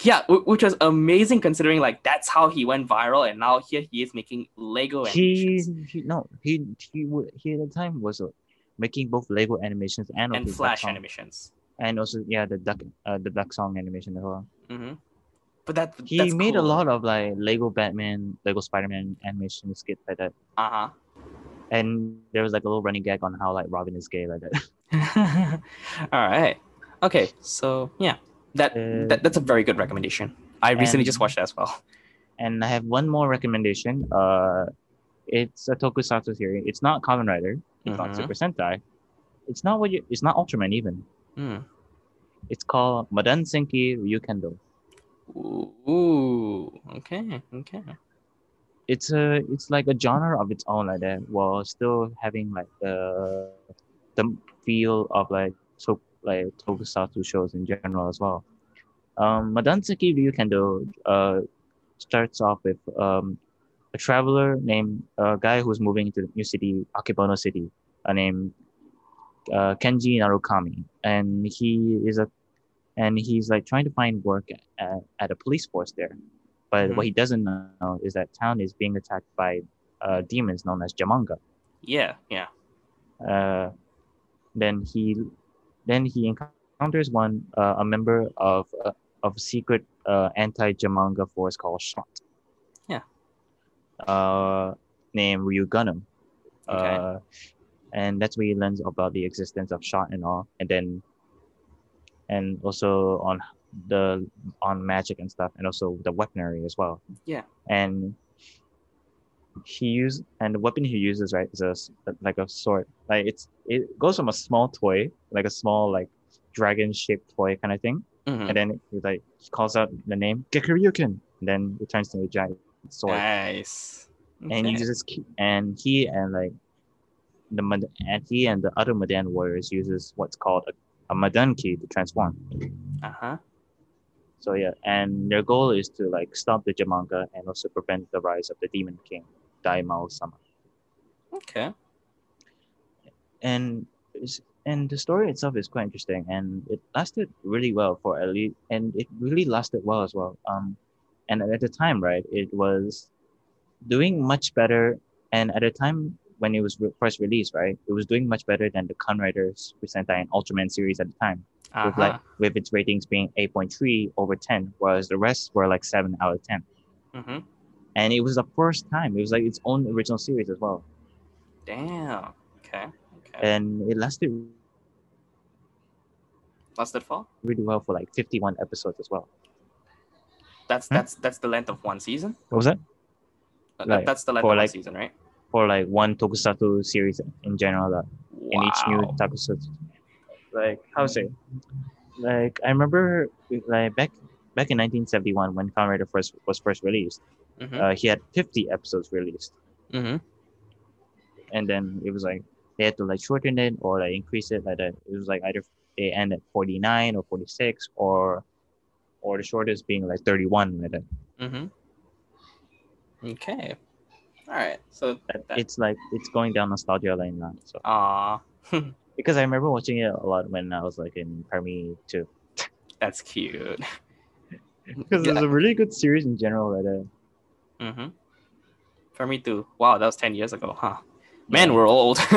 Yeah, wh- which was amazing considering like that's how he went viral, and now here he is making Lego He, animations he no he he he at the time was uh, making both Lego animations and, and Flash animations. And also yeah the duck uh, the duck song animation as well. hmm But that He that's made a lot of like Lego Batman, Lego Spider Man animation skits like that. Uh huh. And there was like a little running gag on how like Robin is gay like that. All right. Okay. So yeah, that, Uh, that that's a very good recommendation. I recently just watched that as well. And I have one more recommendation. Uh, it's a tokusatsu series. It's not Kamen Rider. It's not Mhm. Super Sentai. It's not what you. It's not Ultraman even. Mm. It's called Madan Senki Ryukendo. Ooh. Okay. Okay. It's a. It's like a genre of its own like that, while still having like the the feel of like so like tokusatsu shows in general as well. Um, Madan Senki Ryukendo uh starts off with um a traveler named a guy who's moving to the new city, Akebono City, uh, named uh, Kenji Narukami, and he is a, and he's like trying to find work at, at a police force there, but Mhm. what he doesn't know is that town is being attacked by uh, demons known as Jamanga. Yeah. Yeah. Uh, then he, then he encounters one uh, a member of uh, of a secret uh, anti Jamanga force called Shot. Yeah. Uh, named Ryugunoh. Okay. Uh, and that's where he learns about the existence of shot and all, and then, and also on the on magic and stuff, and also the weaponry as well. Yeah. And he use and the weapon he uses right is a like a sword. Like it's it goes from a small toy, like a small like dragon shaped toy kind of thing, Mhm. and then he like he calls out the name Gekiryuken, and then it turns into a giant sword Nice. and Okay. uses and he and like the and he and the other Madan warriors uses what's called a, a Madan key to transform. Uh huh. So yeah, and their goal is to like stop the Jamanga and also prevent the rise of the Demon King, Daimao Sama. Okay. And and the story itself is quite interesting, and it lasted really well for at least, and it really lasted well as well. Um, and at the time, right, it was doing much better, and at the time, when it was re- first released, right, it was doing much better than the Kamen Sentai and Ultraman series at the time, with Uh-huh. like with its ratings being 8.3 over 10, whereas the rest were like 7 out of 10. hmm And it was the first time. It was like its own original series as well, Damn. Okay. Okay. and it lasted Lasted for really well for like 51 episodes as well. That's Hmm? that's that's the length of one season. What was that? Uh, Like, that's the length of one like- season, right? For like one tokusatsu series in general, uh, in each new tokusatsu. Like how say? Like I remember, like back back in 1971 when Kamen Rider first was first released, Mhm. uh, he had 50 episodes released, Mhm. and then it was like they had to like shorten it or like increase it like that. It was like either they end at 49 or 46 or or the shortest being like 31 like that. Mhm. Okay. All right. So That- That- it's like it's going down nostalgia lane now. So ah, because I remember watching it a lot when I was like in primary too. that's cute. Because it's a really good series in general. That. Mm-hmm. For me too. Wow, that was ten years ago, huh? Man, Yeah. we're old.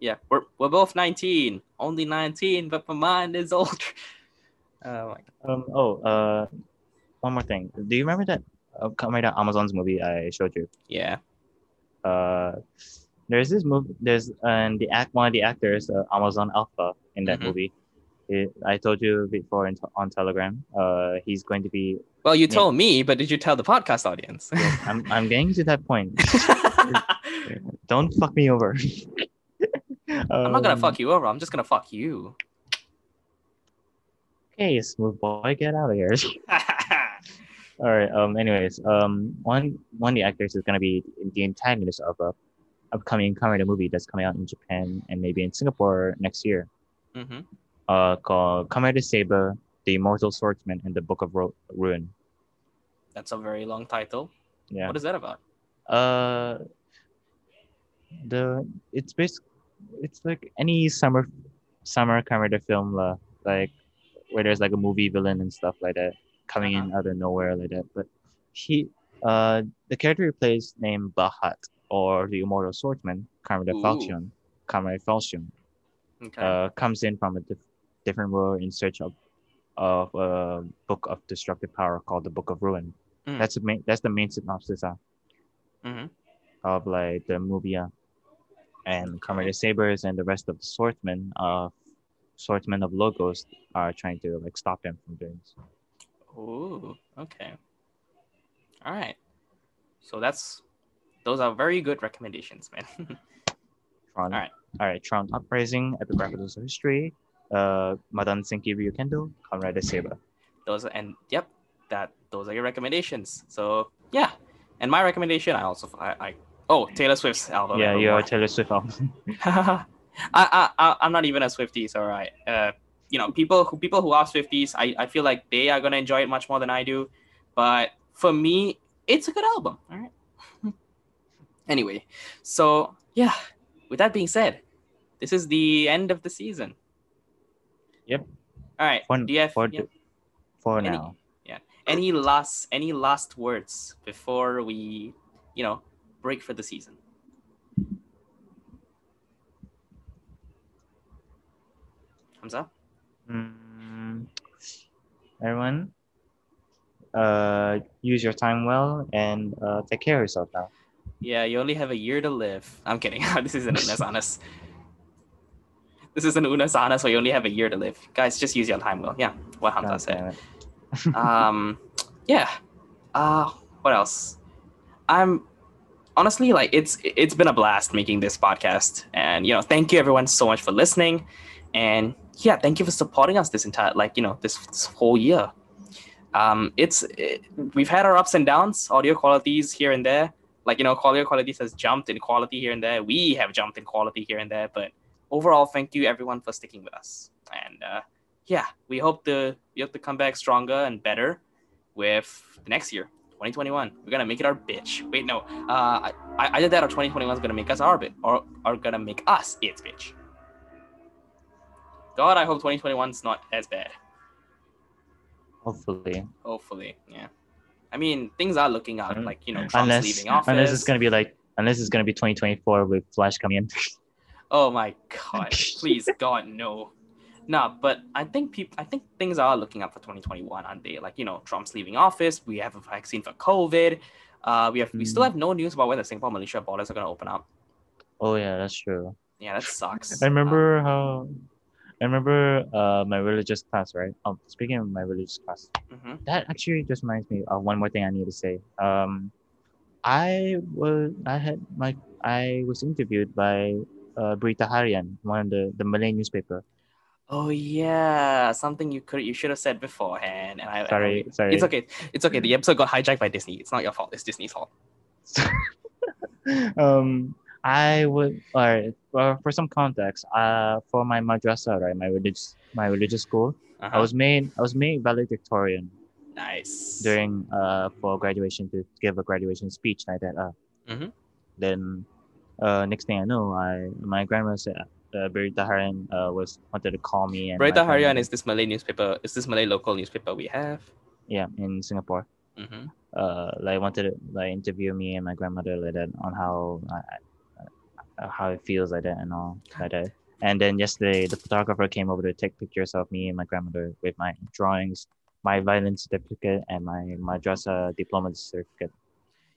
yeah, we're we're both nineteen. Only nineteen, but my mind is old. Oh my Um. Oh. Uh. One more thing. Do you remember that uh, Kamen Rider Amazon's movie I showed you? Yeah. Uh. There's this movie. There's and the act one of the actors, uh, Amazon Alpha, in that Mhm. movie. It, I told you before in, on Telegram. Uh, he's going to be. Well, you told me, but did you tell the podcast audience? I'm I'm getting to that point. Don't fuck me over. I'm not gonna fuck you over. I'm just gonna fuck you. Okay, smooth boy, get out of here. All right. Um. Anyways, um, one one of the actors is gonna be the antagonist of a upcoming Rider movie that's coming out in Japan and maybe in Singapore next year. hmm Uh, called Kamen Saber, the Immortal Swordsman, and the Book of Ru- Ruin. That's a very long title. Yeah. What is that about? Uh, the it's basic. It's like any summer summer Kamen film, uh, like where there's like a movie villain and stuff like that coming in out of nowhere like that. But he, uh, the character he plays named Bahat or the Immortal Swordsman, Kamen Falchion, Kamen Falchion, Okay. uh, comes in from a dif- different world in search of of a book of destructive power called the Book of Ruin. Mm. That's the main. That's the main synopsis. Uh, hmm of like the movie uh, and Kamen Sabers and the rest of the swordsmen of swordsmen of logos are trying to like stop him from doing this. Ooh. Okay. All right. So that's those are very good recommendations, man. Tron. Alright. All right. Tron Uprising, Epic Rap Battles of History, uh, Madan Senki Ryukendo, Rider Saber. those are, and yep, that those are your recommendations. So yeah, and my recommendation, I also I, I oh Taylor Swift's album. yeah, you're a Taylor Swift album. I, I, I, I'm not even a Swiftie, so right. Uh, you know, people who people who are Swifties, I, I feel like they are gonna enjoy it much more than I do. But for me, it's a good album. All right. anyway, so yeah. With that being said, this is the end of the season. Yep. All right. For, Do you have for, yeah, for Any- now. any last any last words before we, you know, break for the season? Hamza? Mm, everyone, uh, use your time well and uh, take care of yourself now. Yeah, you only have a year to live. I'm kidding. this isn't Unas Honest. This isn't Unas Honest, so you only have a year to live. Guys, just use your time well. Yeah, what Hamza said. um yeah uh what else i'm honestly like it's it's been a blast making this podcast and you know thank you everyone so much for listening and yeah thank you for supporting us this entire like you know this, this whole year um it's it, we've had our ups and downs audio qualities here and there like you know audio qualities has jumped in quality here and there we have jumped in quality here and there but overall thank you everyone for sticking with us and uh yeah, we hope to we hope to come back stronger and better with the next year, 2021. We're gonna make it our bitch. Wait, no, uh, I, I did that. Or 2021 is gonna make us our bit, or are gonna make us its bitch. God, I hope 2021 is not as bad. Hopefully, Hopefully, yeah. I mean, things are looking up. Mm. Like you know, Trump's unless leaving office. unless it's gonna be like unless it's gonna be 2024 with Flash coming in. Oh my god! Please, God, no. Nah, but I think people. I think things are looking up for 2021, aren't they? Like you know, Trump's leaving office. We have a vaccine for COVID. Uh, we have we still Mm. have no news about when the Singapore Malaysia borders are gonna open up. oh yeah, that's true. Yeah, that sucks. I remember how. I remember uh, my religious class, right? Um, speaking of my religious class, hmm that actually just reminds me of one more thing I need to say. Um, I was I had my I was interviewed by uh, Berita Harian, one of the the Malay newspaper. Oh yeah, something you could you should have said beforehand. And I Sorry, I- sorry. It's okay. It's okay. The episode got hijacked by Disney. It's not your fault. It's Disney's fault. um, I would, or for, for some context, uh, for my madrasa, right, my religious, my religious school, I Uh-huh. was made, I was made valedictorian nice. during, uh, for graduation to give a graduation speech like that. Uh, Mhm. then, uh, next thing I know, I my grandma said, uh, Berita Harian, uh, was wanted to call me and Berita Harian is this Malay newspaper. Is this Malay local newspaper we have? yeah in Singapore. hmm uh, like wanted to like interview me and my grandmother like that on how I, uh, Uh, how it feels like that and all like that. And then yesterday, the photographer came over to take pictures of me and my grandmother with my drawings, my violin certificate, and my madrasa uh, diploma certificate,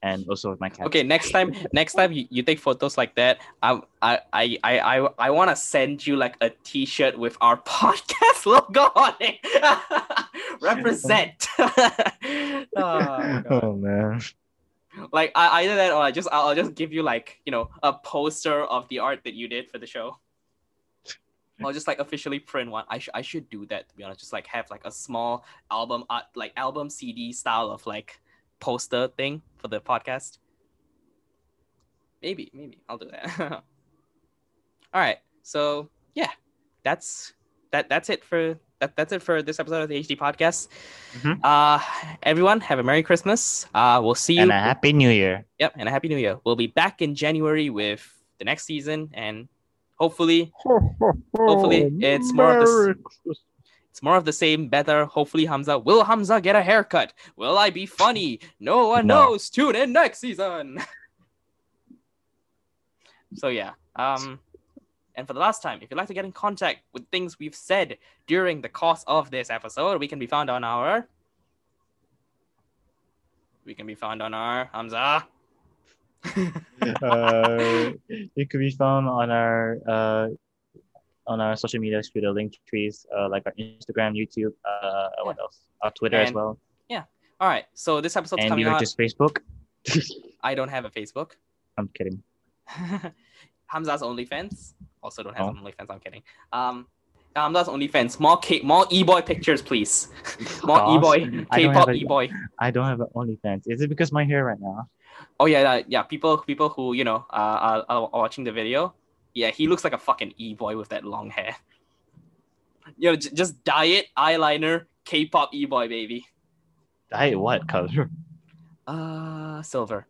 and also with my cat. Okay, next time, next time you, you take photos like that, I I I I I, I want to send you like a T-shirt with our podcast logo on it. Represent. oh, Oh man. Like I, either that or I just I'll, I'll just give you like you know a poster of the art that you did for the show. I'll just like officially print one. I should I should do that to be honest. Just like have like a small album art like album CD style of like poster thing for the podcast. Maybe maybe I'll do that. All right. So yeah, that's that that's it for that, that's it for this episode of the HD podcast. Mhm. Uh everyone have a Merry Christmas. Uh we'll see you And a happy new year. Yep, and a happy new year. We'll be back in January with the next season, and hopefully Hopefully it's more of the s- it's more of the same, better. Hopefully Hamza will Hamza get a haircut? Will I be funny? No one No. knows. Tune in next season. so yeah, um, and for the last time, if you'd like to get in contact with things we've said during the course of this episode, we can be found on our. We can be found on our Hamza. uh, it could be found on our uh, on our social media through the link trees, uh, like our Instagram, YouTube, uh, what else? Our Twitter as well. Yeah. All right, so this episode's and coming you out. just Facebook. I don't have a Facebook. I'm kidding. Hamza's OnlyFans. Also don't have Oh. an OnlyFans. I'm kidding. Um, Hamza's OnlyFans. More K, more e-boy pictures, please. more Gosh, e-boy, I don't have K-pop e-boy. I don't have an OnlyFans. Is it because my hair right now? Oh yeah, yeah, yeah. People, people who you know uh, are, are watching the video. Yeah, he looks like a fucking e-boy with that long hair. You know, j- just diet eyeliner, K-pop e-boy, baby. Dye what color? Uh, silver.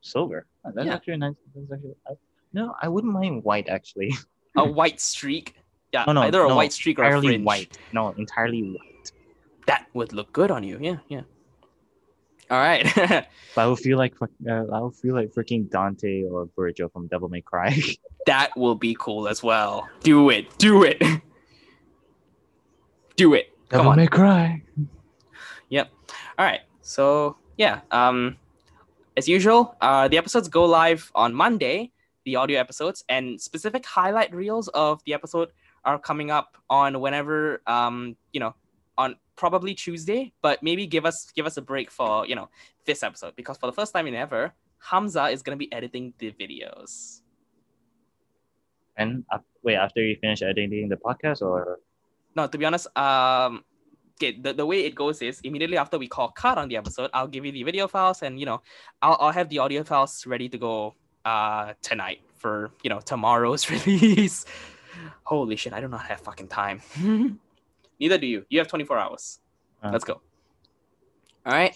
Silver. Oh, that's Yeah. actually nice. That's actually, I, no, I wouldn't mind white actually. A white streak. Yeah, No, no, either a no, white streak or a entirely fringe. white. No, entirely white. That would look good on you. Yeah, yeah. All right. But I would feel like uh, I would feel like freaking Dante or Virgil from Devil May Cry. that will be cool as well. Do it. Do it. Do it. Come Devil on. May Cry. Yep. All right. So yeah. Um, as usual, uh, the episodes go live on Monday. The audio episodes and specific highlight reels of the episode are coming up on whenever um you know on probably Tuesday, but maybe give us give us a break for you know this episode because for the first time in ever, Hamza is gonna be editing the videos. And uh, wait, after you finish editing the podcast, or No, to be honest, um, okay, the, the way it goes is immediately after we call cut on the episode, I'll give you the video files and you know, I'll, I'll have the audio files ready to go uh tonight for you know tomorrow's release. Holy shit, I do not have fucking time. Neither do you. You have 24 hours. Uh. Let's go. All right,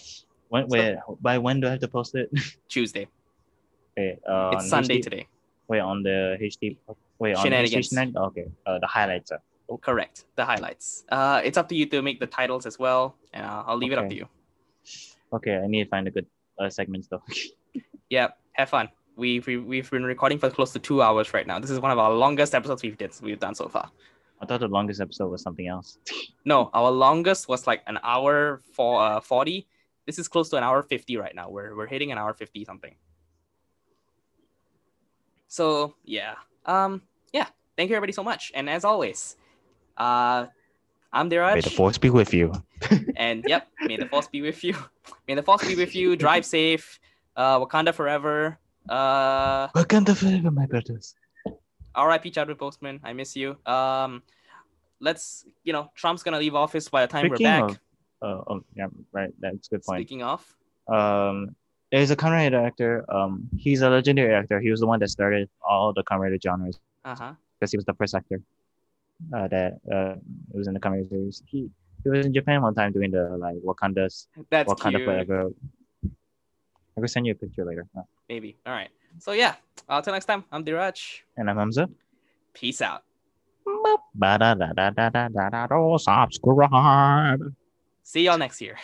when? Wait, by when do I have to post it? Tuesday. okay, uh, it's Sunday HD today. Wait, on the HD. Wait, on Shenanigans. HD Okay, uh, the highlights. Uh, Correct. The highlights. Uh, it's up to you to make the titles as well, and uh, I'll leave it up to you. okay, I need to find a good uh, segments though. Yep. have fun. We've we, we've been recording for close to two hours right now. This is one of our longest episodes we've did we've done so far. I thought the longest episode was something else. No, our longest was like an hour for uh, 40. This is close to an hour 50 right now. We're we're hitting an hour 50 something. So yeah. Um yeah. Thank you everybody so much. And as always, uh I'm Dheeraj. May the force be with you. And yep, may the force be with you. May the force be with you. Drive safe. Uh Wakanda forever. Uh Welcome to forever, my brothers. R.I.P. Chadwick Boseman. I miss you. Um let's you know, Trump's gonna leave office by the time Speaking we're back. of, oh, oh, yeah, right. That's a good point. Speaking of. Um, there's a Rider actor. Um, he's a legendary actor. He was the one that started all the Rider genres Uh-huh. because he was the first actor uh, that uh, was in the Rider series. He he was in Japan one time doing the like Wakanda's That's Wakanda cute. Forever. I will send you a picture later. Uh, Maybe. All right. So yeah. Uh, Until next time, I'm Dheeraj. And I'm Hamza. Peace out. Subscribe. See y'all next year.